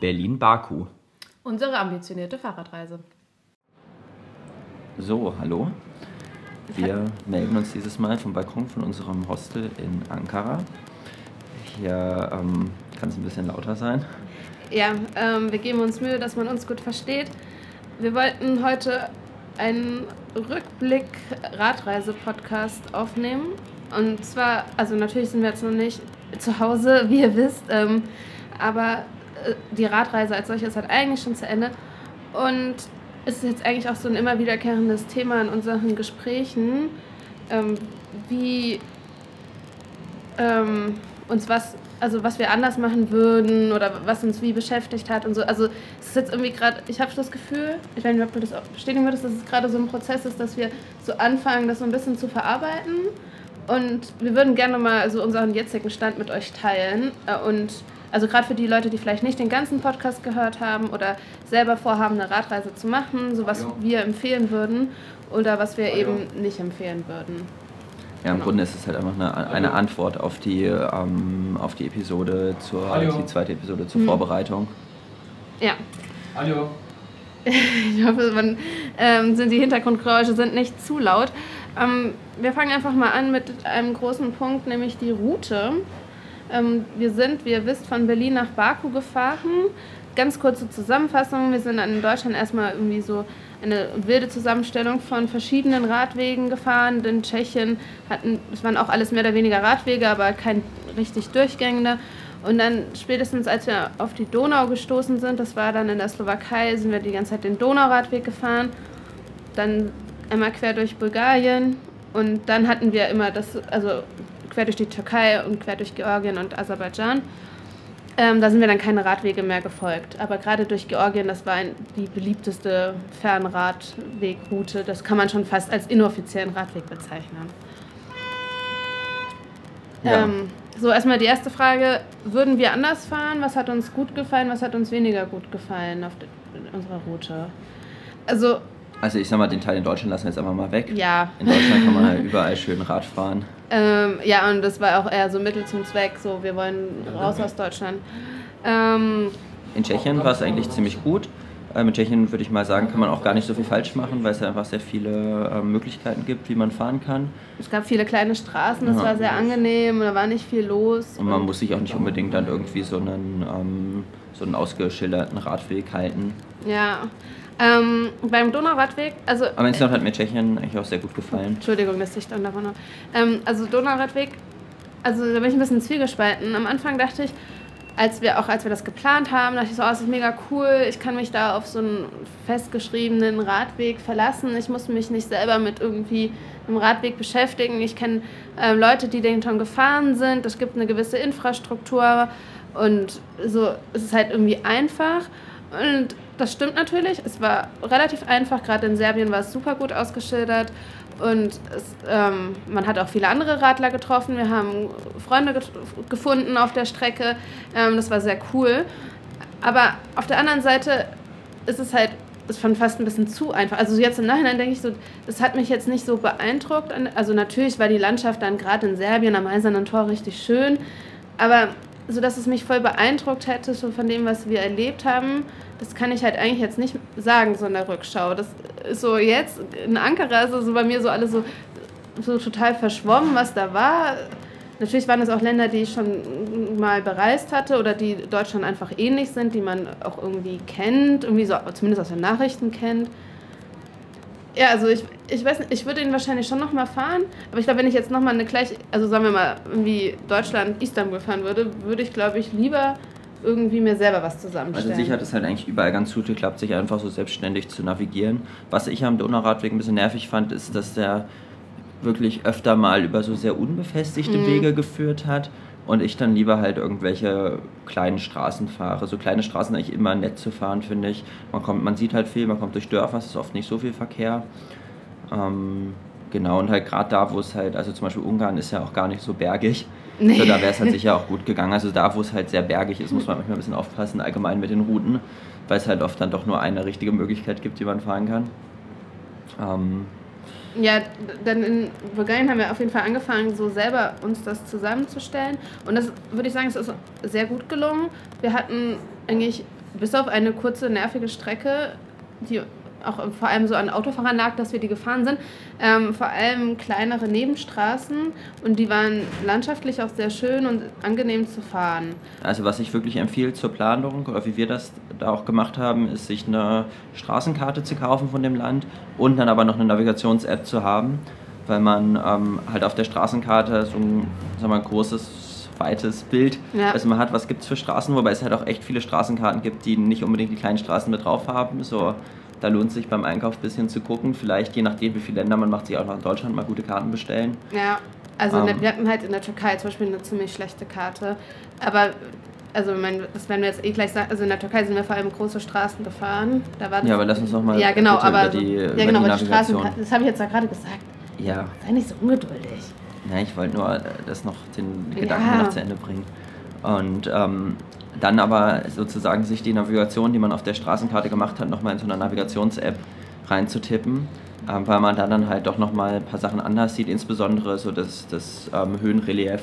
Berlin-Baku. Unsere ambitionierte Fahrradreise. So, hallo. Wir melden uns dieses Mal vom Balkon von unserem Hostel in Ankara. Hier ähm, kann es ein bisschen lauter sein. Ja, ähm, wir geben uns Mühe, dass man uns gut versteht. Wir wollten heute einen Rückblick-Radreise-Podcast aufnehmen. Und zwar, also natürlich sind wir jetzt noch nicht zu Hause, wie ihr wisst, ähm, aber die Radreise als solches hat eigentlich schon zu Ende. Und es ist jetzt eigentlich auch so ein immer wiederkehrendes Thema in unseren Gesprächen, ähm, wie ähm, uns was, also was wir anders machen würden oder was uns wie beschäftigt hat und so. Also es ist jetzt irgendwie gerade, ich habe das Gefühl, ich weiß nicht, ob du das auch bestätigen würdest, dass es gerade so ein Prozess ist, dass wir so anfangen, das so ein bisschen zu verarbeiten. Und wir würden gerne mal so unseren jetzigen Stand mit euch teilen äh, und also gerade für die Leute, die vielleicht nicht den ganzen Podcast gehört haben oder selber vorhaben, eine Radreise zu machen, so was wir empfehlen würden oder was wir eben nicht empfehlen würden. Ja, im genau. Grunde ist es halt einfach eine, eine Antwort auf die, ähm, auf die Episode, zur, die zweite Episode zur mhm. Vorbereitung. Ja. Hallo. Ich hoffe, man, ähm, sind die Hintergrundgeräusche sind nicht zu laut. Ähm, wir fangen einfach mal an mit einem großen Punkt, nämlich die Route. Ähm, wir sind, wie ihr wisst, von Berlin nach Baku gefahren. Ganz kurze Zusammenfassung. Wir sind in Deutschland erstmal irgendwie so eine wilde Zusammenstellung von verschiedenen Radwegen gefahren. In Tschechien hatten, es waren auch alles mehr oder weniger Radwege, aber kein richtig durchgängender. Und dann spätestens, als wir auf die Donau gestoßen sind, das war dann in der Slowakei, sind wir die ganze Zeit den Donauradweg gefahren. Dann einmal quer durch Bulgarien und dann hatten wir immer das, also quer durch die Türkei und quer durch Georgien und Aserbaidschan. Ähm, da sind wir dann keine Radwege mehr gefolgt. Aber gerade durch Georgien, das war ein, die beliebteste Fernradwegroute. Das kann man schon fast als inoffiziellen Radweg bezeichnen. Ja. Ähm, so, erstmal die erste Frage: Würden wir anders fahren? Was hat uns gut gefallen? Was hat uns weniger gut gefallen auf unserer Route? Also, also ich sag mal, den Teil in Deutschland lassen wir jetzt einfach mal weg. Ja. In Deutschland kann man halt überall schön Rad fahren. Ähm, ja, und das war auch eher so Mittel zum Zweck, so wir wollen raus aus Deutschland. Ähm, in Tschechien war es eigentlich ziemlich gut. Ähm, in Tschechien würde ich mal sagen, kann man auch gar nicht so viel falsch machen, weil es ja einfach sehr viele äh, Möglichkeiten gibt, wie man fahren kann. Es gab viele kleine Straßen, das ja. war sehr angenehm, da war nicht viel los. Und man muss sich auch nicht unbedingt dann irgendwie so einen, ähm, so einen ausgeschilderten Radweg halten. Ja, ähm, beim Donauradweg, also. Aber insgesamt hat mir Tschechien eigentlich auch sehr gut gefallen. Entschuldigung, dass ich dann davon noch. Ähm, also Donauradweg, also da bin ich ein bisschen zwiegespalten. Am Anfang dachte ich, als wir auch als wir das geplant haben, dachte ich so, oh, das ist mega cool. Ich kann mich da auf so einen festgeschriebenen Radweg verlassen. Ich muss mich nicht selber mit irgendwie einem Radweg beschäftigen. Ich kenne äh, Leute, die den schon gefahren sind. Es gibt eine gewisse Infrastruktur und so es ist halt irgendwie einfach. Und das stimmt natürlich. Es war relativ einfach. Gerade in Serbien war es super gut ausgeschildert. Und es, ähm, man hat auch viele andere Radler getroffen. Wir haben Freunde get gefunden auf der Strecke. Ähm, das war sehr cool. Aber auf der anderen Seite ist es halt ist schon fast ein bisschen zu einfach. Also jetzt im Nachhinein denke ich so, das hat mich jetzt nicht so beeindruckt. Also natürlich war die Landschaft dann gerade in Serbien am Eisernen Tor richtig schön. Aber so dass es mich voll beeindruckt hätte, so von dem, was wir erlebt haben, das kann ich halt eigentlich jetzt nicht sagen, so in der Rückschau. Das ist so jetzt, in Ankara ist so bei mir so alles so, so total verschwommen, was da war. Natürlich waren es auch Länder, die ich schon mal bereist hatte oder die Deutschland einfach ähnlich sind, die man auch irgendwie kennt, irgendwie so zumindest aus den Nachrichten kennt. Ja, also ich, ich weiß nicht, ich würde ihn wahrscheinlich schon nochmal fahren, aber ich glaube, wenn ich jetzt nochmal eine gleiche, also sagen wir mal, wie Deutschland Istanbul fahren würde, würde ich, glaube ich, lieber irgendwie mir selber was zusammenstellen. Also sicher hat es halt eigentlich überall ganz gut geklappt, sich einfach so selbstständig zu navigieren. Was ich am Donauradweg ein bisschen nervig fand, ist, dass der wirklich öfter mal über so sehr unbefestigte mhm. Wege geführt hat und ich dann lieber halt irgendwelche kleinen Straßen fahre. So kleine Straßen eigentlich immer nett zu fahren, finde ich. Man, kommt, man sieht halt viel, man kommt durch Dörfer, es ist oft nicht so viel Verkehr. Ähm, genau, und halt gerade da, wo es halt, also zum Beispiel Ungarn ist ja auch gar nicht so bergig. Nee. So, da wäre es halt sicher auch gut gegangen. Also da, wo es halt sehr bergig ist, muss man manchmal ein bisschen aufpassen, allgemein mit den Routen, weil es halt oft dann doch nur eine richtige Möglichkeit gibt, die man fahren kann. Ähm, ja, dann in Bulgarien haben wir auf jeden Fall angefangen, so selber uns das zusammenzustellen. Und das würde ich sagen, es ist sehr gut gelungen. Wir hatten eigentlich bis auf eine kurze, nervige Strecke, die auch vor allem so an Autofahrern lag, dass wir die gefahren sind. Ähm, vor allem kleinere Nebenstraßen und die waren landschaftlich auch sehr schön und angenehm zu fahren. Also was ich wirklich empfehle zur Planung, oder wie wir das da auch gemacht haben, ist sich eine Straßenkarte zu kaufen von dem Land und dann aber noch eine Navigations-App zu haben, weil man ähm, halt auf der Straßenkarte so ein, sagen wir, großes weites Bild, ja. also man hat, was gibt es für Straßen, wobei es halt auch echt viele Straßenkarten gibt, die nicht unbedingt die kleinen Straßen mit drauf haben, so da lohnt es sich beim Einkauf ein bisschen zu gucken. Vielleicht je nachdem, wie viele Länder man macht, sich auch noch in Deutschland mal gute Karten bestellen. Ja, also ähm, wir hatten halt in der Türkei zum Beispiel eine ziemlich schlechte Karte. Aber also ich meine, das werden wir jetzt eh gleich sagen. Also in der Türkei sind wir vor allem große Straßen gefahren. Da war ja, aber lass uns noch mal ja, genau, aber über die, ja, genau, die, die Straßen, das habe ich jetzt ja gerade gesagt. Ja. Sei nicht so ungeduldig. Ja, ich wollte nur das noch den Gedanken ja. noch zu Ende bringen. Und ähm, dann aber sozusagen sich die Navigation, die man auf der Straßenkarte gemacht hat, nochmal in so einer Navigations-App reinzutippen, ähm, weil man da dann halt doch nochmal ein paar Sachen anders sieht, insbesondere so das, das ähm, Höhenrelief.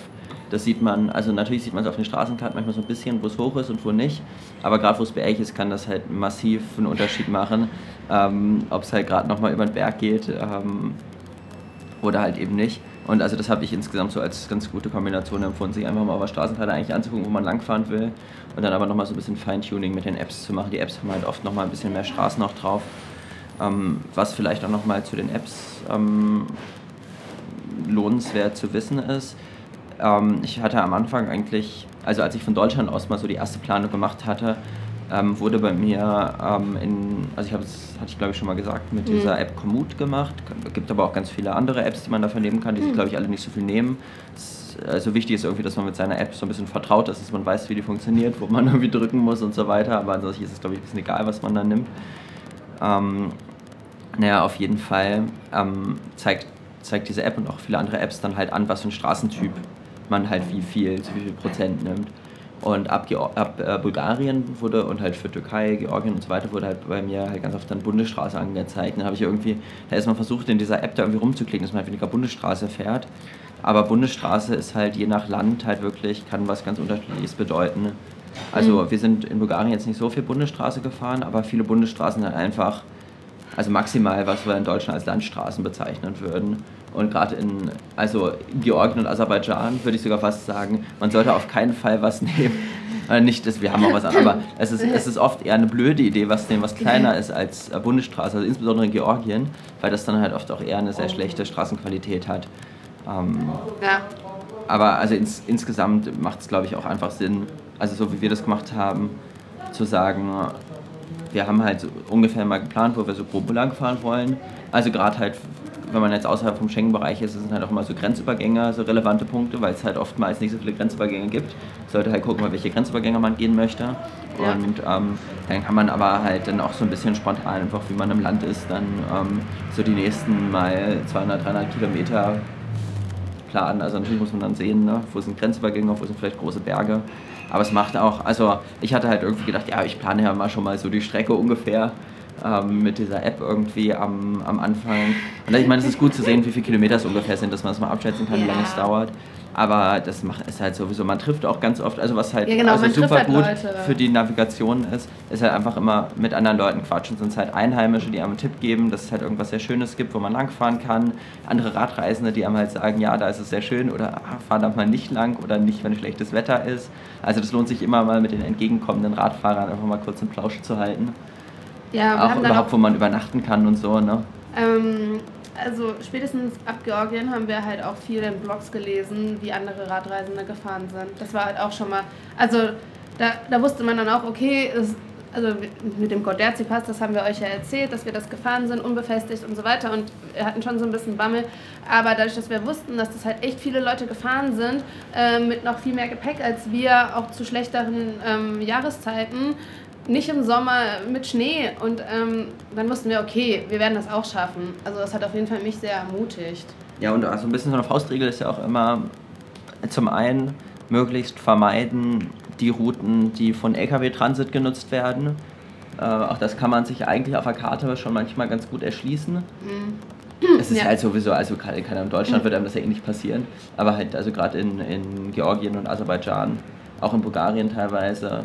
Das sieht man, also natürlich sieht man es auf den Straßenkarten manchmal so ein bisschen, wo es hoch ist und wo nicht, aber gerade wo es bergig ist, kann das halt massiv einen Unterschied machen, ähm, ob es halt gerade nochmal über den Berg geht ähm, oder halt eben nicht. Und also das habe ich insgesamt so als ganz gute Kombination empfunden, sich einfach mal auf der Straßenkarte eigentlich anzugucken, wo man langfahren will und dann aber nochmal so ein bisschen Feintuning mit den Apps zu machen. Die Apps haben halt oft nochmal ein bisschen mehr Straßen noch drauf. Ähm, was vielleicht auch nochmal zu den Apps ähm, lohnenswert zu wissen ist. Ähm, ich hatte am Anfang eigentlich, also als ich von Deutschland aus mal so die erste Planung gemacht hatte, ähm, wurde bei mir ähm, in, also ich habe es, hatte ich glaube ich schon mal gesagt, mit mhm. dieser App Komoot gemacht. Es gibt aber auch ganz viele andere Apps, die man dafür nehmen kann, die mhm. glaube ich alle nicht so viel nehmen. also wichtig ist irgendwie, dass man mit seiner App so ein bisschen vertraut ist, dass man weiß, wie die funktioniert, wo man irgendwie drücken muss und so weiter. Aber ansonsten ist es glaube ich ein bisschen egal, was man dann nimmt. Ähm, naja, auf jeden Fall ähm, zeigt, zeigt diese App und auch viele andere Apps dann halt an, was für ein Straßentyp man halt wie viel, zu wie viel Prozent nimmt. Und ab, ab äh, Bulgarien wurde und halt für Türkei, Georgien und so weiter wurde halt bei mir halt ganz oft dann Bundesstraße angezeigt. Dann habe ich irgendwie, da ist man versucht in dieser App da irgendwie rumzuklicken, dass man halt weniger Bundesstraße fährt. Aber Bundesstraße ist halt je nach Land halt wirklich, kann was ganz unterschiedliches bedeuten. Also mhm. wir sind in Bulgarien jetzt nicht so viel Bundesstraße gefahren, aber viele Bundesstraßen sind einfach, also maximal, was wir in Deutschland als Landstraßen bezeichnen würden. Und gerade in also Georgien und Aserbaidschan würde ich sogar fast sagen, man sollte auf keinen Fall was nehmen. Äh, nicht, dass wir haben auch was an, aber es ist, es ist oft eher eine blöde Idee, was nehmen, was kleiner ist als äh, Bundesstraße, also insbesondere in Georgien, weil das dann halt oft auch eher eine sehr schlechte Straßenqualität hat. Ähm, ja. Aber also ins, insgesamt macht es, glaube ich, auch einfach Sinn, also so wie wir das gemacht haben, zu sagen, wir haben halt so ungefähr mal geplant, wo wir so grob lang fahren wollen. Also gerade halt wenn man jetzt außerhalb vom Schengen-Bereich ist, sind halt auch immer so Grenzübergänge, so relevante Punkte, weil es halt oftmals nicht so viele Grenzübergänge gibt. Sollte halt gucken, welche Grenzübergänge man gehen möchte. Ja. Und ähm, dann kann man aber halt dann auch so ein bisschen spontan, einfach wie man im Land ist, dann ähm, so die nächsten mal 200, 300 Kilometer planen. Also natürlich muss man dann sehen, ne, wo sind Grenzübergänge, wo sind vielleicht große Berge. Aber es macht auch, also ich hatte halt irgendwie gedacht, ja, ich plane ja mal schon mal so die Strecke ungefähr ähm, mit dieser App irgendwie am, am Anfang. Und ich meine, es ist gut zu sehen, wie viele Kilometer es ungefähr sind, dass man es mal abschätzen kann, wie lange es dauert. Aber das macht, ist halt sowieso, man trifft auch ganz oft, also was halt ja, genau, also super halt gut Leute. für die Navigation ist, ist halt einfach immer mit anderen Leuten quatschen. Sind halt Einheimische, die einem einen Tipp geben, dass es halt irgendwas sehr Schönes gibt, wo man langfahren kann. Andere Radreisende, die einem halt sagen, ja, da ist es sehr schön oder ah, fahr da mal nicht lang oder nicht, wenn schlechtes Wetter ist. Also das lohnt sich immer mal mit den entgegenkommenden Radfahrern einfach mal kurz einen Plausch zu halten. Ja, auch überhaupt, auch, wo man übernachten kann und so, ne? Ähm, also spätestens ab Georgien haben wir halt auch viel in Blogs gelesen, wie andere Radreisende gefahren sind. Das war halt auch schon mal, also da, da wusste man dann auch, okay, es, also mit dem Gorderzi-Pass, das haben wir euch ja erzählt, dass wir das gefahren sind, unbefestigt und so weiter und wir hatten schon so ein bisschen Bammel. Aber dadurch, dass wir wussten, dass das halt echt viele Leute gefahren sind, äh, mit noch viel mehr Gepäck als wir, auch zu schlechteren ähm, Jahreszeiten, nicht im Sommer mit Schnee. Und ähm, dann wussten wir, okay, wir werden das auch schaffen. Also das hat auf jeden Fall mich sehr ermutigt. Ja, und also ein bisschen so eine Faustregel ist ja auch immer zum einen möglichst vermeiden die Routen, die von Lkw-Transit genutzt werden. Äh, auch das kann man sich eigentlich auf der Karte schon manchmal ganz gut erschließen. Mhm. Es ist ja. halt sowieso, also keiner in Deutschland wird einem das ja eh nicht passieren, aber halt also gerade in, in Georgien und Aserbaidschan, auch in Bulgarien teilweise,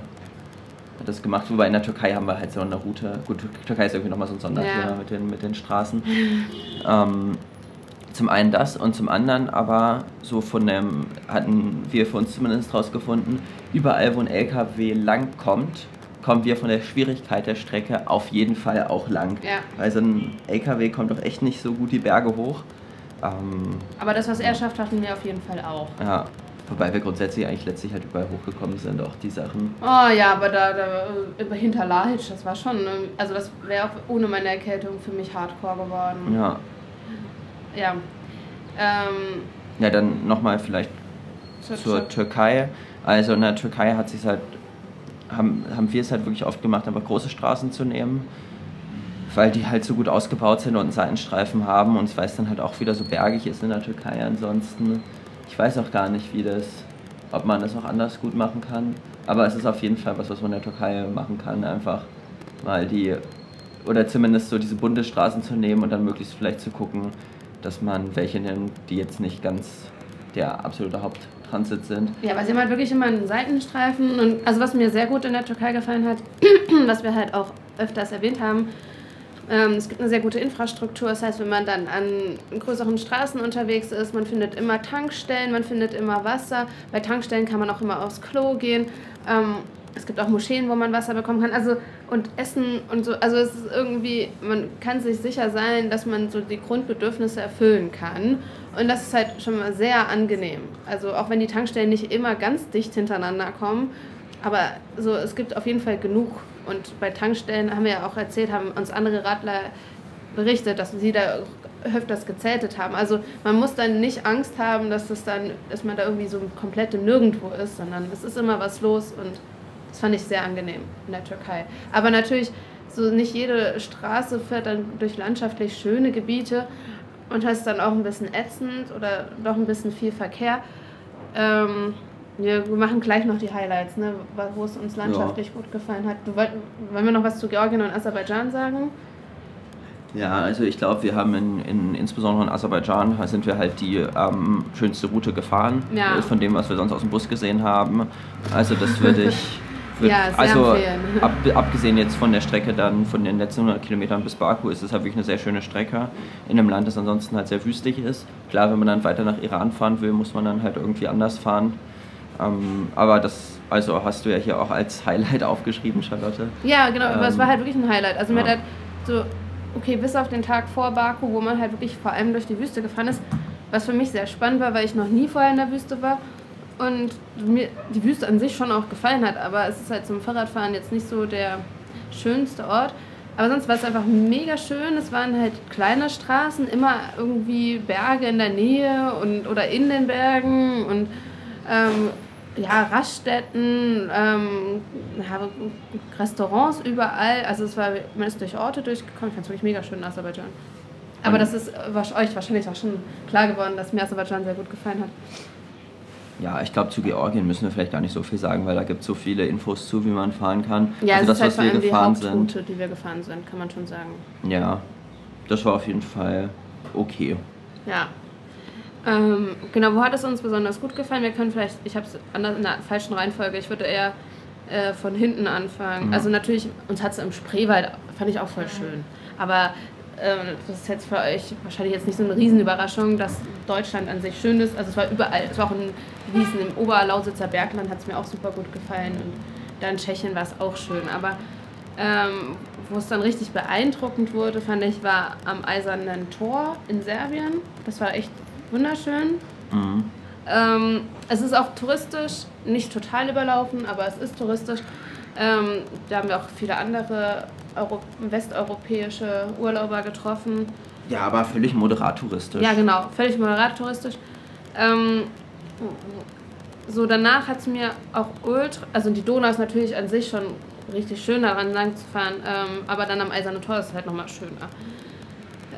hat das gemacht. Wobei in der Türkei haben wir halt so eine Route. Gut, Türkei ist irgendwie nochmal so ein Sonderthema Ja. mit, den, mit den Straßen. ähm, zum einen das und zum anderen aber so von dem, hatten wir für uns zumindest rausgefunden, überall wo ein LKW lang kommt, kommen wir von der Schwierigkeit der Strecke auf jeden Fall auch lang. Ja. Weil so ein LKW kommt doch echt nicht so gut die Berge hoch. Ähm, Aber das, was er schafft, hatten wir auf jeden Fall auch. ja, wobei wir grundsätzlich eigentlich letztlich halt überall hochgekommen sind, auch die Sachen. Oh ja, aber da, da äh, hinter Lahitsch, das war schon, ähm, also das wäre auch ohne meine Erkältung für mich hardcore geworden. Ja, Ja. Ähm, ja dann nochmal vielleicht zur, zur Türkei. Also in der Türkei hat sich halt, haben, haben wir es halt wirklich oft gemacht, einfach große Straßen zu nehmen, weil die halt so gut ausgebaut sind und einen Seitenstreifen haben und weil es dann halt auch wieder so bergig ist in der Türkei ansonsten. Ich weiß auch gar nicht, wie das, ob man das noch anders gut machen kann, aber es ist auf jeden Fall was, was man in der Türkei machen kann, einfach mal die, oder zumindest so diese Bundesstraßen zu nehmen und dann möglichst vielleicht zu gucken, dass man welche nimmt, die jetzt nicht ganz der absolute Haupttransit sind. Ja, aber sie haben halt wirklich immer einen Seitenstreifen. Und also was mir sehr gut in der Türkei gefallen hat, was wir halt auch öfters erwähnt haben, ähm, es gibt eine sehr gute Infrastruktur. Das heißt, wenn man dann an größeren Straßen unterwegs ist, man findet immer Tankstellen, man findet immer Wasser. Bei Tankstellen kann man auch immer aufs Klo gehen. Ähm, es gibt auch Moscheen, wo man Wasser bekommen kann. Also und Essen und so. Also es ist irgendwie, man kann sich sicher sein, dass man so die Grundbedürfnisse erfüllen kann. Und das ist halt schon mal sehr angenehm. Also auch wenn die Tankstellen nicht immer ganz dicht hintereinander kommen, aber so es gibt auf jeden Fall genug. Und bei Tankstellen haben wir ja auch erzählt, haben uns andere Radler berichtet, dass sie da öfters gezeltet haben. Also man muss dann nicht Angst haben, dass das dann, dass man da irgendwie so komplett im Nirgendwo ist, sondern es ist immer was los und das fand ich sehr angenehm in der Türkei. Aber natürlich, so nicht jede Straße fährt dann durch landschaftlich schöne Gebiete und das ist dann auch ein bisschen ätzend oder doch ein bisschen viel Verkehr. Ähm, wir machen gleich noch die Highlights, ne, wo es uns landschaftlich gut gefallen hat. Du wollt, wollen wir noch was zu Georgien und Aserbaidschan sagen? Ja, also ich glaube, wir haben in, in, insbesondere in Aserbaidschan sind wir halt die ähm, schönste Route gefahren, Ja. äh, von dem, was wir sonst aus dem Bus gesehen haben. Also das würde ich... Würd, Ja, sehr also empfehlen. ab, abgesehen jetzt von der Strecke dann von den letzten 100 Kilometern bis Baku ist es halt wirklich eine sehr schöne Strecke in einem Land, das ansonsten halt sehr wüstig ist. Klar, wenn man dann weiter nach Iran fahren will, muss man dann halt irgendwie anders fahren. Ähm, aber das also hast du ja hier auch als Highlight aufgeschrieben, Charlotte. Ja, genau, aber es Ähm, war halt wirklich ein Highlight. Also mir ja. hat halt so, okay, bis auf den Tag vor Baku, wo man halt wirklich vor allem durch die Wüste gefahren ist, was für mich sehr spannend war, weil ich noch nie vorher in der Wüste war und mir die Wüste an sich schon auch gefallen hat, aber es ist halt zum Fahrradfahren jetzt nicht so der schönste Ort. Aber sonst war es einfach mega schön. Es waren halt kleine Straßen, immer irgendwie Berge in der Nähe und oder in den Bergen und ähm, ja, Raststätten, ähm, Restaurants überall. Also es war, man ist durch Orte durchgekommen. Ich fand es wirklich mega schön in Aserbaidschan. Aber Und- das ist euch wahrscheinlich auch schon klar geworden, dass mir Aserbaidschan sehr gut gefallen hat. Ja, ich glaube, zu Georgien müssen wir vielleicht gar nicht so viel sagen, weil da gibt es so viele Infos zu, wie man fahren kann. Ja, also es das, ist halt was wir allem die gefahren sind. Die wir gefahren sind, kann man schon sagen. Ja, das war auf jeden Fall okay. Ja. Ähm, genau, wo hat es uns besonders gut gefallen? Wir können vielleicht, ich habe es in der falschen Reihenfolge, ich würde eher äh, von hinten anfangen. Mhm. Also natürlich, uns hat es im Spreewald, fand ich auch voll schön. Aber ähm, das ist jetzt für euch wahrscheinlich jetzt nicht so eine Riesenüberraschung, dass Deutschland an sich schön ist. Also es war überall, es war auch in Wiesen im Oberlausitzer Bergland, hat es mir auch super gut gefallen. Und da in Tschechien war es auch schön. Aber ähm, wo es dann richtig beeindruckend wurde, fand ich, war am Eisernen Tor in Serbien. Das war echt wunderschön. Mhm. Ähm, es ist auch touristisch, nicht total überlaufen, aber es ist touristisch. Ähm, da haben wir auch viele andere Euro westeuropäische Urlauber getroffen. Ja, aber völlig moderat touristisch. Ja, genau, völlig moderat touristisch. Ähm, so, danach hat es mir auch ultra, also die Donau ist natürlich an sich schon richtig schön, daran lang zu fahren, ähm, aber dann am Eisernen Tor ist es halt nochmal schöner.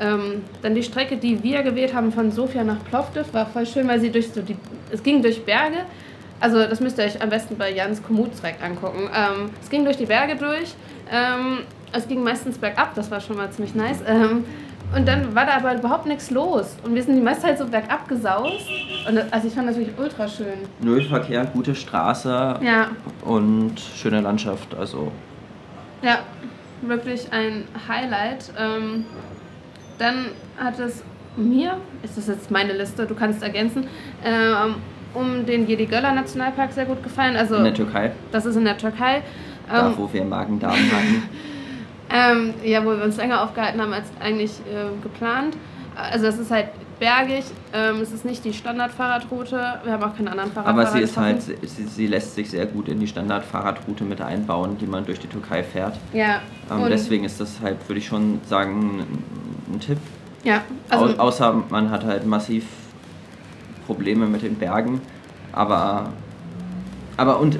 Ähm, dann die Strecke, die wir gewählt haben von Sofia nach Plovdiv, war voll schön, weil sie durch so die, es ging durch Berge. Also das müsst ihr euch am besten bei Jans Komutsreck angucken. Ähm, es ging durch die Berge durch. Ähm, es ging meistens bergab, das war schon mal ziemlich nice. Ähm, Und dann war da aber überhaupt nichts los. Und wir sind die meiste Zeit so bergab gesaust. Und das, also ich fand das wirklich ultra schön. Null Verkehr, gute Straße Ja, und schöne Landschaft. Also ja, wirklich ein Highlight. Dann hat es mir, ist das jetzt meine Liste, du kannst ergänzen, ähm, um den Jedi-Göller Nationalpark sehr gut gefallen. Also in der Türkei, das ist in der Türkei. da Ähm, wo wir Magen-Darm hatten. Ähm, ja, wo wir uns länger aufgehalten haben als eigentlich äh, geplant. Also es ist halt bergig, ähm, es ist nicht die Standardfahrradroute, wir haben auch keinen anderen Fahrradfahrer Aber sie ist halt, sie, sie lässt sich sehr gut in die Standardfahrradroute mit einbauen, die man durch die Türkei fährt. Ja, Ähm, deswegen ist das halt, würde ich schon sagen, ein, ein Tipp. ja, Au also, außer man hat halt massiv Probleme mit den Bergen. Aber, aber und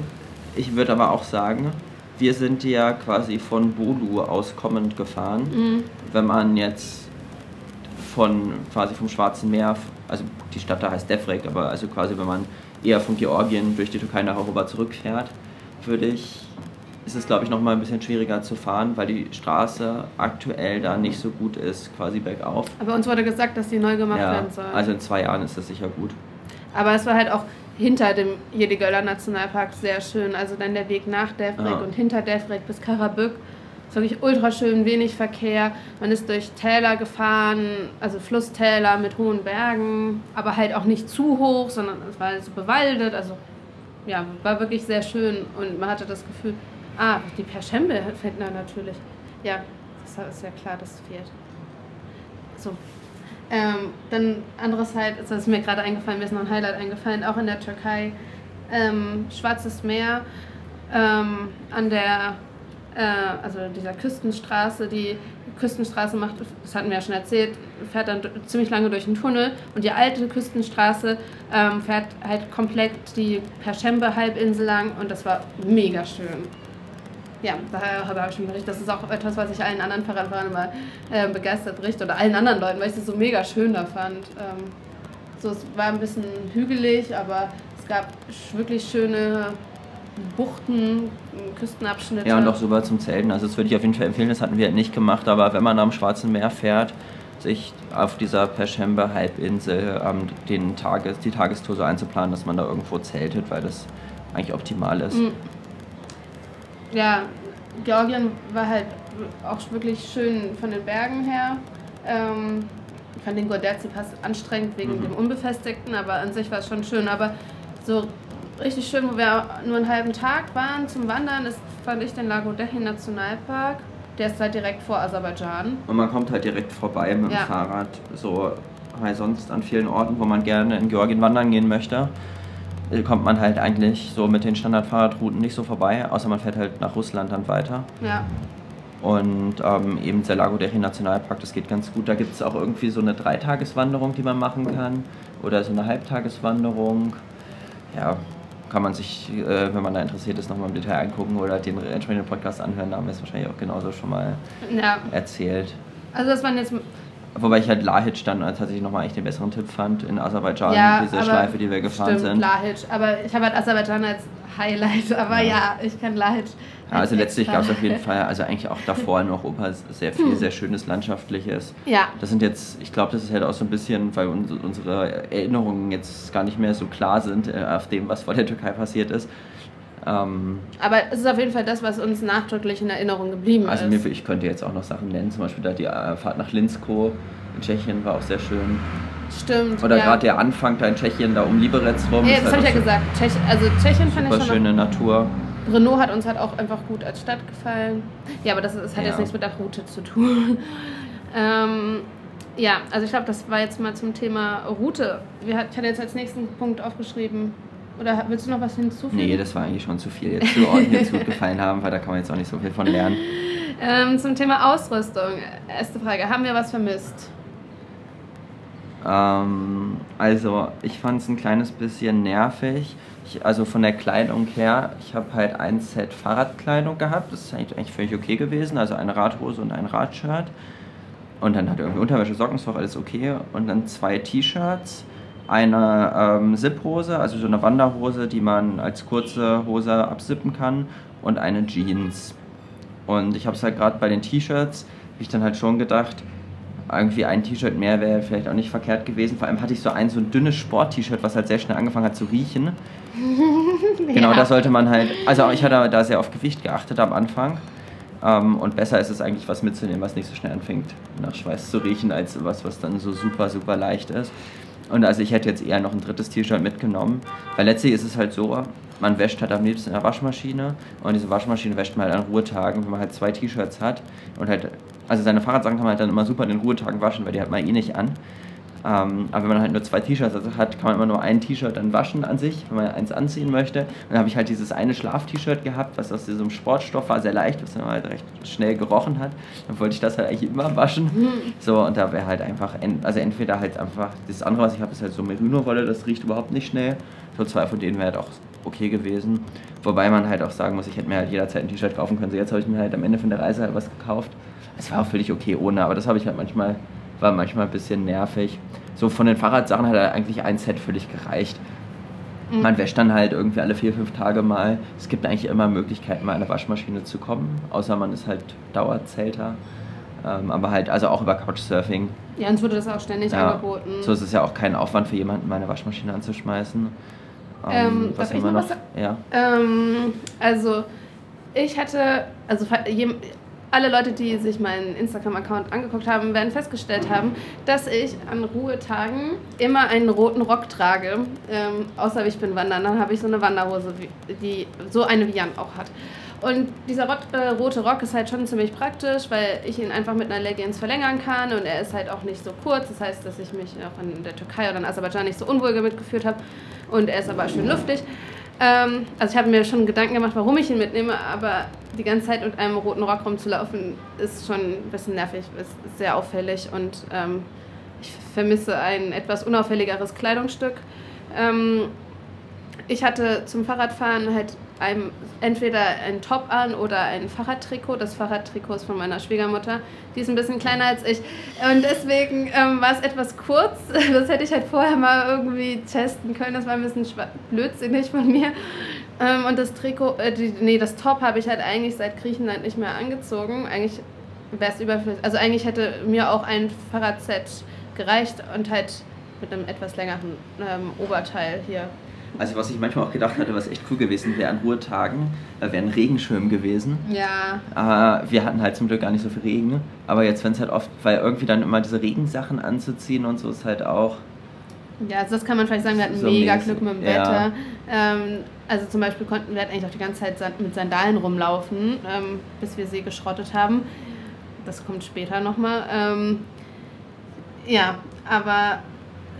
ich würde aber auch sagen, wir sind ja quasi von Bolu aus kommend gefahren. mh, Wenn man jetzt von quasi vom Schwarzen Meer, also die Stadt da heißt Defrek, aber also quasi wenn man eher von Georgien durch die Türkei nach Europa zurückfährt, würde ich, ist es glaube ich nochmal ein bisschen schwieriger zu fahren, weil die Straße aktuell da nicht so gut ist, quasi bergauf. aber uns wurde gesagt, dass die neu gemacht Ja, werden soll. also in zwei Jahren ist das sicher gut. Aber es war halt auch hinter dem Jedigöller Nationalpark sehr schön. Also dann der Weg nach Defrek Ja. und hinter Defrek bis Karabük. Ist wirklich ultra schön, wenig Verkehr. Man ist durch Täler gefahren, also Flusstäler mit hohen Bergen, aber halt auch nicht zu hoch, sondern es war so bewaldet. Also ja, war wirklich sehr schön und man hatte das Gefühl, ah, die Perschembe fehlt da natürlich. Ja, das ist ja klar, das fehlt. So. Ähm, dann andererseits, das ist mir gerade eingefallen, mir ist noch ein Highlight eingefallen, auch in der Türkei, ähm, Schwarzes Meer, ähm, an der, also dieser Küstenstraße, die Küstenstraße macht, das hatten wir ja schon erzählt, fährt dann ziemlich lange durch den Tunnel und die alte Küstenstraße ähm, fährt halt komplett die Perschembe-Halbinsel lang und das war mega schön. Ja, daher habe ich schon berichtet. Das ist auch etwas, was ich allen anderen Fahrradfahrern immer äh, begeistert berichte oder allen anderen Leuten, weil ich es so mega schön da fand. Ähm, so, es war ein bisschen hügelig, aber es gab wirklich schöne Buchten, Küstenabschnitte. Ja, und auch sogar zum Zelten. Also das würde ich auf jeden Fall empfehlen, das hatten wir halt nicht gemacht, aber wenn man am Schwarzen Meer fährt, sich auf dieser Perschembe-Halbinsel ähm, den Tages, die Tagestour so einzuplanen, dass man da irgendwo zeltet, weil das eigentlich optimal ist. Mhm. Ja, Georgien war halt auch wirklich schön von den Bergen her. Ähm, ich fand den Gorderzi-Pass anstrengend wegen Mhm. dem Unbefestigten, aber an sich war es schon schön. Aber so richtig schön, wo wir nur einen halben Tag waren zum Wandern, ist, fand ich den Lago-Dehi Nationalpark. Der ist halt direkt vor Aserbaidschan. Und man kommt halt direkt vorbei mit dem Ja. Fahrrad. So halt sonst an vielen Orten, wo man gerne in Georgien wandern gehen möchte, äh, kommt man halt eigentlich so mit den Standardfahrradrouten nicht so vorbei, außer man fährt halt nach Russland dann weiter. Ja, Und ähm, eben der Lago Dehi Nationalpark, das geht ganz gut. Da gibt es auch irgendwie so eine Dreitageswanderung, die man machen kann. Oder so eine Halbtageswanderung. Ja, kann man sich, äh, wenn man da interessiert ist, nochmal im Detail angucken oder den entsprechenden Podcast anhören. Da haben wir es wahrscheinlich auch genauso schon mal ja. erzählt. Also das waren jetzt Wobei ich halt Lahitsch dann tatsächlich nochmal eigentlich den besseren Tipp fand in Aserbaidschan, ja, diese Schleife, die wir gefahren stimmt, sind. Lahitsch. Aber ich habe halt Aserbaidschan als Highlight. Aber ja, ich kann Lahitsch. Ja, also als letztlich gab es auf jeden Fall, also eigentlich auch davor in Europa sehr viel, sehr schönes Landschaftliches. Ja, Das sind jetzt, ich glaube, das ist halt auch so ein bisschen, weil uns, unsere Erinnerungen jetzt gar nicht mehr so klar sind äh, auf dem, was vor der Türkei passiert ist. Ähm, aber es ist auf jeden Fall das, was uns nachdrücklich in Erinnerung geblieben also ist. ich könnte jetzt auch noch Sachen nennen, zum Beispiel da die äh, Fahrt nach Linsko in Tschechien war auch sehr schön. Stimmt. Oder ja. gerade der Anfang da in Tschechien, da um Liberec rum. Ja, das halt habe ich ja gesagt. Tschech, also Tschechien fand ich schon schöne Natur. Renault hat uns halt auch einfach gut als Stadt gefallen. Ja, aber das, das hat Ja. jetzt nichts mit der Route zu tun. ähm, ja, also ich glaube, das war jetzt mal zum Thema Route. Wir ich hatte jetzt als nächsten Punkt aufgeschrieben. Oder willst du noch was hinzufügen? Nee, das war eigentlich schon zu viel jetzt zu Orten, die uns gut gefallen haben, weil da kann man jetzt auch nicht so viel von lernen. Ähm, zum Thema Ausrüstung. Erste Frage, haben wir was vermisst? Ähm, also, ich fand es ein kleines bisschen nervig. Ich, also von der Kleidung her, ich habe halt ein Set Fahrradkleidung gehabt. Das ist eigentlich, eigentlich völlig okay gewesen. Also eine Radhose und ein Radshirt. Und dann hat irgendwie Unterwäsche, Socken, ist auch alles okay. Und dann zwei T-Shirts, eine ähm, Zip-Hose, also so eine Wanderhose, die man als kurze Hose absippen kann. Und eine Jeans. Und ich habe es halt gerade bei den T-Shirts, habe ich dann halt schon gedacht, irgendwie ein T-Shirt mehr wäre vielleicht auch nicht verkehrt gewesen. Vor allem hatte ich so ein so ein dünnes Sport-T-Shirt, was halt sehr schnell angefangen hat zu riechen. genau, Ja. da sollte man halt, also ich hatte da sehr auf Gewicht geachtet am Anfang. Ähm, und besser ist es eigentlich, was mitzunehmen, was nicht so schnell anfängt, nach Schweiß zu riechen, als was, was dann so super, super leicht ist. Und also ich hätte jetzt eher noch ein drittes T-Shirt mitgenommen, weil letztlich ist es halt so, man wäscht halt am liebsten in der Waschmaschine und diese Waschmaschine wäscht man halt an Ruhetagen, wenn man halt zwei T-Shirts hat und halt, also seine Fahrradsachen kann man halt dann immer super in den Ruhetagen waschen, weil die hat man eh nicht an. Ähm, aber wenn man halt nur zwei T-Shirts also hat, kann man immer nur ein T-Shirt dann waschen an sich, wenn man eins anziehen möchte. Und dann habe ich halt dieses eine Schlaf-T-Shirt gehabt, was aus diesem Sportstoff war, sehr leicht, was dann halt recht schnell gerochen hat. Dann wollte ich das halt eigentlich immer waschen. So, und da wäre halt einfach, en- also entweder halt einfach, das andere, was ich habe, ist halt so Merino-Wolle, das riecht überhaupt nicht schnell. So zwei von denen wäre halt auch okay gewesen. Wobei man halt auch sagen muss, ich hätte mir halt jederzeit ein T-Shirt kaufen können. So jetzt habe ich mir halt am Ende von der Reise halt was gekauft. Es war auch völlig okay ohne, aber das habe ich halt manchmal, war manchmal ein bisschen nervig. So von den Fahrradsachen hat eigentlich ein Set völlig gereicht. Man wäscht dann halt irgendwie alle vier, fünf Tage mal. Es gibt eigentlich immer Möglichkeiten, mal an eine Waschmaschine zu kommen, außer man ist halt Dauerzelter. Ähm, aber halt, also auch über Couchsurfing. Ja, uns wurde das auch ständig Ja, angeboten. so ist es ja auch kein Aufwand für jemanden, meine Waschmaschine anzuschmeißen. Ähm, darf haben ich wir noch was Ja. Ähm, also, ich hatte, also alle Leute, die sich meinen Instagram-Account angeguckt haben, werden festgestellt haben, dass ich an Ruhetagen immer einen roten Rock trage. Ähm, außer ich bin wandern, dann habe ich so eine Wanderhose, die so eine wie Jan auch hat. Und dieser rot, äh, rote Rock ist halt schon ziemlich praktisch, weil ich ihn einfach mit einer Leggings verlängern kann und er ist halt auch nicht so kurz. Das heißt, dass ich mich auch in der Türkei oder in Aserbaidschan nicht so unwohl mitgeführt habe. Und er ist aber schön luftig. Ähm, also ich habe mir schon Gedanken gemacht, warum ich ihn mitnehme, aber die ganze Zeit mit einem roten Rock rumzulaufen ist schon ein bisschen nervig, ist sehr auffällig und ähm, ich vermisse ein etwas unauffälligeres Kleidungsstück. Ähm, ich hatte zum Fahrradfahren halt ein, entweder ein Top an oder ein Fahrradtrikot. Das Fahrradtrikot ist von meiner Schwiegermutter. Die ist ein bisschen kleiner als ich. Und deswegen ähm, war es etwas kurz. Das hätte ich halt vorher mal irgendwie testen können. Das war ein bisschen blödsinnig von mir. Ähm, und das Trikot, äh, die, nee, das Top habe ich halt eigentlich seit Griechenland nicht mehr angezogen. Eigentlich wäre es überflüssig. Also eigentlich hätte mir auch ein Fahrradset gereicht und halt mit einem etwas längeren ähm, Oberteil hier. Also was ich manchmal auch gedacht hatte, was echt cool gewesen wäre an Ruhetagen, da wäre ein Regenschirm gewesen. Ja, Äh, wir hatten halt zum Glück gar nicht so viel Regen, aber jetzt wenn es halt oft, weil irgendwie dann immer diese Regensachen anzuziehen und so ist halt auch, Ja, also das kann man vielleicht sagen, wir hatten So mega mäßig, Glück mit dem ja. Wetter. Ähm, also zum Beispiel konnten wir halt eigentlich auch die ganze Zeit mit Sandalen rumlaufen, ähm, bis wir sie geschrottet haben. Das kommt später nochmal. Ähm, ja, aber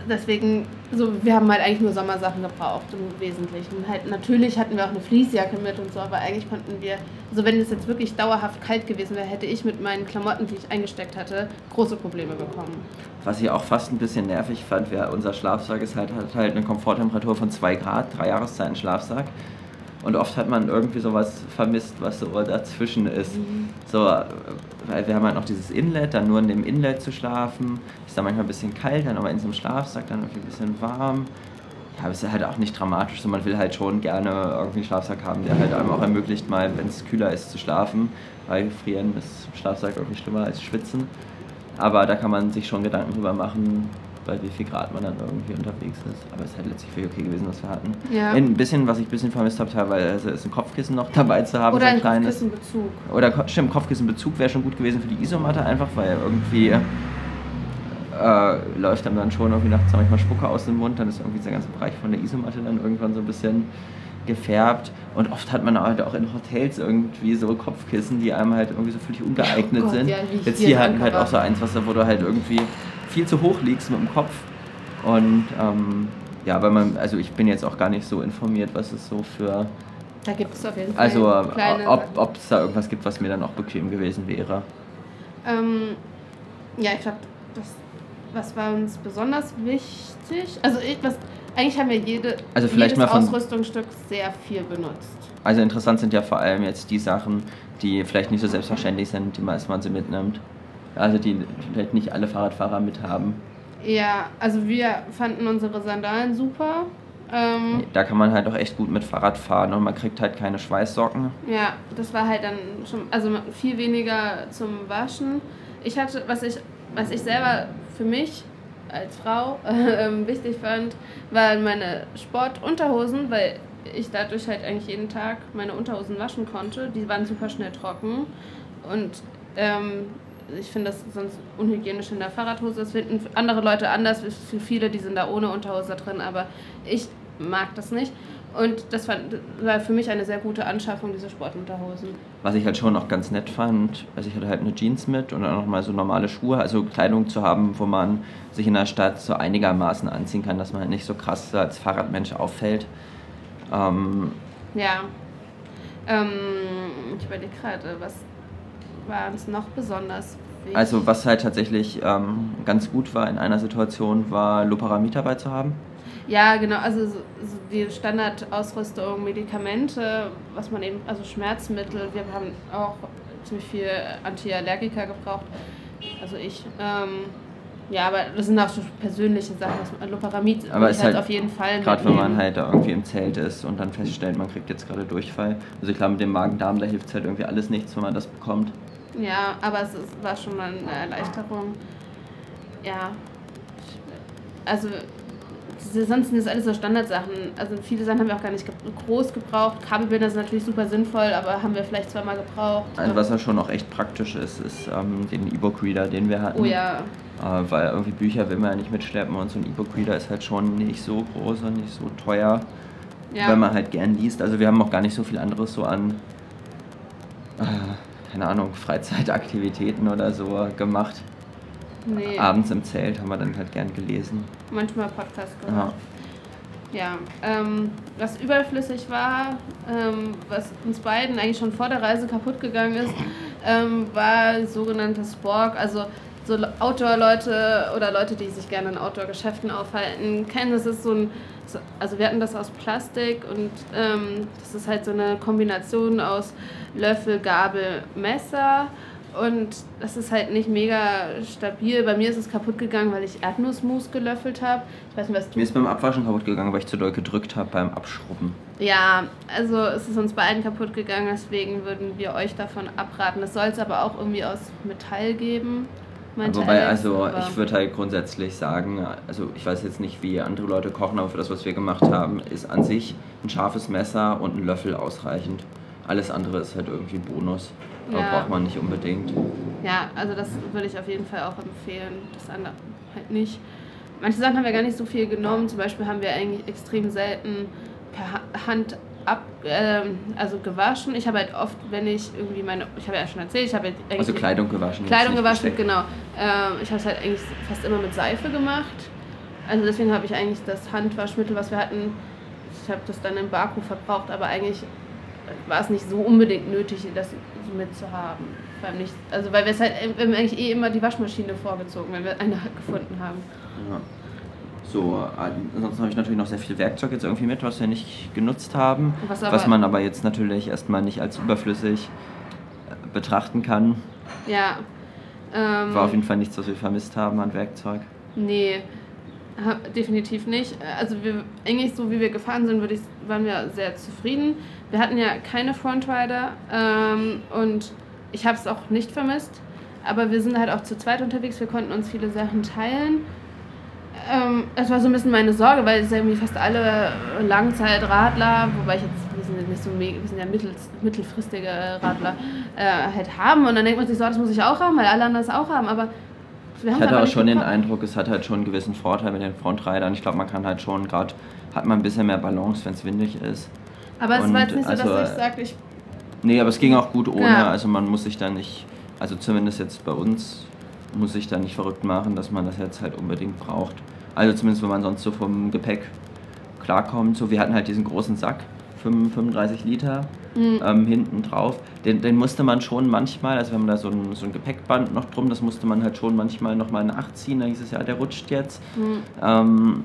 deswegen, so, wir haben halt eigentlich nur Sommersachen gebraucht im Wesentlichen. Halt, natürlich hatten wir auch eine Fließjacke mit und so, aber eigentlich konnten wir, also wenn es jetzt wirklich dauerhaft kalt gewesen wäre, hätte ich mit meinen Klamotten, die ich eingesteckt hatte, große Probleme bekommen. was ich auch fast ein bisschen nervig fand, wäre unser Schlafsack ist halt, hat halt eine Komforttemperatur von 2 Grad, drei Jahreszeiten Schlafsack. Und oft hat man irgendwie sowas vermisst, was so dazwischen ist. So, äh, weil wir haben halt noch dieses Inlet, dann nur in dem Inlet zu schlafen. Ist dann manchmal ein bisschen kalt, dann aber in so einem Schlafsack dann irgendwie ein bisschen warm. Ja, aber es ist halt auch nicht dramatisch. So, man will halt schon gerne irgendwie einen Schlafsack haben, der halt einem auch ermöglicht, mal, wenn es kühler ist, zu schlafen. Weil frieren ist im Schlafsack irgendwie schlimmer als schwitzen. Aber da kann man sich schon Gedanken drüber machen, bei wie viel Grad man dann irgendwie unterwegs ist. Aber es ist halt letztlich völlig okay gewesen, was wir hatten. Ja. Ein bisschen, was ich ein bisschen vermisst habe, teilweise ist ein Kopfkissen noch dabei zu haben. Oder so ein kleines. Kopfkissenbezug. Oder stimmt, Kopfkissenbezug wäre schon gut gewesen für die Isomatte einfach, weil irgendwie äh, läuft einem dann schon irgendwie nachts manchmal Spucke aus dem Mund, dann ist irgendwie dieser ganze Bereich von der Isomatte dann irgendwann so ein bisschen gefärbt und oft hat man halt auch in Hotels irgendwie so Kopfkissen, die einem halt irgendwie so völlig ungeeignet Oh Gott, sind. ja, Jetzt hier hatten halt auch so eins, was, wo du halt irgendwie viel zu hoch liegst mit dem Kopf und ähm, ja, weil man, also ich bin jetzt auch gar nicht so informiert, was es so für Da gibt es auf jeden Fall also, kleine ob, es da irgendwas gibt, was mir dann auch bequem gewesen wäre. Ähm, ja, ich glaube, das was war uns besonders wichtig. Also ich, was, eigentlich haben wir jede, Also vielleicht jedes mal von- Ausrüstungsstück sehr viel benutzt. Also interessant sind ja vor allem jetzt die Sachen, die vielleicht nicht so selbstverständlich sind, die man, dass man sie mitnimmt. Also die vielleicht nicht alle Fahrradfahrer mithaben. Ja, also wir fanden unsere Sandalen super. Ähm, Da kann man halt auch echt gut mit Fahrrad fahren und man kriegt halt keine Schweißsocken. Ja, das war halt dann schon, also viel weniger zum Waschen. Ich hatte, was ich was ich selber für mich als Frau äh, wichtig fand, waren meine Sportunterhosen, weil ich dadurch halt eigentlich jeden Tag meine Unterhosen waschen konnte. Die waren super schnell trocken und ähm, ich finde das sonst unhygienisch in der Fahrradhose. Das finden andere Leute anders. Für viele, die sind da ohne Unterhose drin, aber ich mag das nicht. Und das war, war für mich eine sehr gute Anschaffung, diese Sportunterhosen. Was ich halt schon auch ganz nett fand, also ich hatte halt eine Jeans mit und dann nochmal so normale Schuhe, also Kleidung zu haben, wo man sich in der Stadt so einigermaßen anziehen kann, dass man halt nicht so krass als Fahrradmensch auffällt. Ähm, ja. Ähm, ich überlege gerade, was war uns noch besonders wichtig? Also was halt tatsächlich ähm, ganz gut war in einer Situation, war Loparamid dabei zu haben. Ja, genau, also so, so die Standardausrüstung, Medikamente, was man eben, also Schmerzmittel, wir haben auch ziemlich viel Antiallergika gebraucht, also ich. Ähm, ja, aber das sind auch so persönliche Sachen. Das Loparamid aber ist halt, halt auf jeden Fall Gerade wenn man halt da irgendwie im Zelt ist und dann feststellt, man kriegt jetzt gerade Durchfall. Also ich glaube, mit dem Magen-Darm, da hilft es halt irgendwie alles nichts, wenn man das bekommt. Ja, aber es ist, war schon mal eine Erleichterung. Ja. Also sonst sind das alles so Standardsachen. Also viele Sachen haben wir auch gar nicht groß gebraucht. Kabelbinder sind natürlich super sinnvoll, aber haben wir vielleicht zweimal gebraucht. Also was ja schon auch echt praktisch ist, ist ähm, den E-Book-Reader, den wir hatten. Oh ja. Äh, weil irgendwie Bücher will man ja nicht mitschleppen und so ein E-Book-Reader ist halt schon nicht so groß und nicht so teuer, ja. wenn man halt gern liest. Also wir haben auch gar nicht so viel anderes so an, äh, keine Ahnung, Freizeitaktivitäten oder so gemacht. Nee. Abends im Zelt haben wir dann halt gern gelesen. Manchmal Podcast gehört. Ja, ja ähm, was überflüssig war, ähm, was uns beiden eigentlich schon vor der Reise kaputt gegangen ist, ähm, war sogenanntes Spork. Also so Outdoor-Leute oder Leute, die sich gerne in Outdoor-Geschäften aufhalten, kennen. Das ist so ein, also wir hatten das aus Plastik und ähm, das ist halt so eine Kombination aus Löffel, Gabel, Messer und das ist halt nicht mega stabil. Bei mir ist es kaputt gegangen, weil ich Erdnussmus gelöffelt habe. Ich weiß nicht, was du. Mir ist beim Abwaschen kaputt gegangen, weil ich zu doll gedrückt habe beim Abschrubben. Ja, also es ist uns beiden kaputt gegangen, deswegen würden wir euch davon abraten. Es soll es aber auch irgendwie aus Metall geben. Wobei, Alex, also ich würde halt grundsätzlich sagen, also ich weiß jetzt nicht, wie andere Leute kochen, aber für das, was wir gemacht haben, ist an sich ein scharfes Messer und ein Löffel ausreichend. Alles andere ist halt irgendwie Bonus. Aber ja. braucht man nicht unbedingt. Ja, also das würde ich auf jeden Fall auch empfehlen. Das andere halt nicht. Manche Sachen haben wir gar nicht so viel genommen. Zum Beispiel haben wir eigentlich extrem selten per Hand ab, ähm, also gewaschen. Ich habe halt oft, wenn ich irgendwie meine, ich habe ja schon erzählt, ich habe halt eigentlich also Kleidung gewaschen. Kleidung gewaschen, genau. Ähm, ich habe es halt eigentlich fast immer mit Seife gemacht. Also deswegen habe ich eigentlich das Handwaschmittel, was wir hatten, ich habe das dann im Baku verbraucht, aber eigentlich war es nicht so unbedingt nötig, das mitzuhaben. Beim nicht, also weil wir es halt, wir haben eigentlich eh immer die Waschmaschine vorgezogen, wenn wir eine gefunden haben. Ja. So, ansonsten habe ich natürlich noch sehr viel Werkzeug jetzt irgendwie mit, was wir nicht genutzt haben, was, was man aber jetzt natürlich erstmal nicht als überflüssig äh, betrachten kann. Ja. Ähm, War auf jeden Fall nichts, was wir vermisst haben an Werkzeug. Nee, definitiv nicht. Also wir, eigentlich so wie wir gefahren sind, würde ich, waren wir sehr zufrieden. Wir hatten ja keine Frontrider ähm, und ich habe es auch nicht vermisst. Aber wir sind halt auch zu zweit unterwegs, wir konnten uns viele Sachen teilen. Ähm, das war so ein bisschen meine Sorge, weil es ja irgendwie fast alle Langzeitradler, wobei ich jetzt, wir sind nicht so wir sind ja mittel, mittelfristige Radler, äh, halt haben. Und dann denkt man sich so, das muss ich auch haben, weil alle anderen das auch haben. Aber ich hatte auch schon den Eindruck, es hat halt schon einen gewissen Vorteil mit den Frontridern. Ich glaube, man kann halt schon gerade, hat man ein bisschen mehr Balance, wenn es windig ist. Aber es war jetzt nicht so, also, dass ich sage, ich. Nee, aber es ging auch gut ohne. Ja. Also man muss sich da nicht, also zumindest jetzt bei uns, muss sich da nicht verrückt machen, dass man das jetzt halt unbedingt braucht. Also zumindest, wenn man sonst so vom Gepäck klarkommt. So, wir hatten halt diesen großen Sack, 35 Liter mhm. ähm, hinten drauf. Den, den musste man schon manchmal, also wir haben da so ein, so ein Gepäckband noch drum, das musste man halt schon manchmal nochmal nachziehen. Da hieß es ja, der rutscht jetzt. Mhm. Ähm,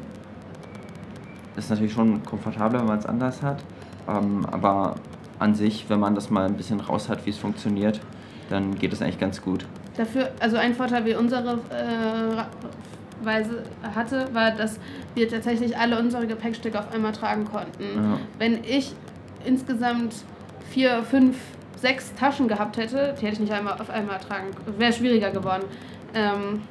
ist natürlich schon komfortabler, wenn man es anders hat. Ähm, aber an sich, wenn man das mal ein bisschen raus hat, wie es funktioniert, dann geht es eigentlich ganz gut. Dafür, also ein Vorteil wie unsere äh, Weise hatte, war, dass wir tatsächlich alle unsere Gepäckstücke auf einmal tragen konnten. Ja. Wenn ich insgesamt vier, fünf, sechs Taschen gehabt hätte, die hätte ich nicht einmal auf einmal tragen, wäre schwieriger geworden. Ähm,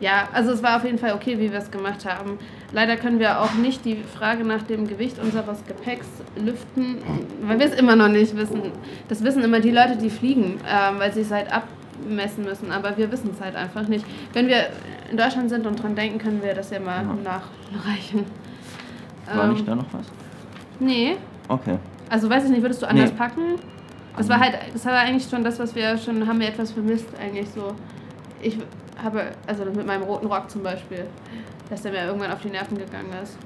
ja, also es war auf jeden Fall okay, wie wir es gemacht haben. Leider können wir auch nicht die Frage nach dem Gewicht unseres Gepäcks lüften, weil wir es immer noch nicht wissen. Das wissen immer die Leute, die fliegen, ähm, weil sie es halt abmessen müssen, aber wir wissen es halt einfach nicht. Wenn wir in Deutschland sind und dran denken, können wir das ja mal ja. nachreichen. War ähm, nicht da noch was? Nee. Okay. Also weiß ich nicht, würdest du anders nee. packen? Das war halt, das war eigentlich schon das, was wir schon, haben wir etwas vermisst eigentlich so. Ich habe, also mit meinem roten Rock zum Beispiel, dass der mir irgendwann auf die Nerven gegangen ist.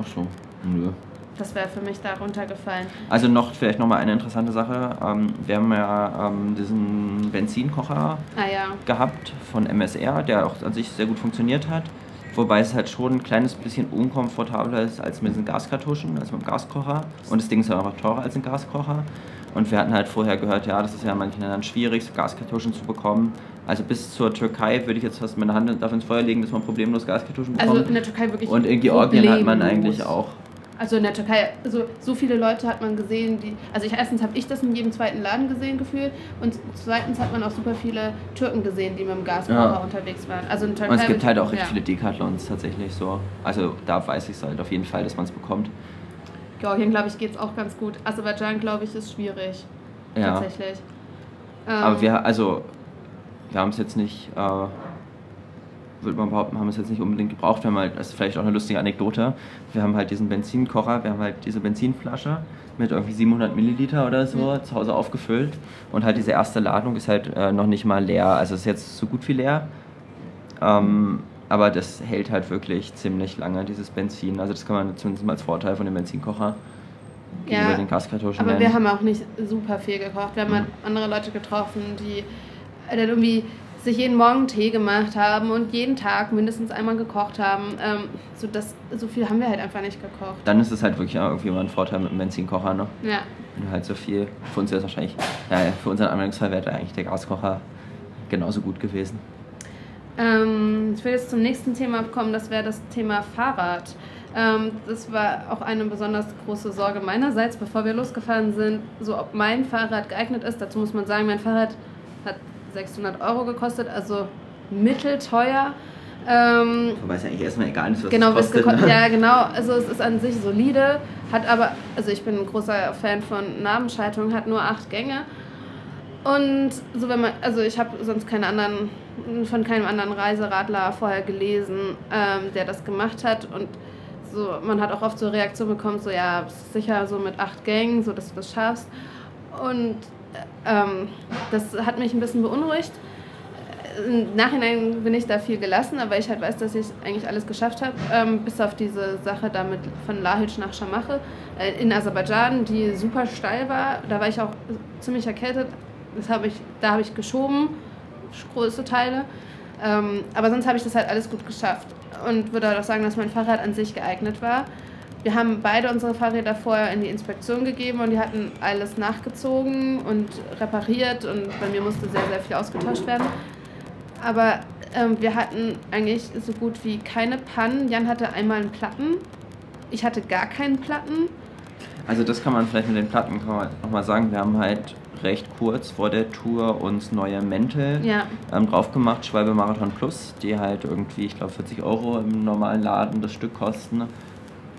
Ach so, nö. Das wäre für mich da runtergefallen. Also noch vielleicht nochmal eine interessante Sache. Ähm, wir haben ja ähm, diesen Benzinkocher ah, ja. gehabt von MSR, der auch an sich sehr gut funktioniert hat. Wobei es halt schon ein kleines bisschen unkomfortabler ist als mit den Gaskartuschen, als mit dem Gaskocher. Und das Ding ist halt einfach teurer als ein Gaskocher. Und wir hatten halt vorher gehört, ja, das ist ja in manchen Ländern schwierig, Gaskartuschen zu bekommen. Also bis zur Türkei würde ich jetzt fast meine Hand dafür ins Feuer legen, dass man problemlos Gaskartuschen bekommt. Also in der Türkei wirklich Und in Georgien hat man eigentlich auch also in der Türkei, also so viele Leute hat man gesehen, die. Also ich, erstens habe ich das in jedem zweiten Laden gesehen gefühlt und zweitens hat man auch super viele Türken gesehen, die mit dem Gaskocher ja. unterwegs waren. Also in Türkei und es gibt halt auch recht ja. viele Decathlons tatsächlich so. Also da weiß ich es halt auf jeden Fall, dass man es bekommt. Georgien, glaube ich, geht es auch ganz gut. Aserbaidschan, glaube ich, ist schwierig. Ja. Tatsächlich. Aber ähm, wir, also, wir haben es jetzt nicht. Äh, würde man behaupten, haben es jetzt nicht unbedingt gebraucht. Wir haben halt, das ist vielleicht auch eine lustige Anekdote, wir haben halt diesen Benzinkocher, wir haben halt diese Benzinflasche mit irgendwie 700 Milliliter oder so mhm. zu Hause aufgefüllt und halt diese erste Ladung ist halt äh, noch nicht mal leer, also ist jetzt so gut wie leer. Ähm, aber das hält halt wirklich ziemlich lange, dieses Benzin. Also das kann man zumindest mal als Vorteil von dem Benzinkocher gegenüber ja, den Gaskartuschen Aber nennen. wir haben auch nicht super viel gekocht. Wir haben mhm. halt andere Leute getroffen, die dann irgendwie sich jeden Morgen Tee gemacht haben und jeden Tag mindestens einmal gekocht haben. Ähm, so, das, so viel haben wir halt einfach nicht gekocht. Dann ist es halt wirklich irgendwie mal ein Vorteil mit dem Benzinkocher, ne? Ja. Wenn halt so viel, für uns wäre es wahrscheinlich, ja, für unseren Anwendungsfall wäre eigentlich der Gaskocher genauso gut gewesen. Ähm, ich will jetzt zum nächsten Thema kommen, das wäre das Thema Fahrrad. Ähm, das war auch eine besonders große Sorge meinerseits, bevor wir losgefahren sind, so ob mein Fahrrad geeignet ist. Dazu muss man sagen, mein Fahrrad 600 Euro gekostet, also mittelteuer. Ähm, Wobei es eigentlich erstmal egal ist, was genau, es kostet. Ne? Ja, genau. Also es ist an sich solide, hat aber, also ich bin ein großer Fan von Nabenschaltung, hat nur acht Gänge. Und so wenn man, also ich habe sonst keine anderen, von keinem anderen Reiseradler vorher gelesen, ähm, der das gemacht hat. Und so, man hat auch oft so Reaktionen bekommen, so ja, sicher so mit acht Gängen, so dass du das schaffst. Und ähm, das hat mich ein bisschen beunruhigt. Im Nachhinein bin ich da viel gelassen, aber ich halt weiß, dass ich eigentlich alles geschafft habe, ähm, bis auf diese Sache damit von Lahitsch nach Schamache äh, in Aserbaidschan, die super steil war. Da war ich auch ziemlich erkältet. Das hab ich, da habe ich geschoben, große Teile. Ähm, aber sonst habe ich das halt alles gut geschafft und würde auch sagen, dass mein Fahrrad an sich geeignet war. Wir haben beide unsere Fahrräder vorher in die Inspektion gegeben und die hatten alles nachgezogen und repariert und bei mir musste sehr, sehr viel ausgetauscht werden. Aber ähm, wir hatten eigentlich so gut wie keine Pannen. Jan hatte einmal einen Platten. Ich hatte gar keinen Platten. Also das kann man vielleicht mit den Platten nochmal sagen. Wir haben halt recht kurz vor der Tour uns neue Mäntel ja. ähm, drauf gemacht, Schwalbe Marathon Plus, die halt irgendwie, ich glaube, 40 Euro im normalen Laden das Stück kosten.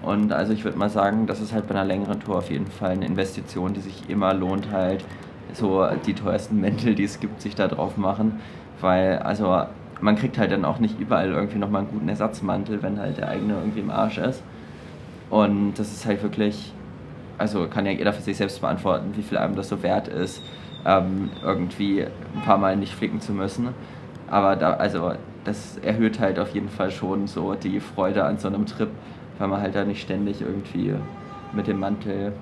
Und also ich würde mal sagen, das ist halt bei einer längeren Tour auf jeden Fall eine Investition, die sich immer lohnt, halt so die teuersten Mäntel, die es gibt, sich da drauf machen. Weil, also man kriegt halt dann auch nicht überall irgendwie nochmal einen guten Ersatzmantel, wenn halt der eigene irgendwie im Arsch ist. Und das ist halt wirklich, also kann ja jeder für sich selbst beantworten, wie viel einem das so wert ist, ähm, irgendwie ein paar Mal nicht flicken zu müssen. Aber da, also das erhöht halt auf jeden Fall schon so die Freude an so einem Trip weil man halt da nicht ständig irgendwie mit dem Mantel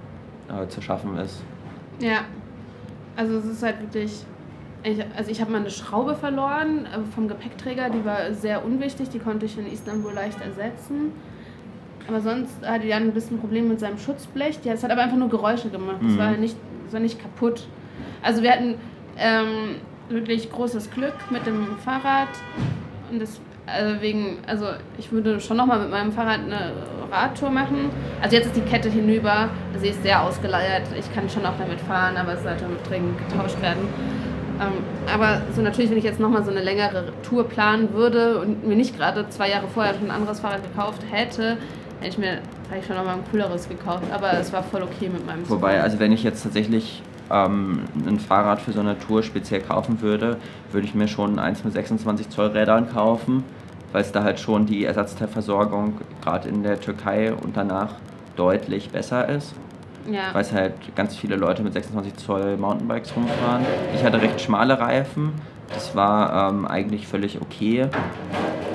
äh, zu schaffen ist. Ja, also es ist halt wirklich. Ich, also ich habe mal eine Schraube verloren äh, vom Gepäckträger, die war sehr unwichtig, die konnte ich in Istanbul leicht ersetzen. Aber sonst hatte Jan ein bisschen Probleme mit seinem Schutzblech. Das hat aber einfach nur Geräusche gemacht. Das mhm. war nicht, war nicht kaputt. Also wir hatten ähm, wirklich großes Glück mit dem Fahrrad und das also wegen, also ich würde schon nochmal mit meinem Fahrrad eine Radtour machen. Also jetzt ist die Kette hinüber, sie ist sehr ausgeleiert. Ich kann schon auch damit fahren, aber es sollte dringend getauscht werden. Ähm, aber so natürlich, wenn ich jetzt nochmal so eine längere Tour planen würde und mir nicht gerade zwei Jahre vorher schon ein anderes Fahrrad gekauft hätte, hätte ich mir vielleicht schon nochmal ein cooleres gekauft. Aber es war voll okay mit meinem Wobei, also wenn ich jetzt tatsächlich ähm, ein Fahrrad für so eine Tour speziell kaufen würde, würde ich mir schon eins mit 26 Zoll Rädern kaufen, weil es da halt schon die Ersatzteilversorgung gerade in der Türkei und danach deutlich besser ist. Ja. Weil es halt ganz viele Leute mit 26 Zoll Mountainbikes rumfahren. Ich hatte recht schmale Reifen, das war ähm, eigentlich völlig okay.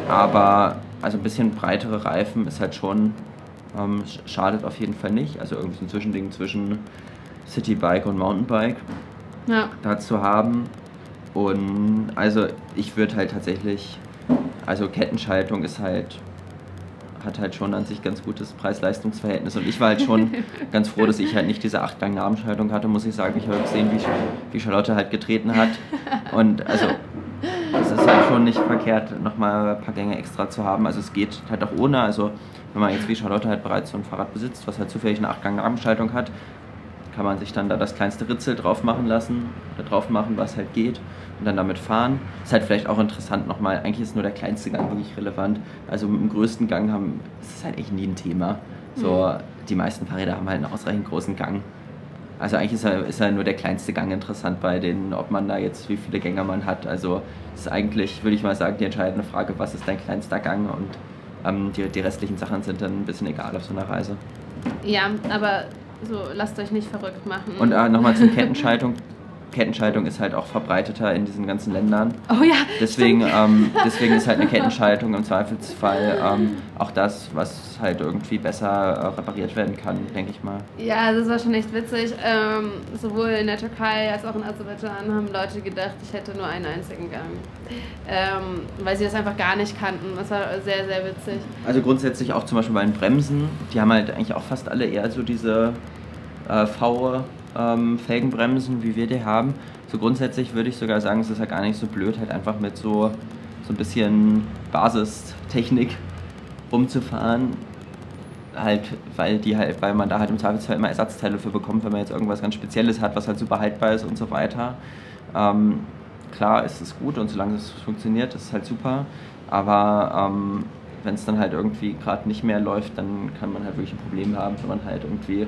Aber also ein bisschen breitere Reifen ist halt schon, ähm, schadet auf jeden Fall nicht. Also irgendwie so ein Zwischending zwischen Citybike und Mountainbike Ja. dazu haben. Und also ich würde halt tatsächlich, also Kettenschaltung ist halt, hat halt schon an sich ganz gutes Preis-Leistungs-Verhältnis. Und ich war halt schon ganz froh, dass ich halt nicht diese 8-Gang-Nabenschaltung hatte, muss ich sagen. Ich habe gesehen, wie, wie Charlotte halt getreten hat. Und also es ist halt schon nicht verkehrt, nochmal ein paar Gänge extra zu haben. Also es geht halt auch ohne. Also wenn man jetzt wie Charlotte halt bereits so ein Fahrrad besitzt, was halt zufällig eine 8-Gang-Nabenschaltung hat, kann man sich dann da das kleinste Ritzel drauf machen lassen, oder drauf machen, was halt geht und dann damit fahren. Ist halt vielleicht auch interessant nochmal, eigentlich ist nur der kleinste Gang wirklich relevant. Also mit dem größten Gang haben, ist es halt echt nie ein Thema. So, die meisten Fahrräder haben halt einen ausreichend großen Gang. Also eigentlich ist ja, ist ja nur der kleinste Gang interessant bei denen, ob man da jetzt, wie viele Gänge man hat. Also ist eigentlich, würde ich mal sagen, die entscheidende Frage, was ist dein kleinster Gang und ähm, die, die restlichen Sachen sind dann ein bisschen egal auf so einer Reise. Ja, aber so, lasst euch nicht verrückt machen. Und äh, nochmal zur Kettenschaltung. Kettenschaltung ist halt auch verbreiteter in diesen ganzen Ländern. oh ja, Deswegen, ähm, deswegen ist halt eine Kettenschaltung im Zweifelsfall ähm, auch das, was halt irgendwie besser äh, repariert werden kann, denke ich mal. Ja, das war schon echt witzig. Ähm, sowohl in der Türkei als auch in Aserbaidschan haben Leute gedacht, ich hätte nur einen einzigen Gang. Ähm, weil sie das einfach gar nicht kannten. Das war sehr, sehr witzig. Also grundsätzlich auch zum Beispiel bei den Bremsen, die haben halt eigentlich auch fast alle eher so diese äh, V-Felgenbremsen, wie wir die haben. So grundsätzlich würde ich sogar sagen, es ist ja gar nicht so blöd, halt einfach mit so, so ein bisschen Basistechnik rumzufahren. Halt, weil die halt, weil man da halt im Zweifelsfall immer Ersatzteile für bekommt, wenn man jetzt irgendwas ganz Spezielles hat, was halt super haltbar ist und so weiter. Ähm, klar ist es gut und solange es funktioniert, ist es halt super. Aber ähm, wenn es dann halt irgendwie gerade nicht mehr läuft, dann kann man halt wirklich ein Problem haben, wenn man halt irgendwie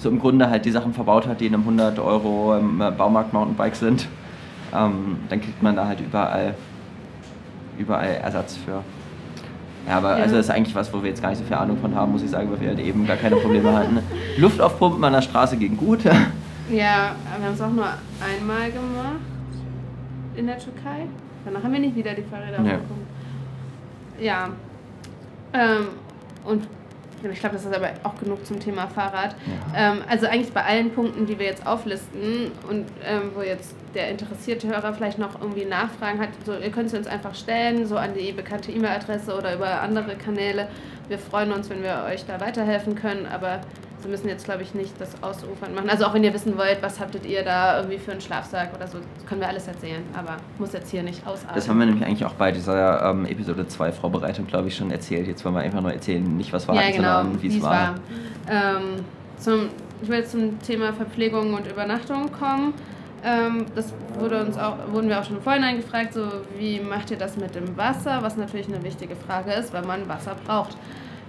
so im Grunde halt die Sachen verbaut hat, die in einem 100 Euro ähm, Baumarkt Mountainbike sind. Ähm, dann kriegt man da halt überall, überall Ersatz für. Ja, aber Ja. also das ist eigentlich was, wo wir jetzt gar nicht so viel Ahnung von haben, muss ich sagen, weil wir halt eben gar keine Probleme hatten. Luft aufpumpen an der Straße ging gut. Ja, wir haben es auch nur einmal gemacht in der Türkei. Danach haben wir nicht wieder die Fahrräder Nee. aufgehoben. Ja. Ähm, und ich glaube, das ist aber auch genug zum Thema Fahrrad. Ja. Ähm, also eigentlich bei allen Punkten, die wir jetzt auflisten und ähm, wo jetzt der interessierte Hörer vielleicht noch irgendwie Nachfragen hat, so, ihr könnt sie uns einfach stellen, so an die bekannte E-Mail-Adresse oder über andere Kanäle. Wir freuen uns, wenn wir euch da weiterhelfen können, aber Sie müssen jetzt, glaube ich, nicht das ausufern machen. Also auch wenn ihr wissen wollt, was habtet ihr da irgendwie für einen Schlafsack oder so, das können wir alles erzählen, aber muss jetzt hier nicht ausarten. Das haben wir nämlich eigentlich auch bei dieser ähm, Episode 2 Vorbereitung, glaube ich, schon erzählt. Jetzt wollen wir einfach nur erzählen, nicht was war, ja, genau, sondern wie es war. Ähm, zum, ich will jetzt zum Thema Verpflegung und Übernachtung kommen. Ähm, das wurde uns auch, wurden wir auch schon im Vorhinein gefragt, so wie macht ihr das mit dem Wasser, was natürlich eine wichtige Frage ist, weil man Wasser braucht.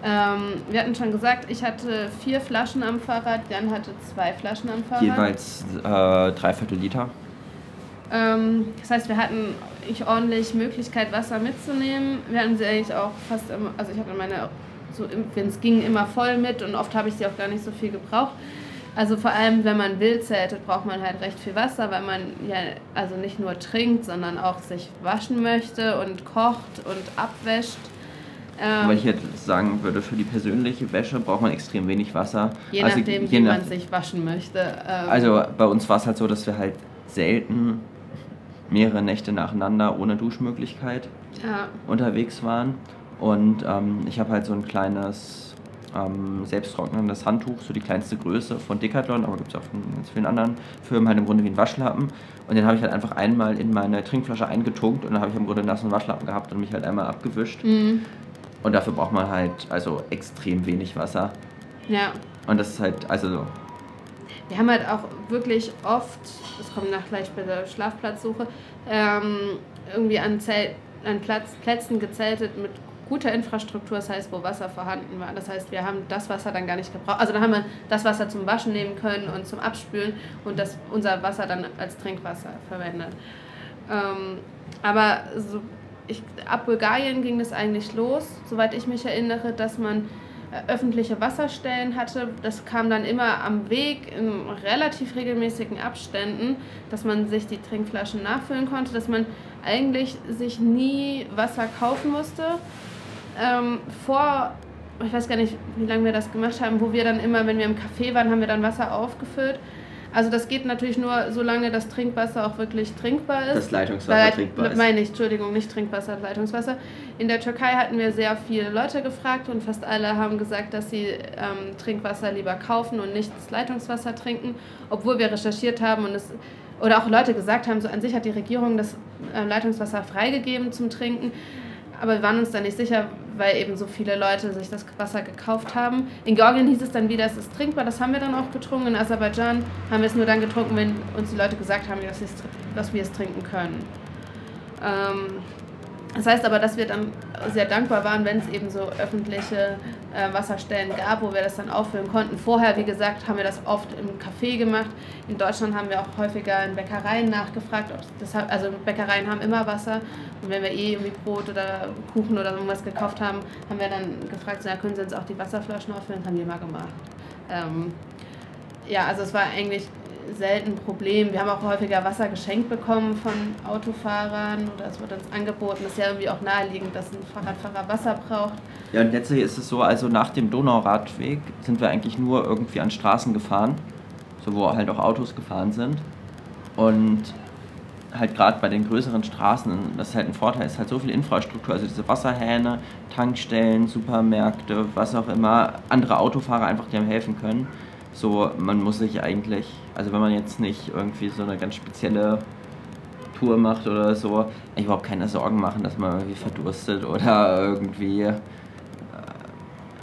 Ähm, wir hatten schon gesagt, ich hatte vier Flaschen am Fahrrad, Jan hatte zwei Flaschen am Fahrrad. Jeweils äh, dreiviertel Liter. Ähm, das heißt, wir hatten ich ordentlich Möglichkeit, Wasser mitzunehmen. Wir hatten sie eigentlich auch fast immer, also ich hatte meine, so wenn es ging, immer voll mit und oft habe ich sie auch gar nicht so viel gebraucht. Also vor allem, wenn man wild zeltet, braucht man halt recht viel Wasser, weil man ja also nicht nur trinkt, sondern auch sich waschen möchte und kocht und abwäscht. Ähm, Weil ich jetzt sagen würde, für die persönliche Wäsche braucht man extrem wenig Wasser. je Also nachdem, je wie nach- man sich waschen möchte. Ähm, Also bei uns war es halt so, dass wir halt selten mehrere Nächte nacheinander ohne Duschmöglichkeit ja, unterwegs waren. Und ähm, ich habe halt so ein kleines ähm, selbsttrocknendes Handtuch, so die kleinste Größe von Decathlon, aber gibt es auch von ganz vielen anderen Firmen, halt im Grunde wie ein Waschlappen. Und den habe ich halt einfach einmal in meine Trinkflasche eingetunkt und dann habe ich im Grunde einen nassen Waschlappen gehabt und mich halt einmal abgewischt. mhm. Und dafür braucht man halt also extrem wenig Wasser. ja. Und das ist halt, also wir haben halt auch wirklich oft, das kommt nach gleich bei der Schlafplatzsuche, ähm, irgendwie an, Zelt, an Platz, Plätzen gezeltet mit guter Infrastruktur, das heißt, wo Wasser vorhanden war. Das heißt, wir haben das Wasser dann gar nicht gebraucht. Also da haben wir das Wasser zum Waschen nehmen können und zum Abspülen und das, unser Wasser dann als Trinkwasser verwendet. Ähm, aber so, ich, ab Bulgarien ging es eigentlich los, soweit ich mich erinnere, dass man äh, öffentliche Wasserstellen hatte. Das kam dann immer am Weg in relativ regelmäßigen Abständen, dass man sich die Trinkflaschen nachfüllen konnte, dass man eigentlich sich nie Wasser kaufen musste. Ähm, vor, ich weiß gar nicht, wie lange wir das gemacht haben, wo wir dann immer, wenn wir im Café waren, haben wir dann Wasser aufgefüllt. Also das geht natürlich nur, solange das Trinkwasser auch wirklich trinkbar ist. Das Leitungswasser Weil, trinkbar ist. Meine ich, Entschuldigung, nicht Trinkwasser, Leitungswasser. In der Türkei hatten wir sehr viele Leute gefragt und fast alle haben gesagt, dass sie ähm, Trinkwasser lieber kaufen und nicht das Leitungswasser trinken, obwohl wir recherchiert haben und es oder auch Leute gesagt haben, so an sich hat die Regierung das äh, Leitungswasser freigegeben zum Trinken, aber wir waren uns da nicht sicher, weil eben so viele Leute sich das Wasser gekauft haben. In Georgien hieß es dann wieder, es ist trinkbar, das haben wir dann auch getrunken. In Aserbaidschan haben wir es nur dann getrunken, wenn uns die Leute gesagt haben, dass, dass wir es trinken können. Ähm, das heißt aber, dass wir dann sehr dankbar waren, wenn es eben so öffentliche äh, Wasserstellen gab, wo wir das dann auffüllen konnten. Vorher, wie gesagt, haben wir das oft im Café gemacht. In Deutschland haben wir auch häufiger in Bäckereien nachgefragt. Das, also Bäckereien haben immer Wasser. Und wenn wir eh irgendwie Brot oder Kuchen oder irgendwas gekauft haben, haben wir dann gefragt, na, können Sie uns auch die Wasserflaschen auffüllen? Haben wir immer gemacht. Ähm, ja, also es war eigentlich selten ein Problem. Wir haben auch häufiger Wasser geschenkt bekommen von Autofahrern oder es wird uns angeboten. Das ist ja irgendwie auch naheliegend, dass ein Fahrradfahrer Wasser braucht. Ja, und letztlich ist es so, also nach dem Donauradweg sind wir eigentlich nur irgendwie an Straßen gefahren, so wo halt auch Autos gefahren sind. Und halt gerade bei den größeren Straßen, das ist halt ein Vorteil, ist halt so viel Infrastruktur, also diese Wasserhähne, Tankstellen, Supermärkte, was auch immer, andere Autofahrer einfach, die einem helfen können. So, man muss sich eigentlich, also wenn man jetzt nicht irgendwie so eine ganz spezielle Tour macht oder so, eigentlich überhaupt keine Sorgen machen, dass man irgendwie verdurstet oder irgendwie äh,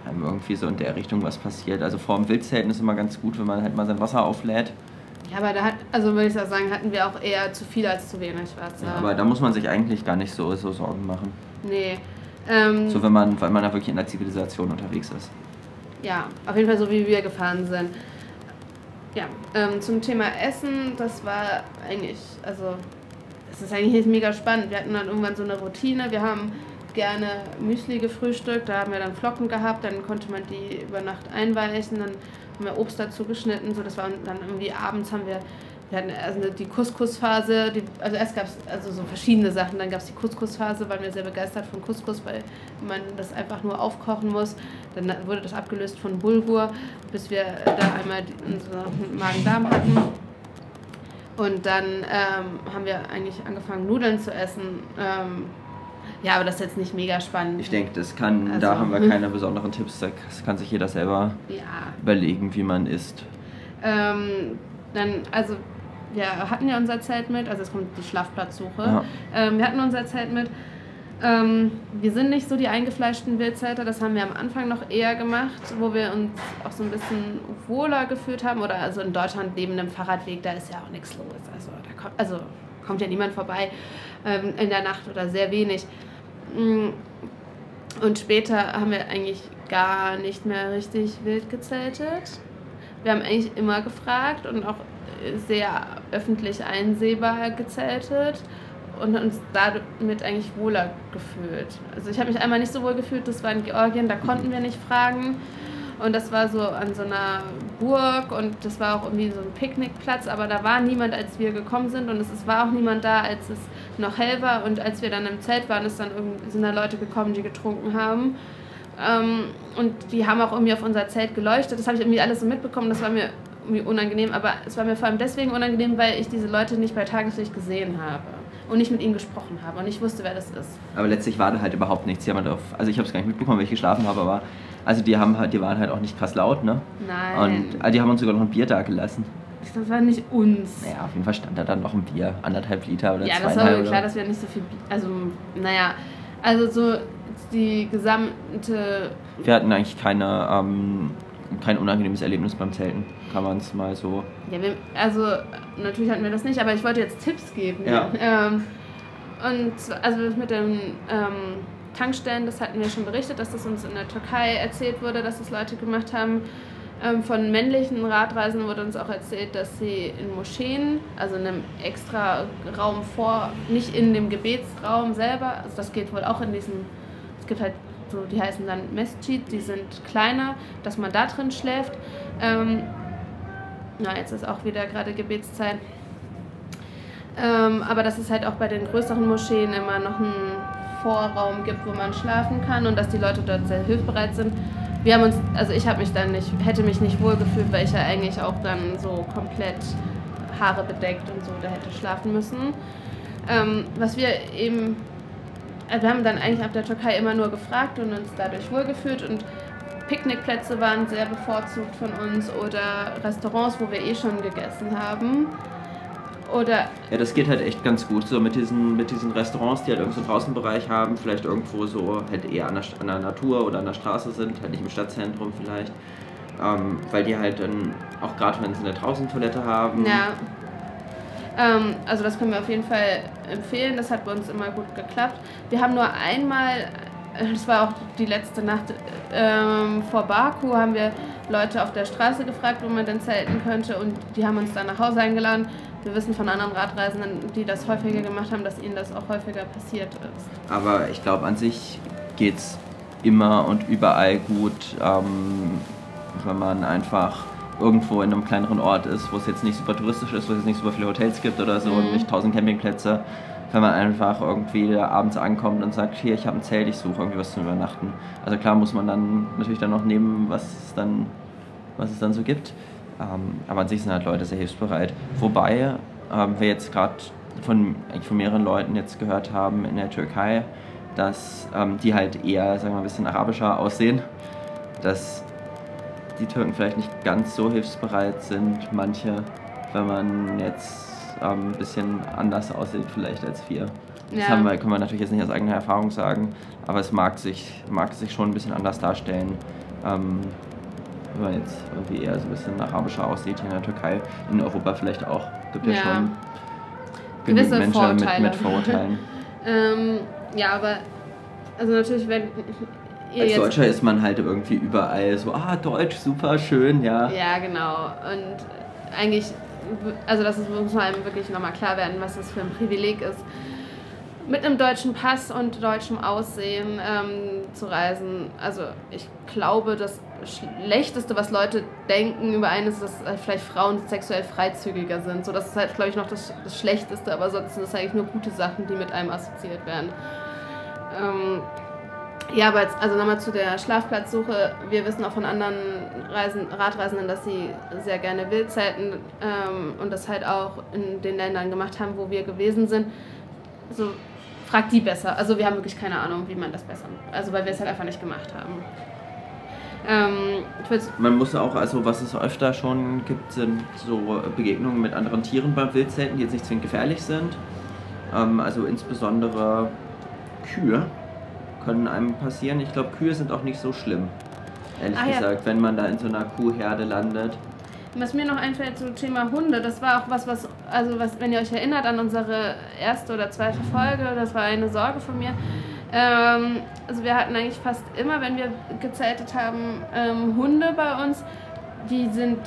einem irgendwie so in der Richtung was passiert. Also vor dem Wildzelten ist immer ganz gut, wenn man halt mal sein Wasser auflädt. Ja, aber da hat, also würde ich sagen, hatten wir auch eher zu viel als zu wenig Wasser. Ja, aber da muss man sich eigentlich gar nicht so, so Sorgen machen. Nee. Ähm, so wenn man, weil man da wirklich in der Zivilisation unterwegs ist. Ja, auf jeden Fall so wie wir gefahren sind. Ja, ähm, zum Thema Essen, das war eigentlich, also das ist eigentlich mega spannend. Wir hatten dann irgendwann so eine Routine. Wir haben gerne Müsli gefrühstückt, da haben wir dann Flocken gehabt, dann konnte man die über Nacht einweichen, dann haben wir Obst dazu geschnitten, so das war dann irgendwie abends haben wir wir hatten also die Couscous-Phase, also erst gab es also so verschiedene Sachen, dann gab es die Couscous-Phase, waren wir sehr begeistert von Couscous, weil man das einfach nur aufkochen muss. Dann wurde das abgelöst von Bulgur, bis wir da einmal unseren Magen-Darm hatten. Und dann ähm, haben wir eigentlich angefangen, Nudeln zu essen. Ähm, ja, aber das ist jetzt nicht mega spannend. Ich denke, das kann, also, da haben wir keine besonderen Tipps. Das kann sich jeder selber ja. überlegen, wie man isst. Ähm, dann, also wir hatten ja unser Zelt mit, also es kommt die Schlafplatzsuche. Ja. Ähm, wir hatten unser Zelt mit. Ähm, wir sind nicht so die eingefleischten Wildzelter, das haben wir am Anfang noch eher gemacht, wo wir uns auch so ein bisschen wohler gefühlt haben. Oder also in Deutschland neben dem Fahrradweg, da ist ja auch nichts los. Also, da kommt, also kommt ja niemand vorbei ähm, in der Nacht oder sehr wenig. Mm. Und später haben wir eigentlich gar nicht mehr richtig wild gezeltet. Wir haben eigentlich immer gefragt und auch sehr öffentlich einsehbar gezeltet und uns damit eigentlich wohler gefühlt. Also ich habe mich einmal nicht so wohl gefühlt, das war in Georgien, da konnten wir nicht fragen. Und das war so an so einer Burg und das war auch irgendwie so ein Picknickplatz, aber da war niemand, als wir gekommen sind und es war auch niemand da, als es noch hell war und als wir dann im Zelt waren, ist dann sind da Leute gekommen, die getrunken haben. Ähm, und die haben auch irgendwie auf unser Zelt geleuchtet. Das habe ich irgendwie alles so mitbekommen. Das war mir irgendwie unangenehm, aber es war mir vor allem deswegen unangenehm, weil ich diese Leute nicht bei Tageslicht gesehen habe und nicht mit ihnen gesprochen habe und ich wusste, wer das ist. Aber letztlich war da halt überhaupt nichts. Die auf, also ich habe es gar nicht mitbekommen, weil ich geschlafen habe, aber also die haben halt, die waren halt auch nicht krass laut, ne? Nein. Und also die haben uns sogar noch ein Bier da gelassen. Das war nicht uns. Naja, auf jeden Fall stand da dann noch ein Bier, anderthalb Liter oder Ja, das war mir klar, dass wir nicht so viel, also naja, also so die gesamte... Wir hatten eigentlich keine, ähm, kein unangenehmes Erlebnis beim Zelten, kann man es mal so. Ja, wir, also natürlich hatten wir das nicht, aber ich wollte jetzt Tipps geben. Ja. Ähm, und also mit den ähm, Tankstellen, das hatten wir schon berichtet, dass das uns in der Türkei erzählt wurde, dass das Leute gemacht haben. Ähm, von männlichen Radreisenden wurde uns auch erzählt, dass sie in Moscheen, also in einem extra Raum vor, nicht in dem Gebetsraum selber, also das geht wohl auch in diesem, es gibt halt so, die heißen dann Mesjid, die sind kleiner, dass man da drin schläft. Ähm, na, jetzt ist auch wieder gerade Gebetszeit. Ähm, aber dass es halt auch bei den größeren Moscheen immer noch einen Vorraum gibt, wo man schlafen kann und dass die Leute dort sehr hilfsbereit sind. Wir haben uns, also ich habe mich dann nicht, hätte mich nicht wohl gefühlt, weil ich ja eigentlich auch dann so komplett Haare bedeckt und so da hätte schlafen müssen. Ähm, was wir eben, also wir haben dann eigentlich ab der Türkei immer nur gefragt und uns dadurch wohlgefühlt und Picknickplätze waren sehr bevorzugt von uns oder Restaurants, wo wir eh schon gegessen haben. Oder Ja, das geht halt echt ganz gut. So mit diesen, mit diesen Restaurants, die halt irgendwo so einen Draußenbereich haben, vielleicht irgendwo so halt eher an der, an der Natur oder an der Straße sind, halt nicht im Stadtzentrum vielleicht. Ähm, weil die halt dann, auch gerade wenn sie eine Draußentoilette haben, Ja. Ähm, also das können wir auf jeden Fall empfehlen. Das hat bei uns immer gut geklappt. Wir haben nur einmal, das war auch die letzte Nacht ähm, vor Baku, haben wir Leute auf der Straße gefragt, wo man denn zelten könnte und die haben uns dann nach Hause eingeladen. Wir wissen von anderen Radreisenden, die das häufiger gemacht haben, dass ihnen das auch häufiger passiert ist. Aber ich glaube, an sich geht's immer und überall gut, ähm, wenn man einfach irgendwo in einem kleineren Ort ist, wo es jetzt nicht super touristisch ist, wo es jetzt nicht super viele Hotels gibt oder so und Mhm. nicht tausend Campingplätze. Wenn man einfach irgendwie abends ankommt und sagt, hier, ich habe ein Zelt, ich suche irgendwie was zum Übernachten. Also klar muss man dann natürlich dann noch nehmen, was es dann, was es dann so gibt. Ähm, aber an sich sind halt Leute sehr hilfsbereit. Wobei ähm, wir jetzt gerade von, von mehreren Leuten jetzt gehört haben in der Türkei, dass ähm, die halt eher, sagen wir mal, ein bisschen arabischer aussehen. Dass die Türken vielleicht nicht ganz so hilfsbereit sind, manche, wenn man jetzt ähm, ein bisschen anders aussieht vielleicht als wir. Das Ja. haben wir, können wir natürlich jetzt nicht aus eigener Erfahrung sagen, aber es mag sich, mag sich schon ein bisschen anders darstellen. Ähm, wenn man jetzt irgendwie eher so ein bisschen arabischer aussieht hier in der Türkei, in Europa vielleicht auch. Gibt ja, Ja. schon Gewisse Menschen mit, Vorurteile. mit Vorurteilen. Ähm, ja, aber also natürlich, wenn Als Deutscher ist man halt irgendwie überall so, ah, Deutsch, super, schön, ja. Ja, genau. Und eigentlich, also das ist, muss einem wirklich nochmal klar werden, was das für ein Privileg ist, mit einem deutschen Pass und deutschem Aussehen ähm, zu reisen. Also ich glaube, das Schlechteste, was Leute denken über einen, ist, dass vielleicht Frauen sexuell freizügiger sind. So, das ist halt, glaube ich, noch das, das Schlechteste, aber sonst sind es eigentlich nur gute Sachen, die mit einem assoziiert werden. Ähm, ja, aber jetzt, also nochmal zu der Schlafplatzsuche. Wir wissen auch von anderen Reisen, Radreisenden, dass sie sehr gerne Wildzelten ähm, und das halt auch in den Ländern gemacht haben, wo wir gewesen sind. So, fragt die besser. Also wir haben wirklich keine Ahnung, wie man das besser macht. Also weil wir es halt einfach nicht gemacht haben. Ähm, Man muss auch, also was es öfter schon gibt, sind so Begegnungen mit anderen Tieren beim Wildzelten, die jetzt nicht zwingend gefährlich sind. Ähm, also insbesondere Kühe können einem passieren. Ich glaube, Kühe sind auch nicht so schlimm. Ehrlich ja. gesagt, wenn man da in so einer Kuhherde landet. Was mir noch einfällt zum Thema Hunde, das war auch was, was, also was, wenn ihr euch erinnert an unsere erste oder zweite Folge, das war eine Sorge von mir. Ähm, also wir hatten eigentlich fast immer, wenn wir gezeltet haben, ähm, Hunde bei uns. Die sind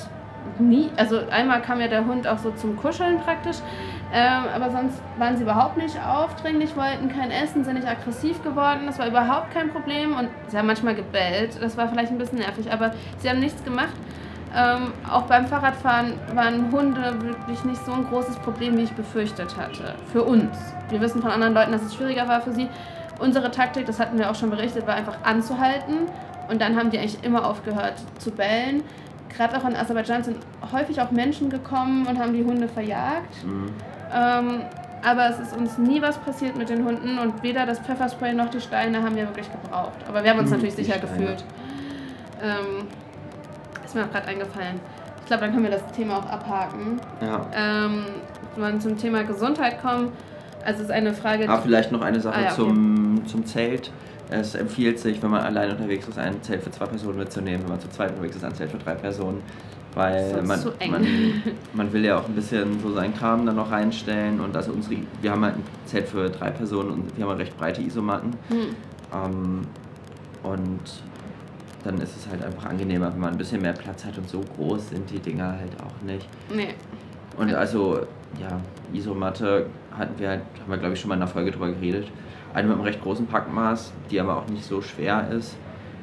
nie, also einmal kam ja der Hund auch so zum Kuscheln praktisch, ähm, aber sonst waren sie überhaupt nicht aufdringlich, wollten kein Essen, sind nicht aggressiv geworden. Das war überhaupt kein Problem und sie haben manchmal gebellt. Das war vielleicht ein bisschen nervig, aber sie haben nichts gemacht. Ähm, auch beim Fahrradfahren waren Hunde wirklich nicht so ein großes Problem, wie ich befürchtet hatte. Für uns. Wir wissen von anderen Leuten, dass es schwieriger war für sie. Unsere Taktik, das hatten wir auch schon berichtet, war einfach anzuhalten. Und dann haben die eigentlich immer aufgehört zu bellen. Gerade auch in Aserbaidschan sind häufig auch Menschen gekommen und haben die Hunde verjagt. Mhm. Ähm, aber es ist uns nie was passiert mit den Hunden und weder das Pfefferspray noch die Steine haben wir wirklich gebraucht. Aber wir haben uns Hm, natürlich sicher Steine. gefühlt. Ähm, ist mir auch gerade eingefallen. Ich glaube, dann können wir das Thema auch abhaken. Ja. Ähm, wenn wir zum Thema Gesundheit kommen, also es ist eine Frage, Ah, vielleicht noch eine Sache Ah, ja, okay. zum, zum Zelt. es empfiehlt sich, wenn man allein unterwegs ist, ein Zelt für zwei Personen mitzunehmen. Wenn man zu zweit unterwegs ist, ein Zelt für drei Personen. Weil man, man, man will ja auch ein bisschen so seinen Kram dann noch reinstellen. Und also unsere, wir haben halt ein Zelt für drei Personen und wir haben recht breite Isomatten. Hm. Ähm, und dann ist es halt einfach angenehmer, wenn man ein bisschen mehr Platz hat und so groß sind die Dinger halt auch nicht. Nee. Und also, ja, Isomatte hatten wir halt, haben wir glaube ich schon mal in einer Folge drüber geredet. Eine mit einem recht großen Packmaß, die aber auch nicht so schwer ist.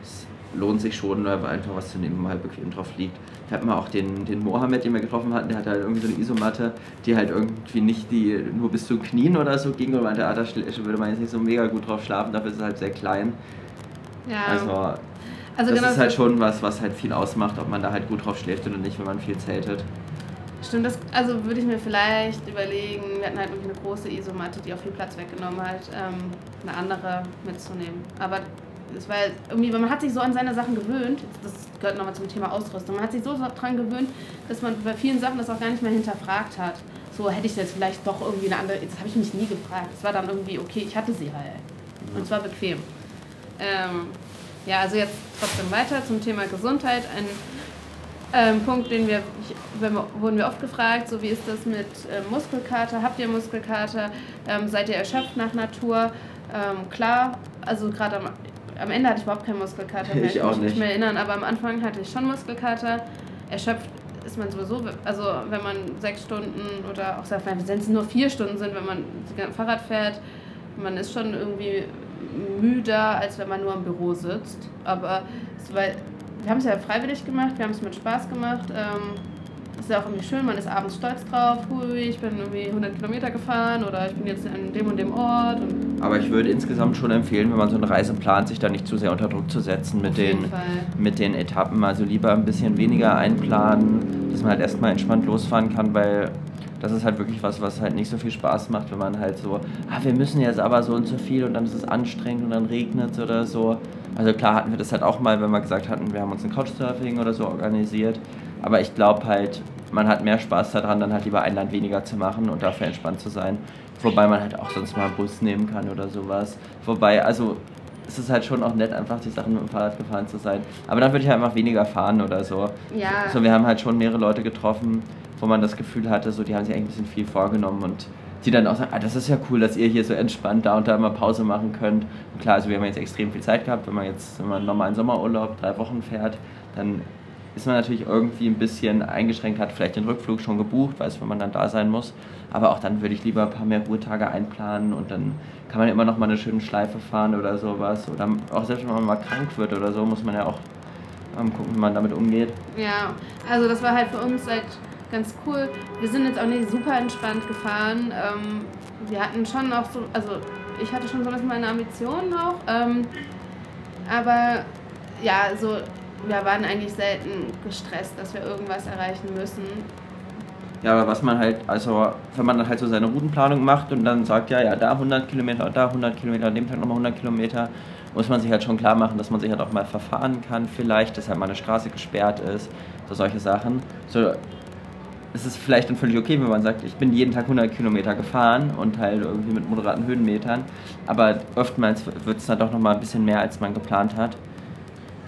Es lohnt sich schon, einfach was zu nehmen, wo man halt bequem drauf liegt. Da hat man auch den, den Mohammed, den wir getroffen hatten, der hat halt irgendwie so eine Isomatte, die halt irgendwie nicht die nur bis zu Knien oder so ging und meinte, ah, da würde man jetzt nicht so mega gut drauf schlafen, dafür ist es halt sehr klein. Ja. Also, also das genau ist halt schon was, was halt viel ausmacht, ob man da halt gut drauf schläft oder nicht, wenn man viel zeltet. Stimmt, das, also würde ich mir vielleicht überlegen, wir hatten halt irgendwie eine große Isomatte, die auch viel Platz weggenommen hat, ähm, eine andere mitzunehmen. Aber es war irgendwie, man hat sich so an seine Sachen gewöhnt, das gehört nochmal zum Thema Ausrüstung, man hat sich so daran gewöhnt, dass man bei vielen Sachen das auch gar nicht mehr hinterfragt hat. So hätte ich jetzt vielleicht doch irgendwie eine andere, das habe ich mich nie gefragt. Es war dann irgendwie, okay, ich hatte sie halt. Und zwar bequem. Ähm, ja, also jetzt trotzdem weiter zum Thema Gesundheit. Ein ähm, Punkt, den wir, wir, wurden wir oft gefragt, so wie ist das mit äh, Muskelkater? Habt ihr Muskelkater? Ähm, seid ihr erschöpft nach Natur? Ähm, klar, also gerade am, Ende hatte ich überhaupt keinen Muskelkater mehr. Ich auch nicht. nicht mehr erinnern, aber am Anfang hatte ich schon Muskelkater. Erschöpft ist man sowieso, also wenn man sechs Stunden oder auch wenn es nur vier Stunden sind, wenn man Fahrrad fährt, man ist schon irgendwie müder, als wenn man nur im Büro sitzt. Aber es war wir haben es ja freiwillig gemacht, wir haben es mit Spaß gemacht. Ähm, ist ja auch irgendwie schön, man ist abends stolz drauf, hui, ich bin irgendwie 100 Kilometer gefahren oder ich bin jetzt an dem und dem Ort. Und Aber ich würde insgesamt schon empfehlen, wenn man so eine Reise plant, sich da nicht zu sehr unter Druck zu setzen mit, den, mit den Etappen. Also lieber ein bisschen weniger einplanen, dass man halt erstmal entspannt losfahren kann, weil das ist halt wirklich was, was halt nicht so viel Spaß macht, wenn man halt so, ah, wir müssen jetzt aber so und so viel und dann ist es anstrengend und dann regnet es oder so. Also klar hatten wir das halt auch mal, wenn wir gesagt hatten, wir haben uns ein Couchsurfing oder so organisiert. Aber ich glaube halt, man hat mehr Spaß daran, dann halt lieber ein Land weniger zu machen und dafür entspannt zu sein. Wobei man halt auch sonst mal einen Bus nehmen kann oder sowas. Wobei, also es ist halt schon auch nett, einfach die Sachen mit dem Fahrrad gefahren zu sein. Aber dann würde ich halt einfach weniger fahren oder so. Ja. So, wir haben halt schon mehrere Leute getroffen, wo man das Gefühl hatte, so die haben sich eigentlich ein bisschen viel vorgenommen und die dann auch sagen, ah, das ist ja cool, dass ihr hier so entspannt da und da immer Pause machen könnt. Und klar, also wir haben jetzt extrem viel Zeit gehabt, wenn man jetzt, wenn man einen normalen Sommerurlaub drei Wochen fährt, dann ist man natürlich irgendwie ein bisschen eingeschränkt, hat vielleicht den Rückflug schon gebucht, weiß, wenn man dann da sein muss. Aber auch dann würde ich lieber ein paar mehr Ruhetage einplanen und dann kann man immer noch mal eine schöne Schleife fahren oder sowas. Oder auch selbst wenn man mal krank wird oder so, muss man ja auch ähm, gucken, wie man damit umgeht. Ja, also das war halt für uns halt ganz cool. Wir sind jetzt auch nicht super entspannt gefahren. Ähm, wir hatten schon auch so, also ich hatte schon so ein bisschen meine Ambitionen auch. Ähm, aber ja, so, wir waren eigentlich selten gestresst, dass wir irgendwas erreichen müssen. Ja, aber was man halt, also wenn man dann halt so seine Routenplanung macht und dann sagt, ja, ja, da 100 Kilometer, da 100 Kilometer, an dem Tag nochmal 100 Kilometer, muss man sich halt schon klar machen, dass man sich halt auch mal verfahren kann vielleicht, dass halt mal eine Straße gesperrt ist, so solche Sachen. So, es ist vielleicht dann völlig okay, wenn man sagt, ich bin jeden Tag 100 Kilometer gefahren und halt irgendwie mit moderaten Höhenmetern, aber oftmals wird es dann doch nochmal ein bisschen mehr, als man geplant hat.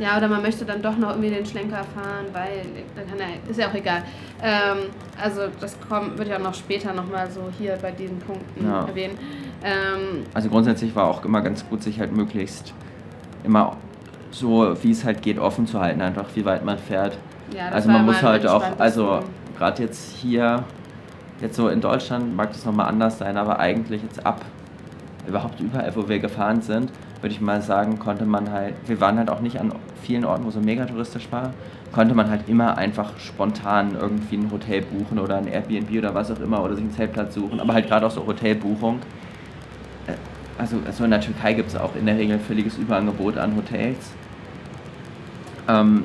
Ja, oder man möchte dann doch noch irgendwie den Schlenker fahren, weil dann kann er, ist ja auch egal. Ähm, also das kommt, wird ja auch noch später nochmal so hier bei diesen Punkten ja. erwähnen. Ähm, also grundsätzlich war auch immer ganz gut, sich halt möglichst immer so, wie es halt geht, offen zu halten, einfach wie weit man fährt. Ja, also man muss halt auch, also gerade jetzt hier, jetzt so in Deutschland mag das nochmal anders sein, aber eigentlich jetzt ab überhaupt überall, wo wir gefahren sind, würde ich mal sagen, konnte man halt, wir waren halt auch nicht an vielen Orten, wo so mega touristisch war, konnte man halt immer einfach spontan irgendwie ein Hotel buchen oder ein Airbnb oder was auch immer oder sich einen Zeltplatz suchen, aber halt gerade auch so Hotelbuchung. Äh, also, also in der Türkei gibt es auch in der Regel völliges Überangebot an Hotels. Ähm,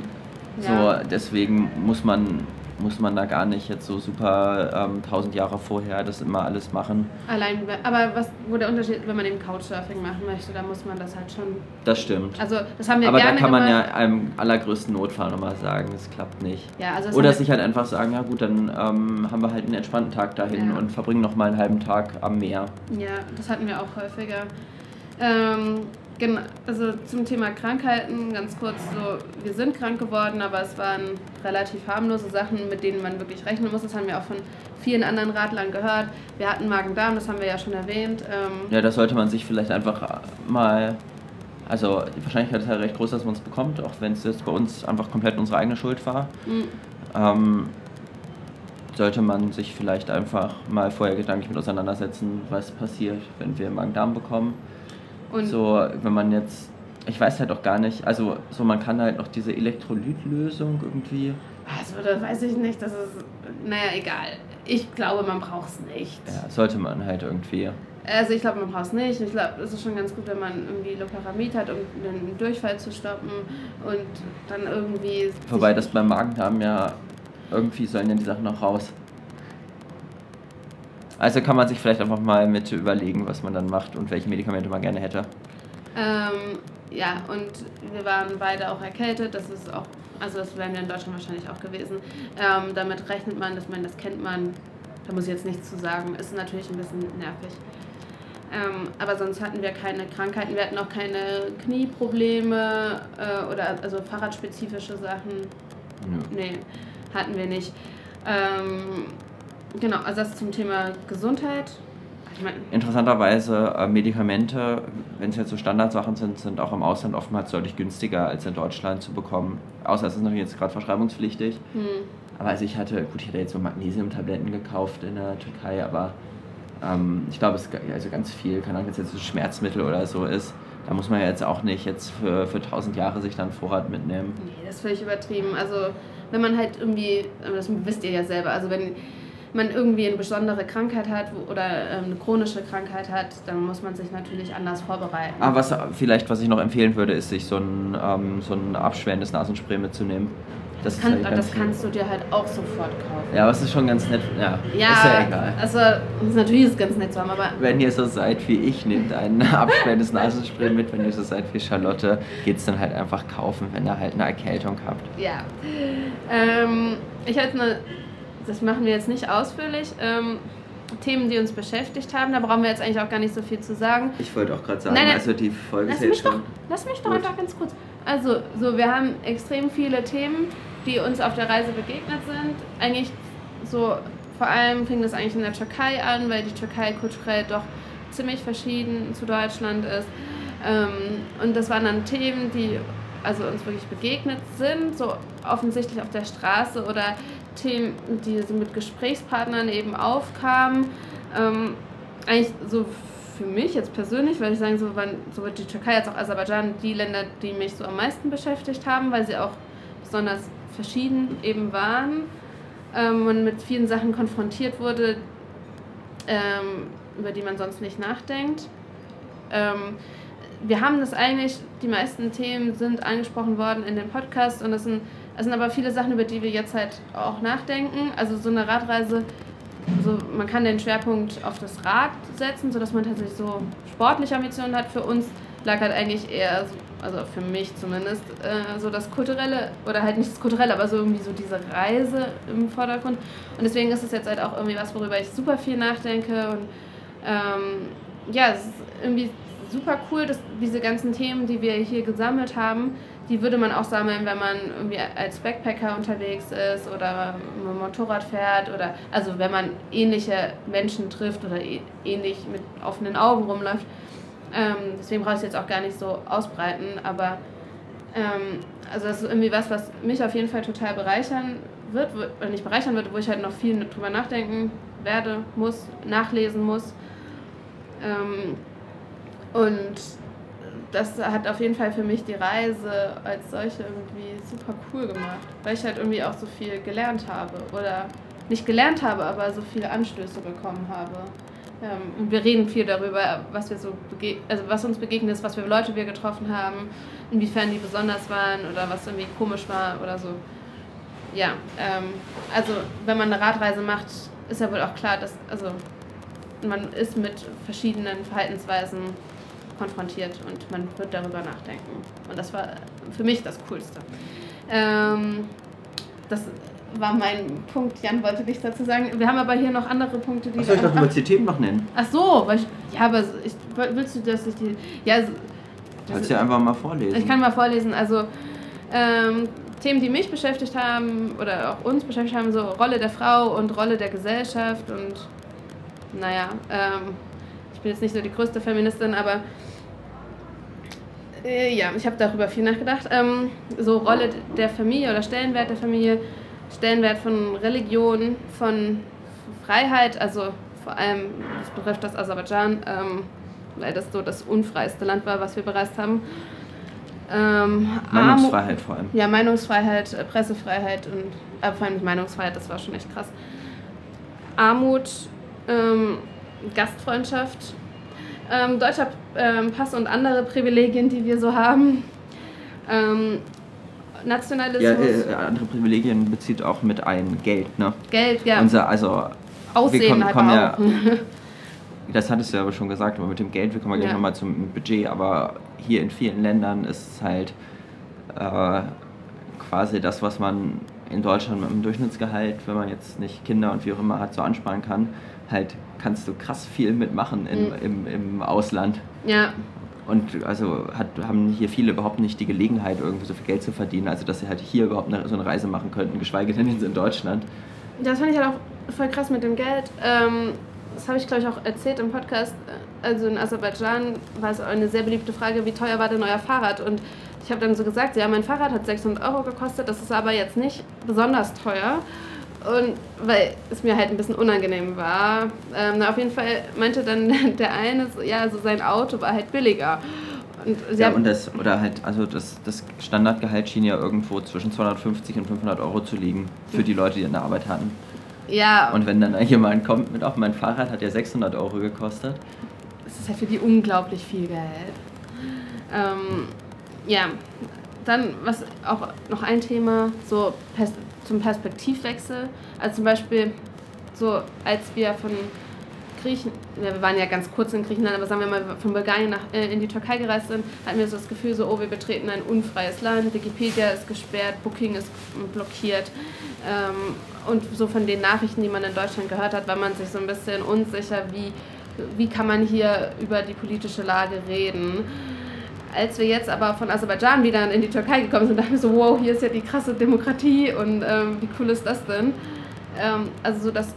ja. So, deswegen muss man muss man da gar nicht jetzt so super ähm, tausend Jahre vorher das immer alles machen. Allein, aber was, wo der Unterschied, wenn man eben Couchsurfing machen möchte, da muss man das halt schon. Das stimmt. Also das haben wir aber da kann man gemacht. ja im allergrößten Notfall nochmal sagen, es klappt nicht. Ja, also Oder sich halt einfach sagen, ja gut, dann ähm, haben wir halt einen entspannten Tag dahin ja. und verbringen nochmal einen halben Tag am Meer. Ja, das hatten wir auch häufiger. Ähm, Genau, also zum Thema Krankheiten ganz kurz so, wir sind krank geworden, aber es waren relativ harmlose Sachen, mit denen man wirklich rechnen muss. Das haben wir auch von vielen anderen Radlern gehört. Wir hatten Magen-Darm, das haben wir ja schon erwähnt. Ähm ja, da sollte man sich vielleicht einfach mal, also die Wahrscheinlichkeit ist ja recht groß, dass man es bekommt, auch wenn es jetzt bei uns einfach komplett unsere eigene Schuld war. Mhm. Ähm, sollte man sich vielleicht einfach mal vorher gedanklich mit auseinandersetzen, was passiert, wenn wir Magen-Darm bekommen und so, wenn man jetzt, ich weiß halt auch gar nicht, also so man kann halt noch diese Elektrolytlösung irgendwie. Also, das weiß ich nicht, das ist, naja, egal. Ich glaube, man braucht es nicht. Ja, sollte man halt irgendwie. Also ich glaube, man braucht es nicht. Ich glaube, es ist schon ganz gut, wenn man irgendwie Loperamid hat, um den Durchfall zu stoppen und dann irgendwie... Wobei das beim Magen-Darm ja irgendwie sollen ja die Sachen noch raus. Also kann man sich vielleicht einfach mal mit überlegen, was man dann macht und welche Medikamente man gerne hätte. Ähm, ja, und wir waren beide auch erkältet. Das ist auch, also das wären wir in Deutschland wahrscheinlich auch gewesen. Ähm, damit rechnet man, dass man, das kennt man. Da muss ich jetzt nichts zu sagen. Ist natürlich ein bisschen nervig. Ähm, aber sonst hatten wir keine Krankheiten. Wir hatten auch keine Knieprobleme äh, oder also fahrradspezifische Sachen. Ja. Nee, hatten wir nicht. Ähm, Genau, also das zum Thema Gesundheit. Ich mein, Interessanterweise äh, Medikamente, wenn es jetzt so Standardsachen sind, sind auch im Ausland oftmals deutlich günstiger als in Deutschland zu bekommen. Außer es ist natürlich jetzt gerade verschreibungspflichtig. Hm. Aber also ich hatte, gut, ich hatte jetzt so Magnesiumtabletten gekauft in der Türkei, aber ähm, ich glaube, es ist also ganz viel, keine Ahnung, wenn es jetzt so Schmerzmittel oder so ist, da muss man ja jetzt auch nicht jetzt für, für 1000 Jahre sich dann Vorrat mitnehmen. Nee, das ist völlig übertrieben. Also wenn man halt irgendwie, das wisst ihr ja selber, also wenn man irgendwie eine besondere Krankheit hat oder ähm, eine chronische Krankheit hat, dann muss man sich natürlich anders vorbereiten. Aber ah, was vielleicht, was ich noch empfehlen würde, ist, sich so ein, ähm, so ein abschwellendes Nasenspray mitzunehmen. Das, kann, halt das kannst du dir halt auch sofort kaufen. Ja, aber es ist schon ganz nett. Ja, ja ist ja egal. Also, ist natürlich ist ganz nett zu haben, aber. Wenn ihr so seid wie ich, nehmt ein abschwellendes Nasenspray mit. Wenn ihr so seid wie Charlotte, geht es dann halt einfach kaufen, wenn ihr halt eine Erkältung habt. Ja. Ähm, ich hatte eine das machen wir jetzt nicht ausführlich. Ähm, Themen, die uns beschäftigt haben, da brauchen wir jetzt eigentlich auch gar nicht so viel zu sagen. Ich wollte auch gerade sagen, nein, nein, also die Folge lass ist jetzt schon. Doch, lass mich doch Gut. einfach ganz kurz. Also, so, wir haben extrem viele Themen, die uns auf der Reise begegnet sind. Eigentlich so, vor allem fing das eigentlich in der Türkei an, weil die Türkei kulturell doch ziemlich verschieden zu Deutschland ist. Ähm, und das waren dann Themen, die also uns wirklich begegnet sind, so offensichtlich auf der Straße oder Themen, die so mit Gesprächspartnern eben aufkamen. Ähm, eigentlich so für mich jetzt persönlich, weil ich sagen, so waren sowohl die Türkei als auch Aserbaidschan die Länder, die mich so am meisten beschäftigt haben, weil sie auch besonders verschieden eben waren ähm, und mit vielen Sachen konfrontiert wurde, ähm, über die man sonst nicht nachdenkt. Ähm, wir haben das eigentlich, die meisten Themen sind angesprochen worden in dem Podcast und das sind, das sind aber viele Sachen, über die wir jetzt halt auch nachdenken. Also so eine Radreise, so, man kann den Schwerpunkt auf das Rad setzen, sodass man tatsächlich so sportliche Ambitionen hat. Für uns lag halt eigentlich eher, also für mich zumindest, äh, so das Kulturelle, oder halt nicht das Kulturelle, aber so irgendwie so diese Reise im Vordergrund. Und deswegen ist es jetzt halt auch irgendwie was, worüber ich super viel nachdenke und ähm, ja, es ist irgendwie super cool, dass diese ganzen Themen, die wir hier gesammelt haben, die würde man auch sammeln, wenn man irgendwie als Backpacker unterwegs ist oder mit Motorrad fährt oder also wenn man ähnliche Menschen trifft oder ähnlich mit offenen Augen rumläuft. Ähm, deswegen brauche ich es jetzt auch gar nicht so ausbreiten, aber ähm, also das ist irgendwie was, was mich auf jeden Fall total bereichern wird, oder nicht bereichern wird, wo ich halt noch viel drüber nachdenken werde, muss, nachlesen muss. Ähm, und das hat auf jeden Fall für mich die Reise als solche irgendwie super cool gemacht, weil ich halt irgendwie auch so viel gelernt habe oder nicht gelernt habe, aber so viele Anstöße bekommen habe. Ähm, und wir reden viel darüber, was wir so also was uns begegnet ist, was für Leute wir getroffen haben, inwiefern die besonders waren oder was irgendwie komisch war oder so. Ja, ähm, also wenn man eine Radreise macht, ist ja wohl auch klar, dass also man ist mit verschiedenen Verhaltensweisen konfrontiert und man wird darüber nachdenken. Und das war für mich das Coolste. Ähm, das war mein Punkt. Jan wollte nichts dazu sagen. Wir haben aber hier noch andere Punkte, die. Was soll ich doch über die Themen noch nennen? Ach so, weil ich, ja, aber ich, willst du, dass ich die. Ja, Kannst du ja einfach mal vorlesen. Ich kann mal vorlesen. Also ähm, Themen, die mich beschäftigt haben oder auch uns beschäftigt haben, so Rolle der Frau und Rolle der Gesellschaft und naja, ähm, bin jetzt nicht so die größte Feministin, aber äh, ja, ich habe darüber viel nachgedacht. Ähm, so Rolle der Familie oder Stellenwert der Familie, Stellenwert von Religion, von Freiheit, also vor allem, das betrifft das Aserbaidschan, ähm, weil das so das unfreiste Land war, was wir bereist haben. Ähm, Meinungsfreiheit vor allem. Ja, Meinungsfreiheit, äh, Pressefreiheit und äh, vor allem Meinungsfreiheit, das war schon echt krass. Armut, ähm, Gastfreundschaft, ähm, deutscher ähm, Pass und andere Privilegien, die wir so haben. Ähm, Nationalismus. Ja, äh, andere Privilegien bezieht auch mit ein Geld, ne? Geld, ja. Unser, also, Aussehen wir kommen, halt kommen ja, Das hattest du ja aber schon gesagt, aber mit dem Geld, wir kommen gleich ja. nochmal zum Budget, aber hier in vielen Ländern ist es halt äh, quasi das, was man in Deutschland mit dem Durchschnittsgehalt, wenn man jetzt nicht Kinder und wie auch immer hat, so ansparen kann, halt kannst du krass viel mitmachen in, mhm. im, im Ausland. Ja. Und also hat, haben hier viele überhaupt nicht die Gelegenheit, irgendwie so viel Geld zu verdienen, also dass sie halt hier überhaupt eine, so eine Reise machen könnten, geschweige denn in Deutschland. Das fand ich halt auch voll krass mit dem Geld. Ähm, das habe ich, glaube ich, auch erzählt im Podcast. Also in Aserbaidschan war es eine sehr beliebte Frage, wie teuer war denn euer Fahrrad? Und ich habe dann so gesagt, ja, mein Fahrrad hat 600 Euro gekostet, das ist aber jetzt nicht besonders teuer. Und weil es mir halt ein bisschen unangenehm war. Ähm, na, auf jeden Fall meinte dann der eine, so, ja, also sein Auto war halt billiger. Und ja, und das, oder halt, also das, das Standardgehalt schien ja irgendwo zwischen 250 und 500 Euro zu liegen für die Leute, die eine Arbeit hatten. Ja. Und wenn dann jemand kommt mit, auch mein Fahrrad hat ja 600 Euro gekostet. Das ist ja für die unglaublich viel Geld. Ähm, ja, dann, was auch noch ein Thema, so Pers zum Perspektivwechsel. Also zum Beispiel, so als wir von Griechen, wir waren ja ganz kurz in Griechenland, aber sagen wir mal, von Bulgarien nach, äh, in die Türkei gereist sind, hatten wir so das Gefühl, so, oh, wir betreten ein unfreies Land, Wikipedia ist gesperrt, Booking ist blockiert. Ähm, und so von den Nachrichten, die man in Deutschland gehört hat, war man sich so ein bisschen unsicher, wie, wie kann man hier über die politische Lage reden. Als wir jetzt aber von Aserbaidschan wieder in die Türkei gekommen sind, dachten wir so, wow, hier ist ja die krasse Demokratie und ähm, wie cool ist das denn? Ähm, also so, dass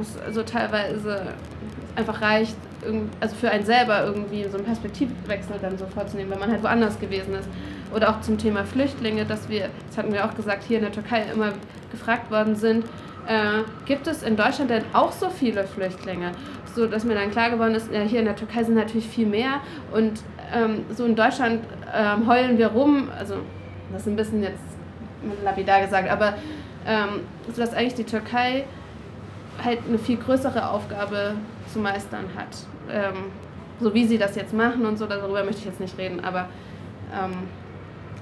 es so teilweise einfach reicht, also für einen selber irgendwie so einen Perspektivwechsel dann so vorzunehmen, wenn man halt woanders gewesen ist. Oder auch zum Thema Flüchtlinge, dass wir, das hatten wir auch gesagt, hier in der Türkei immer gefragt worden sind, äh, gibt es in Deutschland denn auch so viele Flüchtlinge? So dass mir dann klar geworden ist, ja, hier in der Türkei sind natürlich viel mehr und ähm, so in Deutschland ähm, heulen wir rum, also das ist ein bisschen jetzt lapidar gesagt, aber ähm, so dass eigentlich die Türkei halt eine viel größere Aufgabe zu meistern hat. Ähm, so wie sie das jetzt machen und so, darüber möchte ich jetzt nicht reden, aber ähm,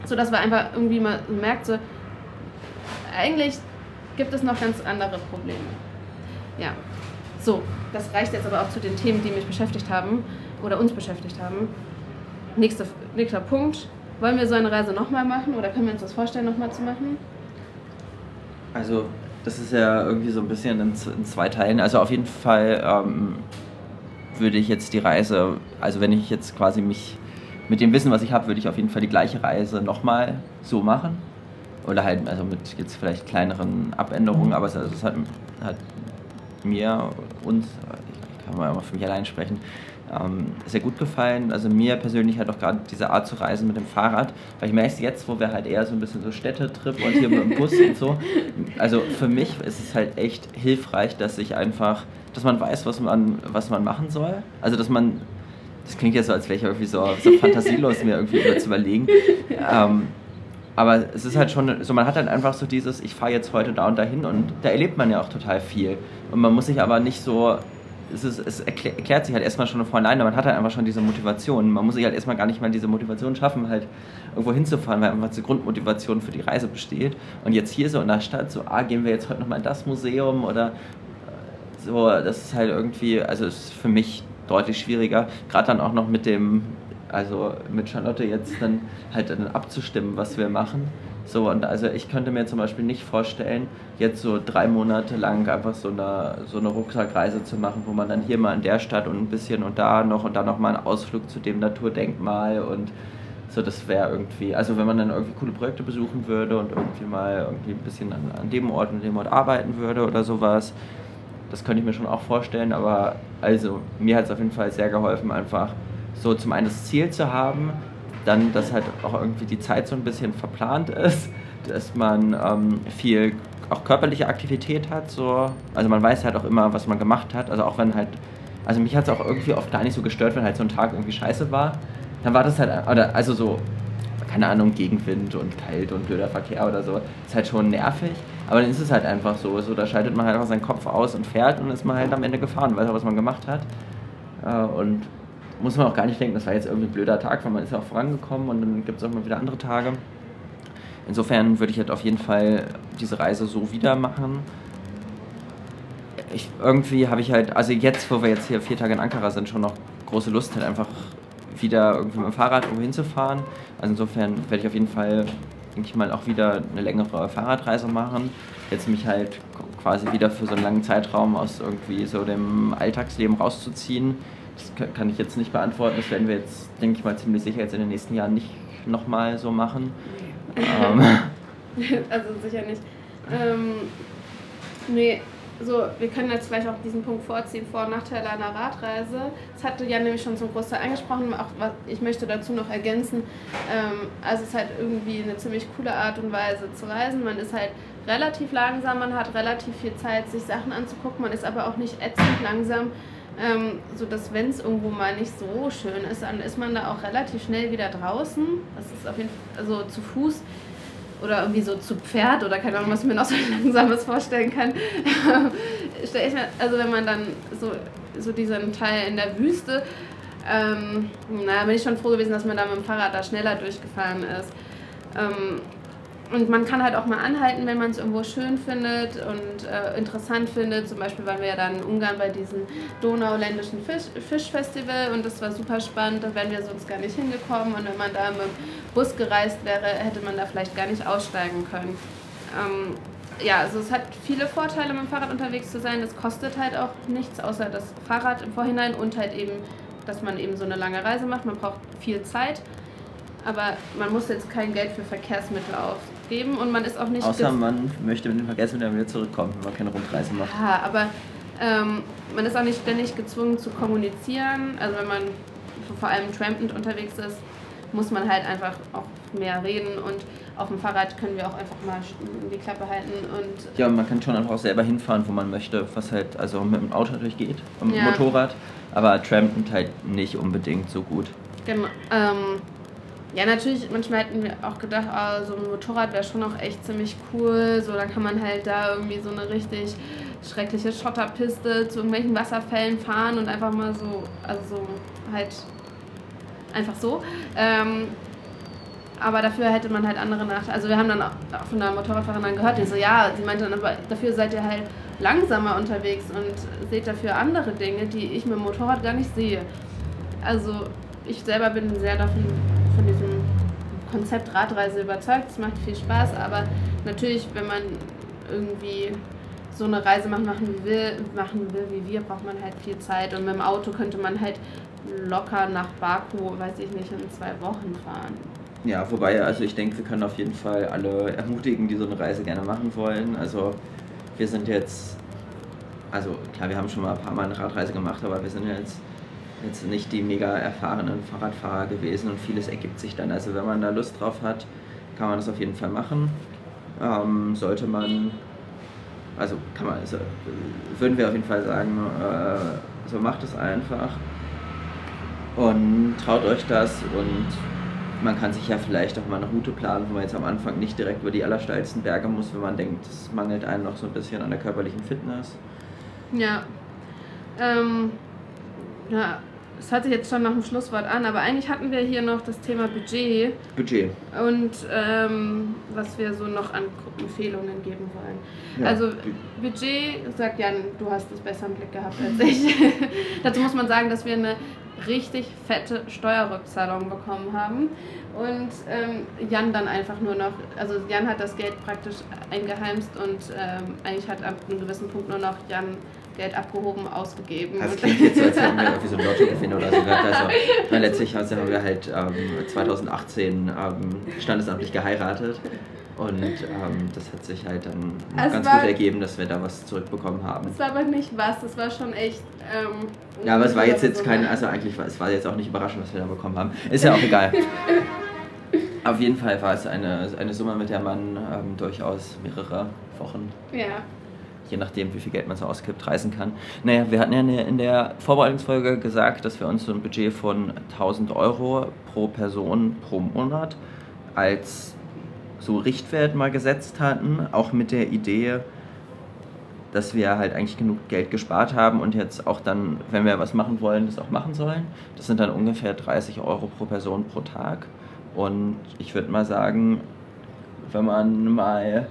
so dass man einfach irgendwie mal merkt, so eigentlich gibt es noch ganz andere Probleme. Ja, so, das reicht jetzt aber auch zu den Themen, die mich beschäftigt haben oder uns beschäftigt haben. Nächster, nächster Punkt. Wollen wir so eine Reise nochmal machen oder können wir uns das vorstellen, nochmal zu machen? Also, das ist ja irgendwie so ein bisschen in, in zwei Teilen. Also, auf jeden Fall ähm, würde ich jetzt die Reise, also wenn ich jetzt quasi mich mit dem Wissen, was ich habe, würde ich auf jeden Fall die gleiche Reise nochmal so machen. Oder halt, also mit jetzt vielleicht kleineren Abänderungen, aber es, also hat, hat, mir, uns, ich kann mal für mich allein sprechen, ähm, sehr gut gefallen. Also mir persönlich hat auch gerade diese Art zu reisen mit dem Fahrrad, weil ich merke jetzt, wo wir halt eher so ein bisschen so Städtetrip und hier mit dem Bus und so. Also für mich ist es halt echt hilfreich, dass ich einfach, dass man weiß, was man, was man machen soll. Also dass man das klingt ja so, als wäre ich irgendwie so, so fantasielos, mir irgendwie über zu überlegen. Ähm, aber es ist halt schon so, man hat dann einfach so dieses, ich fahre jetzt heute da und dahin und da erlebt man ja auch total viel. Und man muss sich aber nicht so, es, ist, es erklärt sich halt erstmal schon von alleine, man hat halt einfach schon diese Motivation. Man muss sich halt erstmal gar nicht mal diese Motivation schaffen, halt irgendwo hinzufahren, weil einfach die Grundmotivation für die Reise besteht. Und jetzt hier so in der Stadt, so, ah, gehen wir jetzt heute nochmal in das Museum oder äh, so, das ist halt irgendwie, also ist für mich deutlich schwieriger, gerade dann auch noch mit dem also mit Charlotte jetzt dann halt dann abzustimmen, was wir machen. So, und also ich könnte mir zum Beispiel nicht vorstellen, jetzt so drei Monate lang einfach so eine, so eine Rucksackreise zu machen, wo man dann hier mal in der Stadt und ein bisschen und da noch und dann noch mal einen Ausflug zu dem Naturdenkmal und So, das wäre irgendwie, also wenn man dann irgendwie coole Projekte besuchen würde und irgendwie mal irgendwie ein bisschen an, an dem Ort und dem Ort arbeiten würde oder sowas, das könnte ich mir schon auch vorstellen, aber also mir hat es auf jeden Fall sehr geholfen, einfach so zum einen das Ziel zu haben, dann, dass halt auch irgendwie die Zeit so ein bisschen verplant ist, dass man ähm, viel auch körperliche Aktivität hat, so, also man weiß halt auch immer, was man gemacht hat, also auch wenn halt, also mich hat es auch irgendwie oft gar nicht so gestört, wenn halt so ein Tag irgendwie scheiße war, dann war das halt, oder also so, keine Ahnung, Gegenwind und kalt und blöder Verkehr oder so, ist halt schon nervig, aber dann ist es halt einfach so, so da schaltet man halt einfach seinen Kopf aus und fährt und ist man halt am Ende gefahren, weiß auch, was man gemacht hat. Äh, und muss man auch gar nicht denken, das war jetzt irgendwie ein blöder Tag, weil man ist ja auch vorangekommen und dann gibt es auch mal wieder andere Tage. Insofern würde ich halt auf jeden Fall diese Reise so wieder machen. Ich, irgendwie habe ich halt, also jetzt, wo wir jetzt hier vier Tage in Ankara sind, schon noch große Lust, halt einfach wieder irgendwie mit dem Fahrrad irgendwo hinzufahren. Also insofern werde ich auf jeden Fall, denke ich mal, auch wieder eine längere Fahrradreise machen. Jetzt mich halt quasi wieder für so einen langen Zeitraum aus irgendwie so dem Alltagsleben rauszuziehen. Das kann ich jetzt nicht beantworten. Das werden wir jetzt, denke ich mal, ziemlich sicher jetzt in den nächsten Jahren nicht nochmal so machen. Ähm. also sicher nicht. Ähm, nee, so, wir können jetzt vielleicht auch diesen Punkt vorziehen, Vor- und Nachteile einer Radreise. Das hatte Jan nämlich schon zum Großteil angesprochen, auch was, ich möchte dazu noch ergänzen, ähm, also es ist halt irgendwie eine ziemlich coole Art und Weise zu reisen. Man ist halt relativ langsam, man hat relativ viel Zeit, sich Sachen anzugucken, man ist aber auch nicht ätzend langsam, ähm, so dass wenn es irgendwo mal nicht so schön ist, dann ist man da auch relativ schnell wieder draußen. Das ist auf jeden Fall, also zu Fuß oder irgendwie so zu Pferd oder keine Ahnung, was ich mir noch so langsames vorstellen kann. Also wenn man dann so, so diesen Teil in der Wüste, ähm, naja, bin ich schon froh gewesen, dass man da mit dem Fahrrad da schneller durchgefahren ist. Ähm, und man kann halt auch mal anhalten, wenn man es irgendwo schön findet und äh, interessant findet. Zum Beispiel waren wir ja dann in Ungarn bei diesem Donauländischen Fisch, Fischfestival und das war super spannend. Da wären wir sonst gar nicht hingekommen. Und wenn man da mit dem Bus gereist wäre, hätte man da vielleicht gar nicht aussteigen können. Ähm, ja, also es hat viele Vorteile, mit dem Fahrrad unterwegs zu sein. Es kostet halt auch nichts, außer das Fahrrad im Vorhinein und halt eben, dass man eben so eine lange Reise macht. Man braucht viel Zeit aber man muss jetzt kein Geld für Verkehrsmittel ausgeben und man ist auch nicht. Außer man möchte mit den Verkehrsmitteln wieder zurückkommen, wenn man keine Rundreise macht. Ja, aber ähm, man ist auch nicht ständig gezwungen zu kommunizieren. Also wenn man vor allem trampend unterwegs ist, muss man halt einfach auch mehr reden und auf dem Fahrrad können wir auch einfach mal die Klappe halten und ja man kann schon einfach auch selber hinfahren wo man möchte was halt also mit dem Auto natürlich geht mit dem ja. Motorrad aber trampend halt nicht unbedingt so gut genau ähm, ja, natürlich, manchmal hätten wir auch gedacht, oh, so ein Motorrad wäre schon auch echt ziemlich cool. So, da kann man halt da irgendwie so eine richtig schreckliche Schotterpiste zu irgendwelchen Wasserfällen fahren und einfach mal so, also so halt einfach so. Ähm, aber dafür hätte man halt andere Nachteile. Also wir haben dann auch von der Motorradfahrerin dann gehört, die so, ja, sie meinte dann, aber dafür seid ihr halt langsamer unterwegs und seht dafür andere Dinge, die ich mit dem Motorrad gar nicht sehe. Also ich selber bin sehr davon von diesem Konzept Radreise überzeugt. Es macht viel Spaß, aber natürlich, wenn man irgendwie so eine Reise machen, will, machen will wie wir, braucht man halt viel Zeit. Und mit dem Auto könnte man halt locker nach Baku, weiß ich nicht, in zwei Wochen fahren. Ja, wobei, also ich denke, wir können auf jeden Fall alle ermutigen, die so eine Reise gerne machen wollen. Also wir sind jetzt, also klar, wir haben schon mal ein paar Mal eine Radreise gemacht, aber wir sind jetzt jetzt nicht die mega erfahrenen Fahrradfahrer gewesen und vieles ergibt sich dann. Also wenn man da Lust drauf hat, kann man das auf jeden Fall machen. Ähm, sollte man, also kann man, also, würden wir auf jeden Fall sagen, äh, so macht es einfach und traut euch das und man kann sich ja vielleicht auch mal eine Route planen, wo man jetzt am Anfang nicht direkt über die allersteilsten Berge muss, wenn man denkt, es mangelt einem noch so ein bisschen an der körperlichen Fitness. Ja. Ähm, ja, es hört sich jetzt schon nach dem Schlusswort an, aber eigentlich hatten wir hier noch das Thema Budget. Budget. Und ähm, was wir so noch an Empfehlungen geben wollen. Ja. Also Budget, sagt Jan, du hast es besser im Blick gehabt als ich. Dazu muss man sagen, dass wir eine richtig fette Steuerrückzahlung bekommen haben. Und ähm, Jan dann einfach nur noch, also Jan hat das Geld praktisch eingeheimst und ähm, eigentlich hat ab einem gewissen Punkt nur noch Jan Geld abgehoben, ausgegeben. Das klingt jetzt so, als hätten wir irgendwie so ein Lotto gewinnen oder so gehabt. Also, na, letztlich haben wir halt ähm, 2018 ähm, standesamtlich geheiratet. Und ähm, das hat sich halt dann Es ganz war- gut ergeben, dass wir da was zurückbekommen haben. Es war aber nicht was, es war schon echt. Ähm, Ja, aber es war jetzt, jetzt kein, also eigentlich war es war jetzt auch nicht überraschend, was wir da bekommen haben. Ist ja auch egal. Auf jeden Fall war es eine, eine Summe, mit der man ähm, durchaus mehrere Wochen, Ja. Je nachdem wie viel Geld man so ausgibt, reisen kann. Naja, wir hatten ja in der- Vorbereitungsfolge gesagt, dass wir uns so ein Budget von 1000 Euro pro Person pro Monat als so Richtwert mal gesetzt hatten, auch mit der Idee, dass wir halt eigentlich genug Geld gespart haben und jetzt auch dann, wenn wir was machen wollen, das auch machen sollen. Das sind dann ungefähr 30 Euro pro Person pro Tag. Und ich würde mal sagen, wenn man mal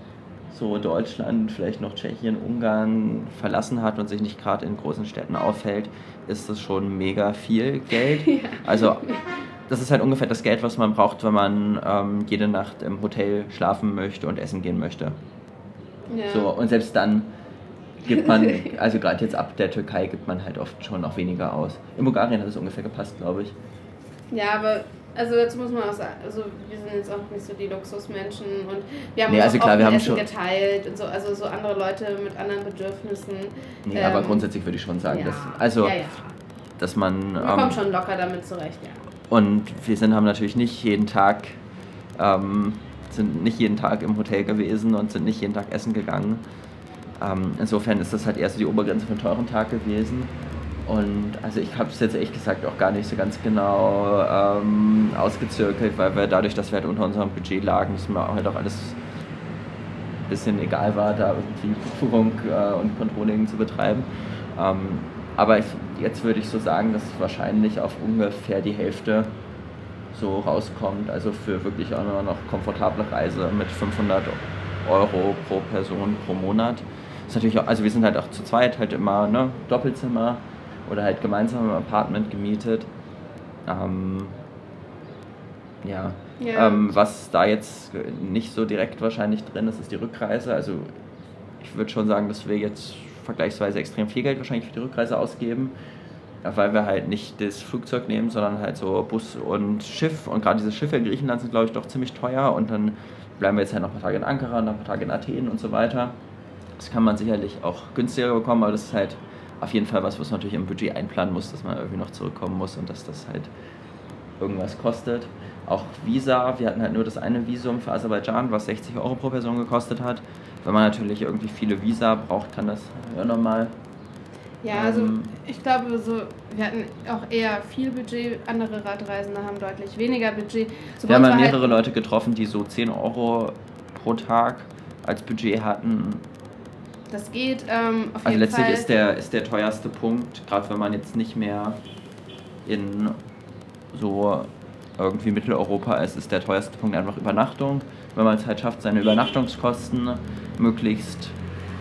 so Deutschland, vielleicht noch Tschechien, Ungarn verlassen hat und sich nicht gerade in großen Städten aufhält, ist das schon mega viel Geld. Also das ist halt ungefähr das Geld, was man braucht, wenn man ähm, jede Nacht im Hotel schlafen möchte und essen gehen möchte. ja. So, und selbst dann gibt man, also gerade jetzt ab der Türkei gibt man halt oft schon noch weniger aus. In Bulgarien hat es ungefähr gepasst, glaube ich. Ja, aber also dazu muss man auch sagen, also wir sind jetzt auch nicht so die Luxusmenschen und wir haben Nee, uns also auch klar, wir haben Essen schon- geteilt und so, also so andere Leute mit anderen Bedürfnissen. Nee, aber Ähm, grundsätzlich würde ich schon sagen, ja. dass, also, ja, ja. dass man. Man ähm, kommt schon locker damit zurecht, ja. Und wir sind, haben natürlich nicht jeden Tag, ähm, sind nicht jeden Tag im Hotel gewesen und sind nicht jeden Tag essen gegangen. Ähm, insofern ist das halt erst so die Obergrenze für einen teuren Tag gewesen. Und also ich habe es jetzt ehrlich gesagt auch gar nicht so ganz genau ähm, ausgezirkelt, weil wir dadurch, dass wir halt unter unserem Budget lagen, es mir halt auch alles ein bisschen egal war, da irgendwie Buchführung äh, und Controlling zu betreiben. Ähm, aber ich, jetzt würde ich so sagen, dass wahrscheinlich auf ungefähr die Hälfte so rauskommt. Also für wirklich auch nur noch komfortable Reise mit 500 Euro pro Person pro Monat. Ist natürlich auch, also wir sind halt auch zu zweit halt immer ne, Doppelzimmer oder halt gemeinsam im Apartment gemietet. Ähm, ja. Ja. Ähm, was da jetzt nicht so direkt wahrscheinlich drin ist, ist die Rückreise. Also ich würde schon sagen, dass wir jetzt vergleichsweise extrem viel Geld wahrscheinlich für die Rückreise ausgeben, ja, weil wir halt nicht das Flugzeug nehmen, sondern halt so Bus und Schiff. Und gerade diese Schiffe in Griechenland sind, glaube ich, doch ziemlich teuer. Und dann bleiben wir jetzt halt noch ein paar Tage in Ankara, noch ein paar Tage in Athen und so weiter. Das kann man sicherlich auch günstiger bekommen, aber das ist halt auf jeden Fall was, was man natürlich im Budget einplanen muss, dass man irgendwie noch zurückkommen muss und dass das halt irgendwas kostet. Auch Visa, wir hatten halt nur das eine Visum für Aserbaidschan, was 60 Euro pro Person gekostet hat. Wenn man natürlich irgendwie viele Visa braucht, kann das ja nochmal. Ja, also Ähm, ich glaube, so, wir hatten auch eher viel Budget, andere Radreisende haben deutlich weniger Budget. So Wir haben ja uns war mehrere Leute getroffen, die so 10 Euro pro Tag als Budget hatten. Das geht ähm, auf Also jeden letztlich Fall. ist der, ist der teuerste Punkt, gerade wenn man jetzt nicht mehr in so irgendwie Mitteleuropa ist, ist der teuerste Punkt einfach Übernachtung. Wenn man es halt schafft, seine Übernachtungskosten möglichst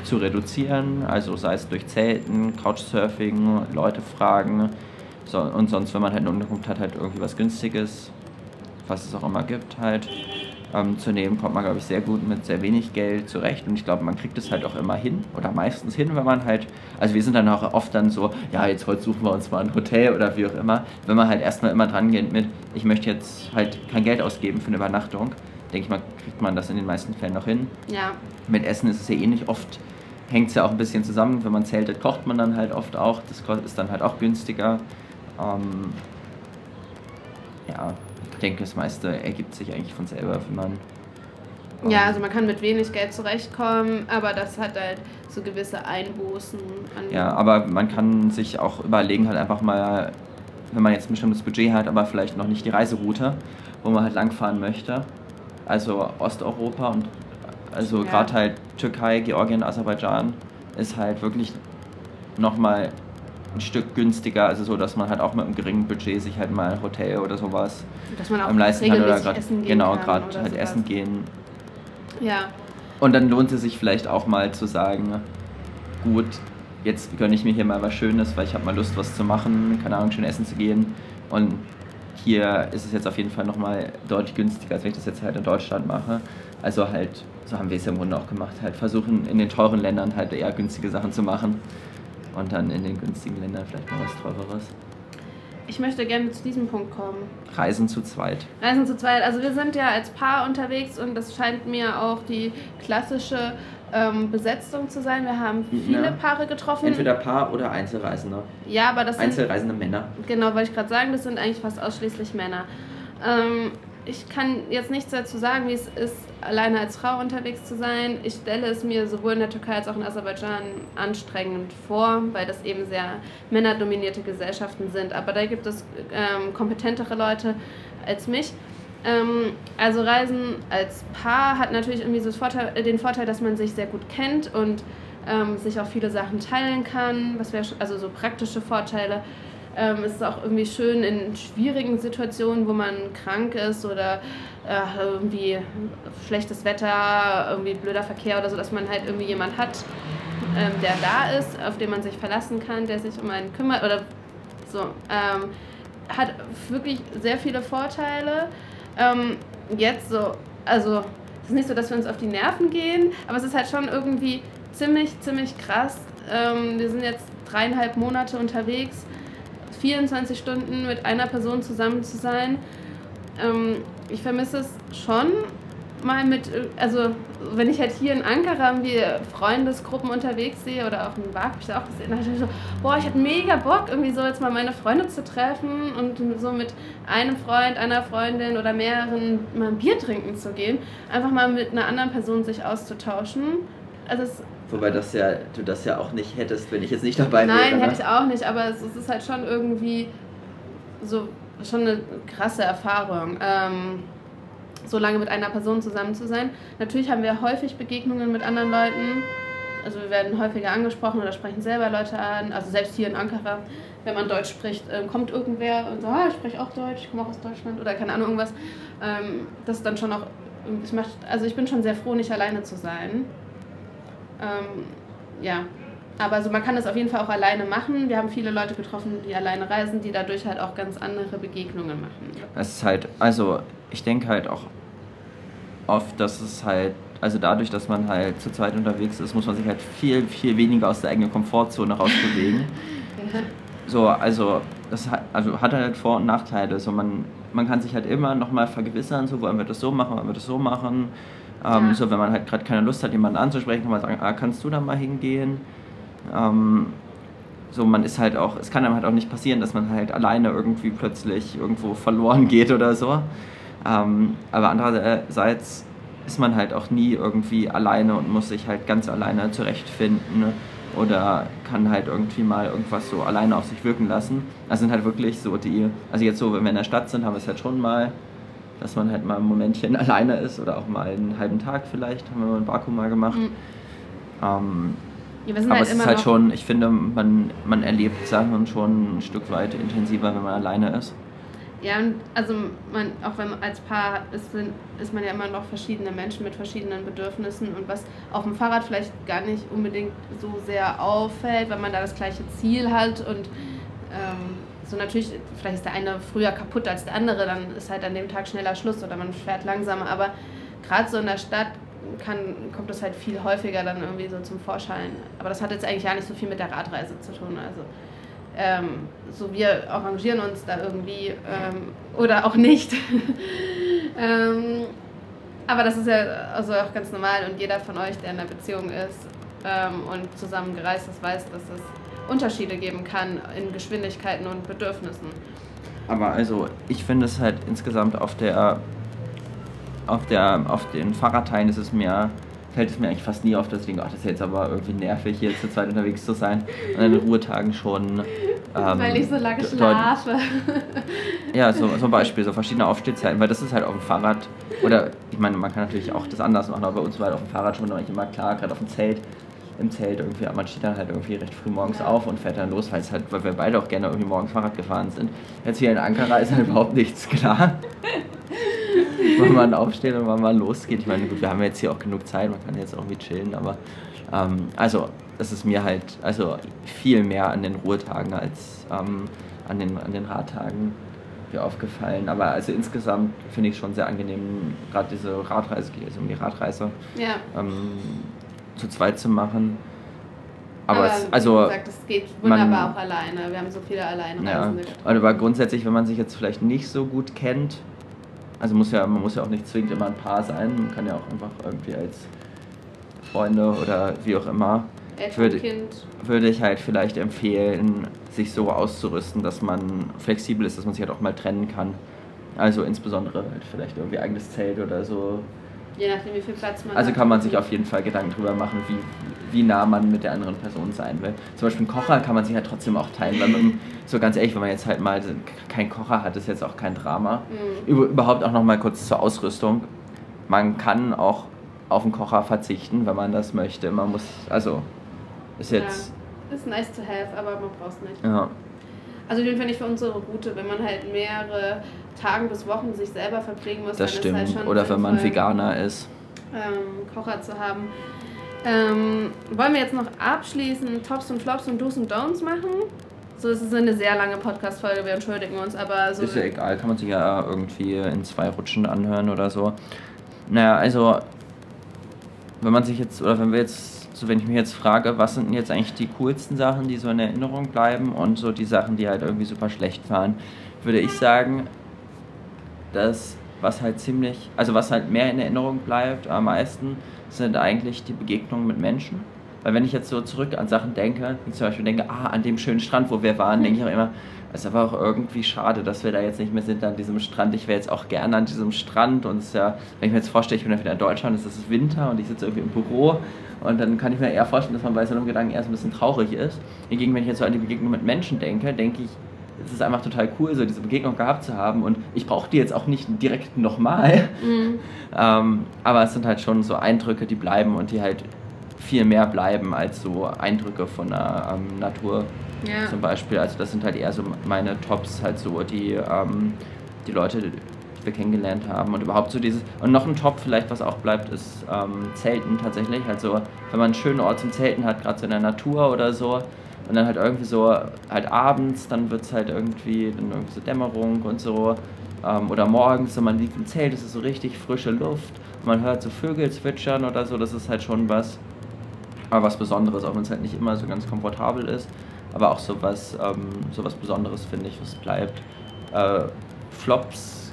zu reduzieren, also sei es durch Zelten, Couchsurfing, Leute fragen so, und sonst, wenn man halt eine Unterkunft hat, halt irgendwie was Günstiges, was es auch immer gibt, halt ähm, zu nehmen, kommt man, glaube ich, sehr gut mit sehr wenig Geld zurecht. Und ich glaube, man kriegt es halt auch immer hin oder meistens hin, wenn man halt, also wir sind dann auch oft dann so, ja, jetzt heute suchen wir uns mal ein Hotel oder wie auch immer. Wenn man halt erstmal immer dran geht mit, ich möchte jetzt halt kein Geld ausgeben für eine Übernachtung, denke ich mal, kriegt man das in den meisten Fällen noch hin. ja, Mit Essen ist es ja eh nicht oft, hängt es ja auch ein bisschen zusammen. Wenn man zeltet, kocht man dann halt oft auch. Das ist dann halt auch günstiger. Ähm, ja, denke, das meiste ergibt sich eigentlich von selber, wenn man. ähm, ja, also man kann mit wenig Geld zurechtkommen, aber das hat halt so gewisse Einbußen. An Ja, aber man kann sich auch überlegen, halt einfach mal, wenn man jetzt ein bestimmtes Budget hat, aber vielleicht noch nicht die Reiseroute, wo man halt langfahren möchte. Also Osteuropa und also Ja. gerade halt Türkei, Georgien, Aserbaidschan ist halt wirklich nochmal ein Stück günstiger, also so, dass man halt auch mit einem geringen Budget sich halt mal ein Hotel oder sowas dass man auch am leisten kann oder gerade essen gehen genau gerade halt sowas. essen gehen. Ja, Und dann lohnt es sich vielleicht auch mal zu sagen, gut, jetzt gönne ich mir hier mal was Schönes, weil ich habe mal Lust, was zu machen, keine Ahnung, schön essen zu gehen. Und hier ist es jetzt auf jeden Fall nochmal deutlich günstiger, als wenn ich das jetzt halt in Deutschland mache. Also halt, so haben wir es ja im Grunde auch gemacht, halt versuchen in den teuren Ländern halt eher günstige Sachen zu machen. Und dann in den günstigen Ländern vielleicht mal was teureres. Ich möchte gerne zu diesem Punkt kommen. Reisen zu zweit. Reisen zu zweit. Also wir sind ja als Paar unterwegs und das scheint mir auch die klassische ähm, Besetzung zu sein. Wir haben viele Ja. Paare getroffen. Entweder Paar oder Einzelreisende. ja, aber das sind Einzelreisende Männer. Genau, wollte ich gerade sagen, das sind eigentlich fast ausschließlich Männer. Ähm, ich kann jetzt nichts dazu sagen, wie es ist, alleine als Frau unterwegs zu sein. Ich stelle es mir sowohl in der Türkei als auch in Aserbaidschan anstrengend vor, weil das eben sehr männerdominierte Gesellschaften sind. Aber da gibt es ähm, kompetentere Leute als mich. Ähm, also Reisen als Paar hat natürlich irgendwie so Vorteil, den Vorteil, dass man sich sehr gut kennt und ähm, sich auch viele Sachen teilen kann, was wäre also so praktische Vorteile. Ähm, es ist auch irgendwie schön in schwierigen Situationen, wo man krank ist oder äh, irgendwie schlechtes Wetter, irgendwie blöder Verkehr oder so, dass man halt irgendwie jemand hat, ähm, der da ist, auf den man sich verlassen kann, der sich um einen kümmert oder so. Ähm, hat wirklich sehr viele Vorteile. Ähm, jetzt so, also es ist nicht so, dass wir uns auf die Nerven gehen, aber es ist halt schon irgendwie ziemlich, ziemlich krass. Ähm, wir sind jetzt dreieinhalb Monate unterwegs, 24 Stunden mit einer Person zusammen zu sein. Ähm, ich vermisse es schon mal mit, äh, also wenn ich halt hier in Ankara irgendwie Freundesgruppen unterwegs sehe oder auch in Wag, habe ich da auch gesehen, da dachte ich so, boah, ich hätte mega Bock, irgendwie so jetzt mal meine Freunde zu treffen und so mit einem Freund, einer Freundin oder mehreren mal ein Bier trinken zu gehen. Einfach mal mit einer anderen Person sich auszutauschen. Also es, Wobei das ja, du das ja auch nicht hättest, wenn ich jetzt nicht dabei wäre. nein, ne? hätte ich auch nicht, aber es, es ist halt schon irgendwie so schon eine krasse Erfahrung. Ähm, so lange mit einer Person zusammen zu sein. Natürlich haben wir häufig Begegnungen mit anderen Leuten. Also wir werden häufiger angesprochen oder sprechen selber Leute an. Also selbst hier in Ankara, wenn man Deutsch spricht, ähm, kommt irgendwer und sagt, ah, ich spreche auch Deutsch, ich komme auch aus Deutschland oder keine Ahnung irgendwas. Ähm, das ist dann schon auch, es macht, also ich bin schon sehr froh, nicht alleine zu sein. Ähm, ja, aber also man kann das auf jeden Fall auch alleine machen. Wir haben viele Leute getroffen, die alleine reisen, die dadurch halt auch ganz andere Begegnungen machen. Es ist halt, also ich denke halt auch oft, dass es halt, also dadurch, dass man halt zu zweit unterwegs ist, muss man sich halt viel, viel weniger aus der eigenen Komfortzone rausbewegen. So, also das hat, also hat halt Vor- und Nachteile. So, man, man kann sich halt immer nochmal vergewissern, so wollen wir das so machen, wollen wir das so machen. Ähm, Ja. So, wenn man halt gerade keine Lust hat, jemanden anzusprechen, kann man sagen, ah, kannst du da mal hingehen? Ähm, so, man ist halt auch, es kann einem halt auch nicht passieren, dass man halt alleine irgendwie plötzlich irgendwo verloren geht oder so. Ähm, aber andererseits ist man halt auch nie irgendwie alleine und muss sich halt ganz alleine zurechtfinden ne? oder kann halt irgendwie mal irgendwas so alleine auf sich wirken lassen. Das sind halt wirklich so die, also jetzt so, wenn wir in der Stadt sind, haben wir es halt schon mal, dass man halt mal ein Momentchen alleine ist oder auch mal einen halben Tag vielleicht, haben wir mal in Baku mal gemacht. Mhm. Ähm, Ja, aber halt es ist halt schon, ich finde, man, man erlebt Sachen schon ein Stück weit intensiver, wenn man alleine ist. Ja, und also man, auch wenn man als Paar ist, ist man ja immer noch verschiedene Menschen mit verschiedenen Bedürfnissen und was auf dem Fahrrad vielleicht gar nicht unbedingt so sehr auffällt, wenn man da das gleiche Ziel hat und ähm, so natürlich, vielleicht ist der eine früher kaputt als der andere, dann ist halt an dem Tag schneller Schluss oder man fährt langsamer, aber gerade so in der Stadt kann, kommt das halt viel häufiger dann irgendwie so zum Vorschein. Aber das hat jetzt eigentlich gar nicht so viel mit der Radreise zu tun. Also ähm, so wir arrangieren uns da irgendwie ähm, oder auch nicht. ähm, aber das ist ja also auch ganz normal und jeder von euch, der in einer Beziehung ist ähm, und zusammen gereist ist, weiß, dass es Unterschiede geben kann in Geschwindigkeiten und Bedürfnissen. Aber also, ich finde es halt insgesamt auf der, auf der, auf den Fahrradteilen ist es mir, fällt es mir eigentlich fast nie auf, dass ich denke, ach, das ist jetzt aber irgendwie nervig, hier zu zweit unterwegs zu sein. Und in den Ruhetagen schon. Ähm, Weil ich so lange schlafe. Ja, so zum Beispiel so verschiedene Aufstehzeiten, weil das ist halt auf dem Fahrrad, oder ich meine, man kann natürlich auch das anders machen, aber bei uns war halt auf dem Fahrrad schon immer klar, gerade auf dem Zelt, im Zelt irgendwie, man steht dann halt irgendwie recht früh morgens auf und fährt dann los, weil es halt, weil wir beide auch gerne irgendwie morgens Fahrrad gefahren sind. Jetzt hier in Ankara ist halt überhaupt nichts klar. wann man aufsteht und wann man losgeht. Ich meine, gut, wir haben jetzt hier auch genug Zeit, man kann jetzt auch irgendwie chillen, aber ähm, also das ist mir halt also viel mehr an den Ruhetagen als ähm, an, den, an den Radtagen mir aufgefallen. Aber also insgesamt finde ich es schon sehr angenehm, gerade diese Radreise, geht also um die Radreise Ja. ähm, zu zweit zu machen. aber, Aber es, wie also gesagt, es geht wunderbar man- auch alleine. Wir haben so viele Ja, Alleinreisende. aber grundsätzlich, wenn man sich jetzt vielleicht nicht so gut kennt, also muss ja, man muss ja auch nicht zwingend immer ein Paar sein, man kann ja auch einfach irgendwie als Freunde oder wie auch immer, würde, würde ich halt vielleicht empfehlen, sich so auszurüsten, dass man flexibel ist, dass man sich halt auch mal trennen kann. Also insbesondere halt vielleicht irgendwie eigenes Zelt oder so. Je nachdem, wie viel Platz man Also hat. kann man sich auf jeden Fall Gedanken drüber machen, wie, wie nah man mit der anderen Person sein will. Zum Beispiel einen Kocher kann man sich halt trotzdem auch teilen, weil man, so ganz ehrlich, wenn man jetzt halt mal keinen Kocher hat, ist jetzt auch kein Drama. Mhm. Über, überhaupt auch noch mal kurz zur Ausrüstung. Man kann auch auf einen Kocher verzichten, wenn man das möchte. Man muss, also ist jetzt, Ja, ist nice to have, aber man braucht es nicht. ja, Also jeden Fall nicht für unsere Route, wenn man halt mehrere Tage bis Wochen sich selber verpflegen muss, das halt stimmt. schon Oder wenn man Veganer ist. ähm, Kocher zu haben. Ähm, wollen wir jetzt noch abschließend Tops und Flops und Do's und Don'ts machen? So, es ist eine sehr lange Podcast-Folge, wir entschuldigen uns, aber so. Ist ja egal, kann man sich ja irgendwie in zwei Rutschen anhören oder so. Naja, also, wenn man sich jetzt, oder wenn wir jetzt, so wenn ich mich jetzt frage, was sind denn jetzt eigentlich die coolsten Sachen, die so in Erinnerung bleiben und so die Sachen, die halt irgendwie super schlecht waren, würde ich sagen, dass was halt ziemlich, also was halt mehr in Erinnerung bleibt am meisten, sind eigentlich die Begegnungen mit Menschen. Weil wenn ich jetzt so zurück an Sachen denke, wie zum Beispiel denke, ah, an dem schönen Strand, wo wir waren, denke ich auch immer, es ist aber auch irgendwie schade, dass wir da jetzt nicht mehr sind an diesem Strand. Ich wäre jetzt auch gerne an diesem Strand und es ist ja, wenn ich mir jetzt vorstelle, ich bin dann wieder in Deutschland, es ist Winter und ich sitze irgendwie im Büro und dann kann ich mir eher vorstellen, dass man bei so einem Gedanken erst ein bisschen traurig ist. Hingegen, wenn ich jetzt so an die Begegnung mit Menschen denke, denke ich, es ist einfach total cool, so diese Begegnung gehabt zu haben und ich brauche die jetzt auch nicht direkt nochmal. Mhm. Ähm, aber es sind halt schon so Eindrücke, die bleiben und die halt viel mehr bleiben als so Eindrücke von der ähm, Natur Ja. zum Beispiel. Also das sind halt eher so meine Tops, halt so die, ähm, die Leute, wir kennengelernt haben und überhaupt so dieses. Und noch ein Top vielleicht, was auch bleibt, ist ähm, Zelten tatsächlich. Also wenn man einen schönen Ort zum Zelten hat, gerade so in der Natur oder so. Und dann halt irgendwie so, halt abends, dann wird es halt irgendwie, dann irgendwie so Dämmerung und so. Ähm, oder morgens, wenn man liegt im Zelt, es ist so richtig frische Luft. Man hört so Vögel zwitschern oder so, das ist halt schon was, aber was Besonderes, auch wenn es halt nicht immer so ganz komfortabel ist. Aber auch so was, ähm, so was Besonderes, finde ich, was bleibt. Äh, Flops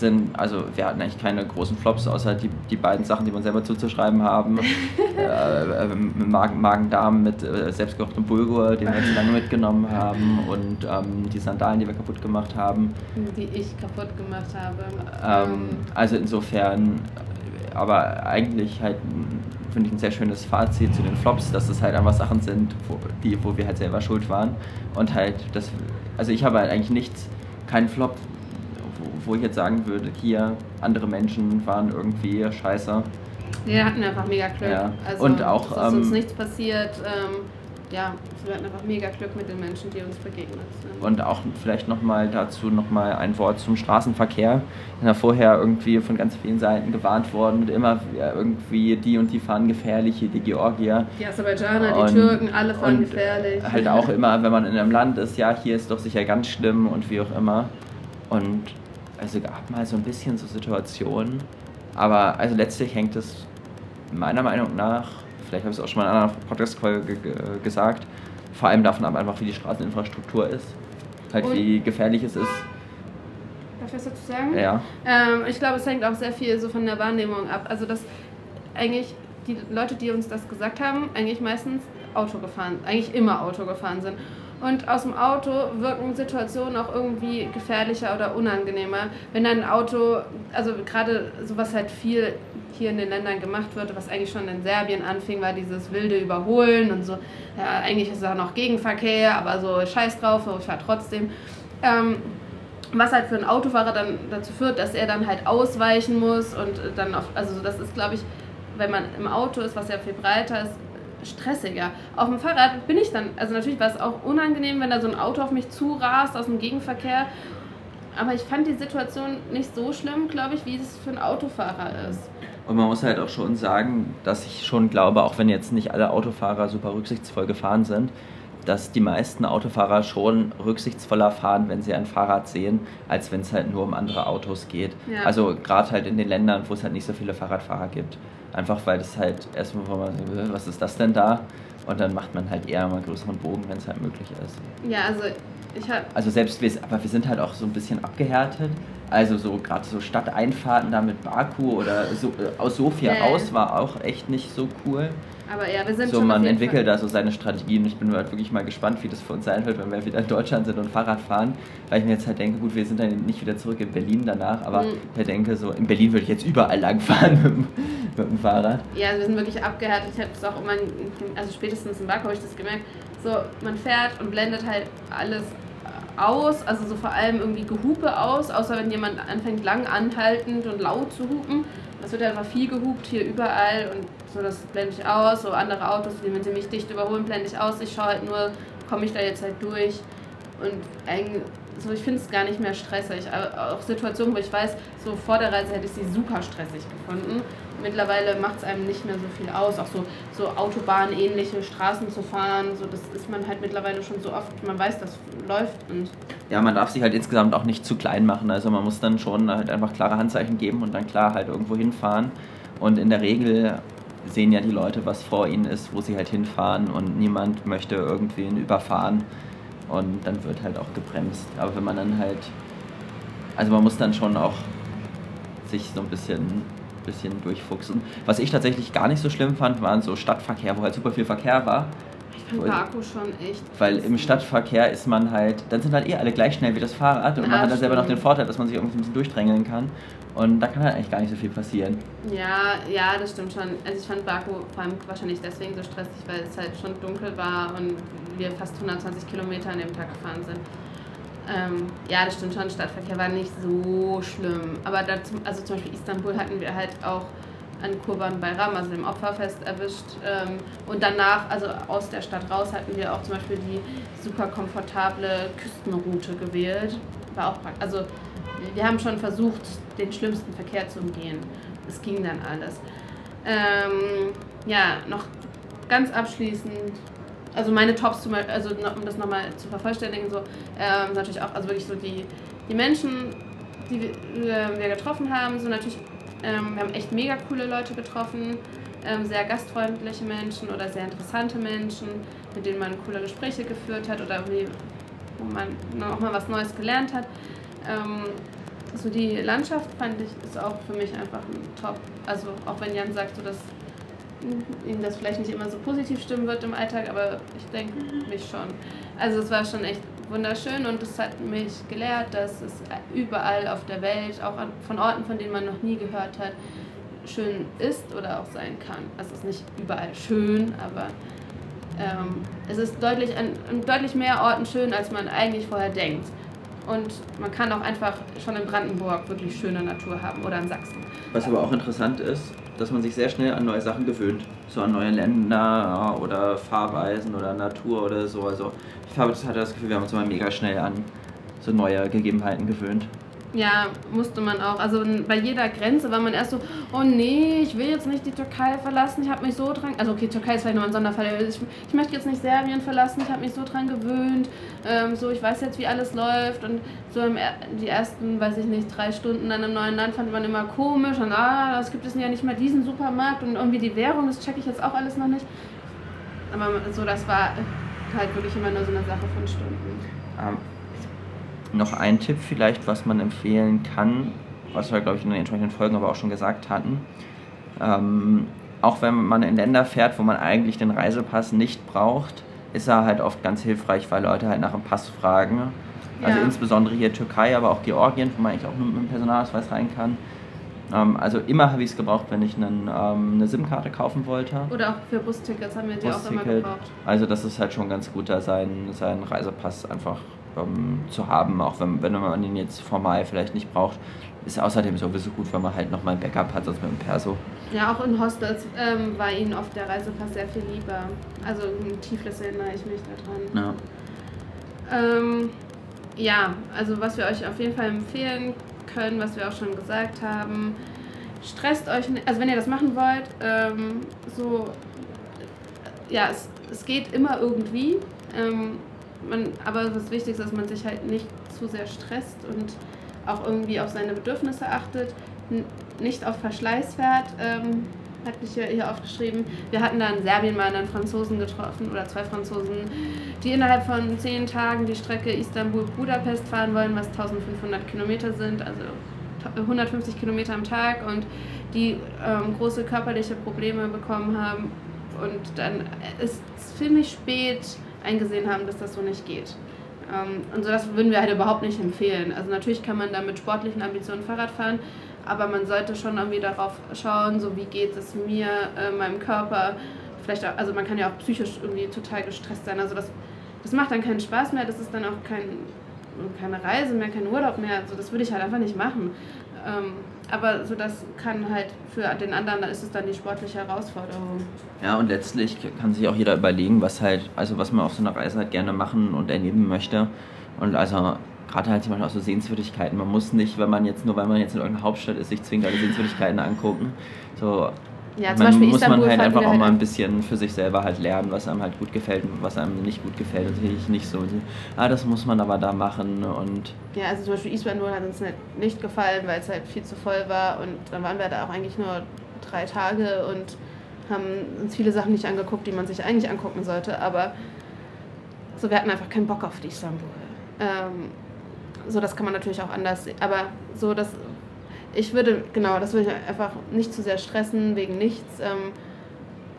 sind, also wir hatten eigentlich keine großen Flops, außer die, die beiden Sachen, die wir uns selber zuzuschreiben haben. äh, äh, Magen- Magen-Darm mit äh, selbstgekochtem Bulgur, den wir jetzt lange mitgenommen haben und ähm, die Sandalen, die wir kaputt gemacht haben. Die ich kaputt gemacht habe. Ähm, also insofern, aber eigentlich halt finde ich ein sehr schönes Fazit zu den Flops, dass es halt einfach Sachen sind, wo, die, wo wir halt selber schuld waren. Und halt, das, also ich habe halt eigentlich nichts, keinen Flop, wo, ich jetzt sagen würde, hier, andere Menschen waren irgendwie scheiße. Wir hatten einfach mega Glück. Ja. Also, Und auch, es ist uns ähm, nichts passiert. Ähm, ja, wir hatten einfach mega Glück mit den Menschen, die uns begegnet sind. Und auch vielleicht nochmal dazu nochmal ein Wort zum Straßenverkehr. Ich bin ja vorher irgendwie von ganz vielen Seiten gewarnt worden, immer irgendwie die und die fahren gefährlich, hier die Georgier. die Aserbaidschaner, Und- die Türken, alle fahren gefährlich. Halt auch immer, wenn man in einem Land ist, ja, hier ist doch sicher ganz schlimm und wie auch immer. Und also gab mal so ein bisschen so Situationen. Aber also letztlich hängt es meiner Meinung nach, vielleicht habe ich es auch schon mal in einer anderen Podcast-Folge ge- ge- gesagt, vor allem davon ab einfach, wie die Straßeninfrastruktur ist. Halt Und- wie gefährlich es ist. Darf ich was dazu sagen? Ja. Ähm, ich glaube, es hängt auch sehr viel so von der Wahrnehmung ab. Also, dass eigentlich die Leute, die uns das gesagt haben, eigentlich meistens Auto gefahren, eigentlich immer Auto gefahren sind. Und aus dem Auto wirken Situationen auch irgendwie gefährlicher oder unangenehmer. Wenn ein Auto, also gerade sowas halt viel hier in den Ländern gemacht wird, was eigentlich schon in Serbien anfing, war dieses wilde Überholen und so. Ja, eigentlich ist da noch Gegenverkehr, aber so scheiß drauf, ich fahre trotzdem. Ähm, was halt für einen Autofahrer dann dazu führt, dass er dann halt ausweichen muss und dann auf, also das ist glaube ich, wenn man im Auto ist, was ja viel breiter ist, stressiger. Auf dem Fahrrad bin ich dann, also natürlich war es auch unangenehm, wenn da so ein Auto auf mich zurast aus dem Gegenverkehr, aber ich fand die Situation nicht so schlimm, glaube ich, wie es für einen Autofahrer ist. Und man muss halt auch schon sagen, dass ich schon glaube, auch wenn jetzt nicht alle Autofahrer super rücksichtsvoll gefahren sind, dass die meisten Autofahrer schon rücksichtsvoller fahren, wenn sie ein Fahrrad sehen, als wenn es halt nur um andere Autos geht. Ja. Also gerade halt in den Ländern, wo es halt nicht so viele Fahrradfahrer gibt. Einfach weil das halt erstmal, wo man "Äh, was ist das denn da? Und dann macht man halt eher mal größeren Bogen, wenn es halt möglich ist. Ja, also ich habe. Also selbst wir, aber wir sind halt auch so ein bisschen abgehärtet. Also so gerade so Stadteinfahrten da mit Baku oder so, äh, aus Sofia Ja. raus war auch echt nicht so cool. Aber ja, wir sind So schon man entwickelt da so seine Strategien. Ich bin halt wirklich mal gespannt, wie das für uns sein wird, wenn wir wieder in Deutschland sind und Fahrrad fahren. Weil ich mir jetzt halt denke, gut, wir sind dann nicht wieder zurück in Berlin danach, aber Mhm. ich denke so, in Berlin würde ich jetzt überall lang fahren mit, dem- mit dem Fahrrad. Ja, wir sind wirklich abgehärtet. Ich habe es auch immer, also spätestens in Baku habe ich das gemerkt. So, man fährt und blendet halt alles aus, also so vor allem irgendwie Gehupe aus, außer wenn jemand anfängt lang anhaltend und laut zu hupen. Das wird einfach viel gehupt hier überall und so, das blende ich aus. So andere Autos, die wenn sie mich dicht überholen, blende ich aus. Ich schaue halt nur, komme ich da jetzt halt durch. Und so, ich finde es gar nicht mehr stressig. Aber auch Situationen, wo ich weiß, so vor der Reise hätte ich sie super stressig gefunden. Mittlerweile macht es einem nicht mehr so viel aus. Auch so, so Autobahnähnliche Straßen zu fahren, so, das ist man halt mittlerweile schon so oft, man weiß, das läuft. Und Ja, man darf sich halt insgesamt auch nicht zu klein machen. Also man muss dann schon halt einfach klare Handzeichen geben und dann klar halt irgendwo hinfahren. Und in der Regel sehen ja die Leute, was vor ihnen ist, wo sie halt hinfahren und niemand möchte irgendwen überfahren. Und dann wird halt auch gebremst. Aber wenn man dann halt, also man muss dann schon auch sich so ein bisschen, bisschen durchfuchsen. Was ich tatsächlich gar nicht so schlimm fand, waren so Stadtverkehr, wo halt super viel Verkehr war. ich fand. Baku schon echt. Weil im Stadtverkehr ist man halt, dann sind halt eh alle gleich schnell wie das Fahrrad und man hat dann selber noch den Vorteil, dass man sich irgendwie ein bisschen durchdrängeln kann. Und da kann halt eigentlich gar nicht so viel passieren. Ja, ja, das stimmt schon. Also ich fand Baku vor allem wahrscheinlich deswegen so stressig, weil es halt schon dunkel war und wir fast 120 Kilometer an dem Tag gefahren sind. Ähm, ja, das stimmt schon, Stadtverkehr war nicht so schlimm. Aber dazu, also zum Beispiel Istanbul hatten wir halt auch an Kurban Bayram, also dem Opferfest, erwischt. Ähm, und danach, also aus der Stadt raus, hatten wir auch zum Beispiel die super komfortable Küstenroute gewählt. War auch praktisch. Also wir haben schon versucht, den schlimmsten Verkehr zu umgehen. Es ging dann alles. Ähm, ja, noch ganz abschließend, also meine Tops, also um das nochmal zu vervollständigen, so ähm, natürlich auch, also wirklich so die, die Menschen, die wir, wir getroffen haben, so natürlich, ähm, wir haben echt mega coole Leute getroffen, ähm, sehr gastfreundliche Menschen oder sehr interessante Menschen, mit denen man coole Gespräche geführt hat oder wo man noch mal was Neues gelernt hat. Ähm, so die Landschaft fand ich ist auch für mich einfach ein Top. Also auch wenn Jan sagt, so dass ihm das vielleicht nicht immer so positiv stimmen wird im Alltag, aber ich denke mich schon. Also es war schon echt wunderschön und es hat mich gelehrt, dass es überall auf der Welt, auch von Orten, von denen man noch nie gehört hat, schön ist oder auch sein kann. Also es ist nicht überall schön, aber ähm, es ist deutlich an deutlich mehr Orten schön, als man eigentlich vorher denkt. Und man kann auch einfach schon in Brandenburg wirklich schöne Natur haben oder in Sachsen. Was aber auch interessant ist, dass man sich sehr schnell an neue Sachen gewöhnt. So an neue Länder oder Fahrweisen oder Natur oder so. Also ich habe das Gefühl, wir haben uns immer mega schnell an so neue Gegebenheiten gewöhnt. Ja, musste man auch. Also bei jeder Grenze war man erst so, oh nee, ich will jetzt nicht die Türkei verlassen, ich habe mich so dran. Also okay, Türkei ist vielleicht noch ein Sonderfall. Ich, ich möchte jetzt nicht Serbien verlassen, ich habe mich so dran gewöhnt. Ähm, so, ich weiß jetzt, wie alles läuft. Und so im, die ersten, weiß ich nicht, drei Stunden an einem neuen Land fand man immer komisch. Und ah, das gibt es ja nicht mal diesen Supermarkt und irgendwie die Währung, das checke ich jetzt auch alles noch nicht. Aber so, das war halt wirklich immer nur so eine Sache von Stunden. Ähm, noch ein Tipp vielleicht, was man empfehlen kann, was wir, glaube ich, in den entsprechenden Folgen aber auch schon gesagt hatten. Ähm, auch wenn man in Länder fährt, wo man eigentlich den Reisepass nicht braucht, ist er halt oft ganz hilfreich, weil Leute halt nach dem Pass fragen. Also Ja. insbesondere hier Türkei, aber auch Georgien, wo man eigentlich auch nur mit dem Personalausweis rein kann. Ähm, also immer habe ich es gebraucht, wenn ich einen, ähm, eine SIM-Karte kaufen wollte. Oder auch für Bustickets haben wir die auch immer gebraucht. Also das ist halt schon ganz gut, da seinen, seinen Reisepass einfach ähm, zu haben, auch wenn, wenn man ihn jetzt formal vielleicht nicht braucht. Ist außerdem sowieso gut, wenn man halt nochmal ein Backup hat, sonst mit dem Perso. Ja, auch in Hostels ähm, war ihnen oft der Reisepass sehr viel lieber. Also in Tiflis erinnere ich mich daran. Ja. Ähm, ja, also was wir euch auf jeden Fall empfehlen können, was wir auch schon gesagt haben, stresst euch nicht, also wenn ihr das machen wollt, ähm, so, ja, es, es geht immer irgendwie, ähm, man, aber das Wichtigste ist, dass man sich halt nicht zu sehr stresst und auch irgendwie auf seine Bedürfnisse achtet, nicht auf Verschleiß fährt, ähm, hatte ich hier, hier aufgeschrieben. Wir hatten da in Serbien mal einen Franzosen getroffen oder zwei Franzosen, die innerhalb von zehn Tagen die Strecke Istanbul-Budapest fahren wollen, was 1500 Kilometer sind, also 150 Kilometer am Tag und die ähm, große körperliche Probleme bekommen haben und dann ist ziemlich spät eingesehen haben, dass das so nicht geht. Ähm, und so das würden wir halt überhaupt nicht empfehlen. Also natürlich kann man da mit sportlichen Ambitionen Fahrrad fahren, aber man sollte schon irgendwie darauf schauen, so wie geht es mir, äh, meinem Körper. Vielleicht auch, also man kann ja auch psychisch irgendwie total gestresst sein. Also das, das macht dann keinen Spaß mehr, das ist dann auch kein, keine Reise mehr, kein Urlaub mehr. Also das würde ich halt einfach nicht machen. Ähm, aber so das kann halt für den anderen, ist es dann die sportliche Herausforderung. Ja, und letztlich kann sich auch jeder überlegen, was halt, also was man auf so einer Reise halt gerne machen und erleben möchte. Und also gerade halt zum Beispiel auch so Sehenswürdigkeiten. Man muss nicht, wenn man jetzt, nur weil man jetzt in irgendeiner Hauptstadt ist, sich zwingend alle Sehenswürdigkeiten angucken. So, ja, zum man Beispiel muss man halt einfach auch halt mal ein bisschen für sich selber halt lernen, was einem halt gut gefällt und was einem nicht gut gefällt. Und ich nicht so, ah, das muss man aber da machen und... Ja, also zum Beispiel Istanbul hat uns nicht gefallen, weil es halt viel zu voll war und dann waren wir da auch eigentlich nur drei Tage und haben uns viele Sachen nicht angeguckt, die man sich eigentlich angucken sollte, aber so, wir hatten einfach keinen Bock auf Istanbul. Ähm, so, das kann man natürlich auch anders sehen. Aber so, das, ich würde, genau, das würde ich einfach nicht zu sehr stressen, wegen nichts. Ähm,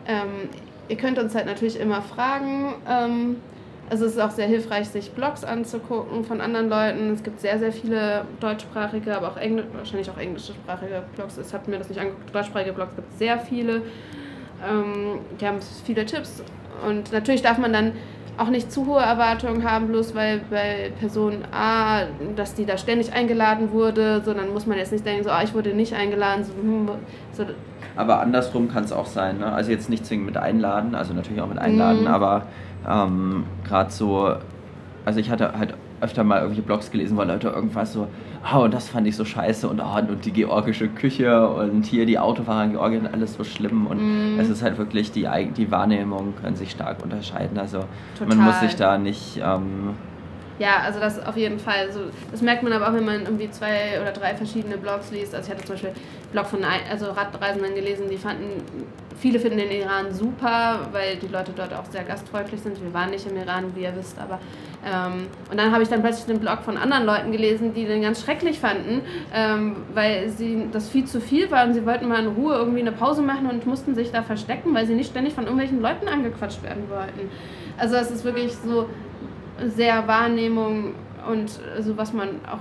ähm, ihr könnt uns halt natürlich immer fragen. Ähm, also es ist auch sehr hilfreich, sich Blogs anzugucken von anderen Leuten. Es gibt sehr, sehr viele deutschsprachige, aber auch Engl wahrscheinlich auch englischsprachige Blogs. Ich habe mir das nicht angeguckt. Deutschsprachige Blogs gibt es sehr viele. Ähm, die haben viele Tipps. Und natürlich darf man dann auch nicht zu hohe Erwartungen haben, bloß weil bei Person A, dass die da ständig eingeladen wurde, sondern muss man jetzt nicht denken, so, ah, ich wurde nicht eingeladen. So, hm, so. Aber andersrum kann es auch sein, ne? also jetzt nicht zwingend mit einladen, also natürlich auch mit einladen, mhm. aber ähm, gerade so, also ich hatte halt öfter mal irgendwelche Blogs gelesen, wo Leute irgendwas so, oh, und das fand ich so scheiße und, oh, und die georgische Küche und hier die Autofahrer in Georgien, alles so schlimm und mm. es ist halt wirklich, die, die Wahrnehmung können sich stark unterscheiden, also Total. man muss sich da nicht... Ähm, ja, also das auf jeden Fall. Also das merkt man aber auch, wenn man irgendwie zwei oder drei verschiedene Blogs liest. Also ich hatte zum Beispiel einen Blog von also Radreisenden gelesen, die fanden, viele finden den Iran super, weil die Leute dort auch sehr gastfreundlich sind. Wir waren nicht im Iran, wie ihr wisst, aber ähm, und dann habe ich dann plötzlich den Blog von anderen Leuten gelesen, die den ganz schrecklich fanden, ähm, weil sie das viel zu viel war und sie wollten mal in Ruhe irgendwie eine Pause machen und mussten sich da verstecken, weil sie nicht ständig von irgendwelchen Leuten angequatscht werden wollten. Also es ist wirklich so sehr Wahrnehmung und so was man auch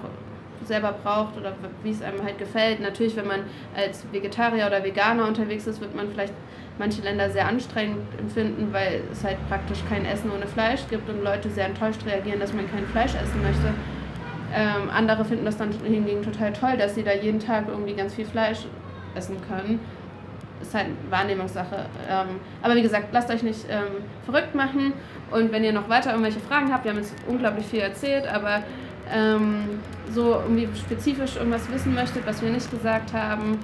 selber braucht oder wie es einem halt gefällt. Natürlich, wenn man als Vegetarier oder Veganer unterwegs ist, wird man vielleicht manche Länder sehr anstrengend empfinden, weil es halt praktisch kein Essen ohne Fleisch gibt und Leute sehr enttäuscht reagieren, dass man kein Fleisch essen möchte. Ähm, andere finden das dann hingegen total toll, dass sie da jeden Tag irgendwie ganz viel Fleisch essen können. Ist halt Wahrnehmungssache. Ähm, aber wie gesagt, lasst euch nicht ähm, verrückt machen. Und wenn ihr noch weiter irgendwelche Fragen habt, wir haben jetzt unglaublich viel erzählt, aber ähm, so irgendwie spezifisch irgendwas wissen möchtet, was wir nicht gesagt haben,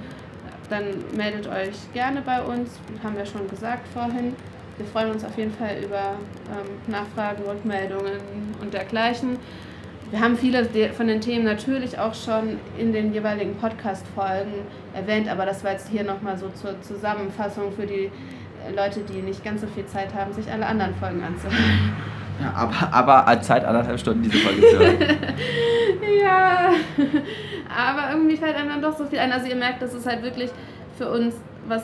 dann meldet euch gerne bei uns, haben wir schon gesagt vorhin. Wir freuen uns auf jeden Fall über ähm, Nachfragen, Rückmeldungen und dergleichen. Wir haben viele von den Themen natürlich auch schon in den jeweiligen Podcast-Folgen erwähnt, aber das war jetzt hier nochmal so zur Zusammenfassung für die Leute, die nicht ganz so viel Zeit haben, sich alle anderen Folgen anzuhören. Ja, aber, aber Zeit anderthalb Stunden diese Folge zu hören. ja, aber irgendwie fällt einem dann doch so viel ein. Also ihr merkt, dass es halt wirklich für uns was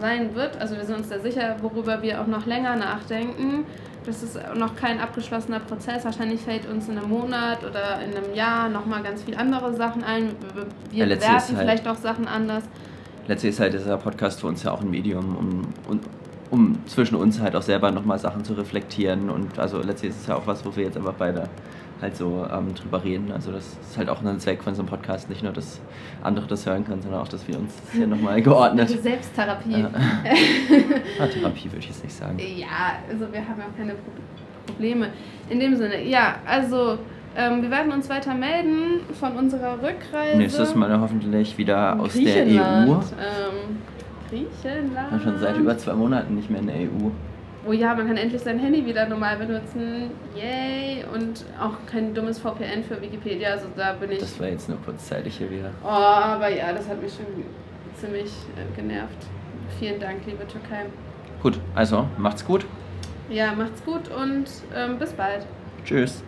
sein wird. Also wir sind uns da sicher, worüber wir auch noch länger nachdenken. Das ist noch kein abgeschlossener Prozess. Wahrscheinlich fällt uns in einem Monat oder in einem Jahr nochmal ganz viel andere Sachen ein. Wir ja, bewerten halt, vielleicht auch Sachen anders. Letztlich ist halt dieser Podcast für uns ja auch ein Medium, um, um, um zwischen uns halt auch selber nochmal Sachen zu reflektieren. Und also letztlich ist es ja auch was, wo wir jetzt einfach beide halt so ähm, drüber reden. Also das ist halt auch ein Zweck von so einem Podcast, nicht nur, dass andere das hören können, sondern auch, dass wir uns hier nochmal geordnet... Selbsttherapie. Äh, ja, Therapie würde ich jetzt nicht sagen. Ja, also wir haben ja keine Probleme. In dem Sinne, ja, also ähm, wir werden uns weiter melden von unserer Rückreise. Nächstes Mal hoffentlich wieder aus der EU. Ähm, Griechenland. Schon seit über zwei Monaten nicht mehr in der EU oh ja, man kann endlich sein Handy wieder normal benutzen, yay, und auch kein dummes VPN für Wikipedia, also da bin ich... Das war jetzt nur kurzzeitig hier wieder. Oh, aber ja, das hat mich schon ziemlich äh, genervt. Vielen Dank, liebe Türkei. Gut, also macht's gut. Ja, macht's gut und ähm, bis bald. Tschüss.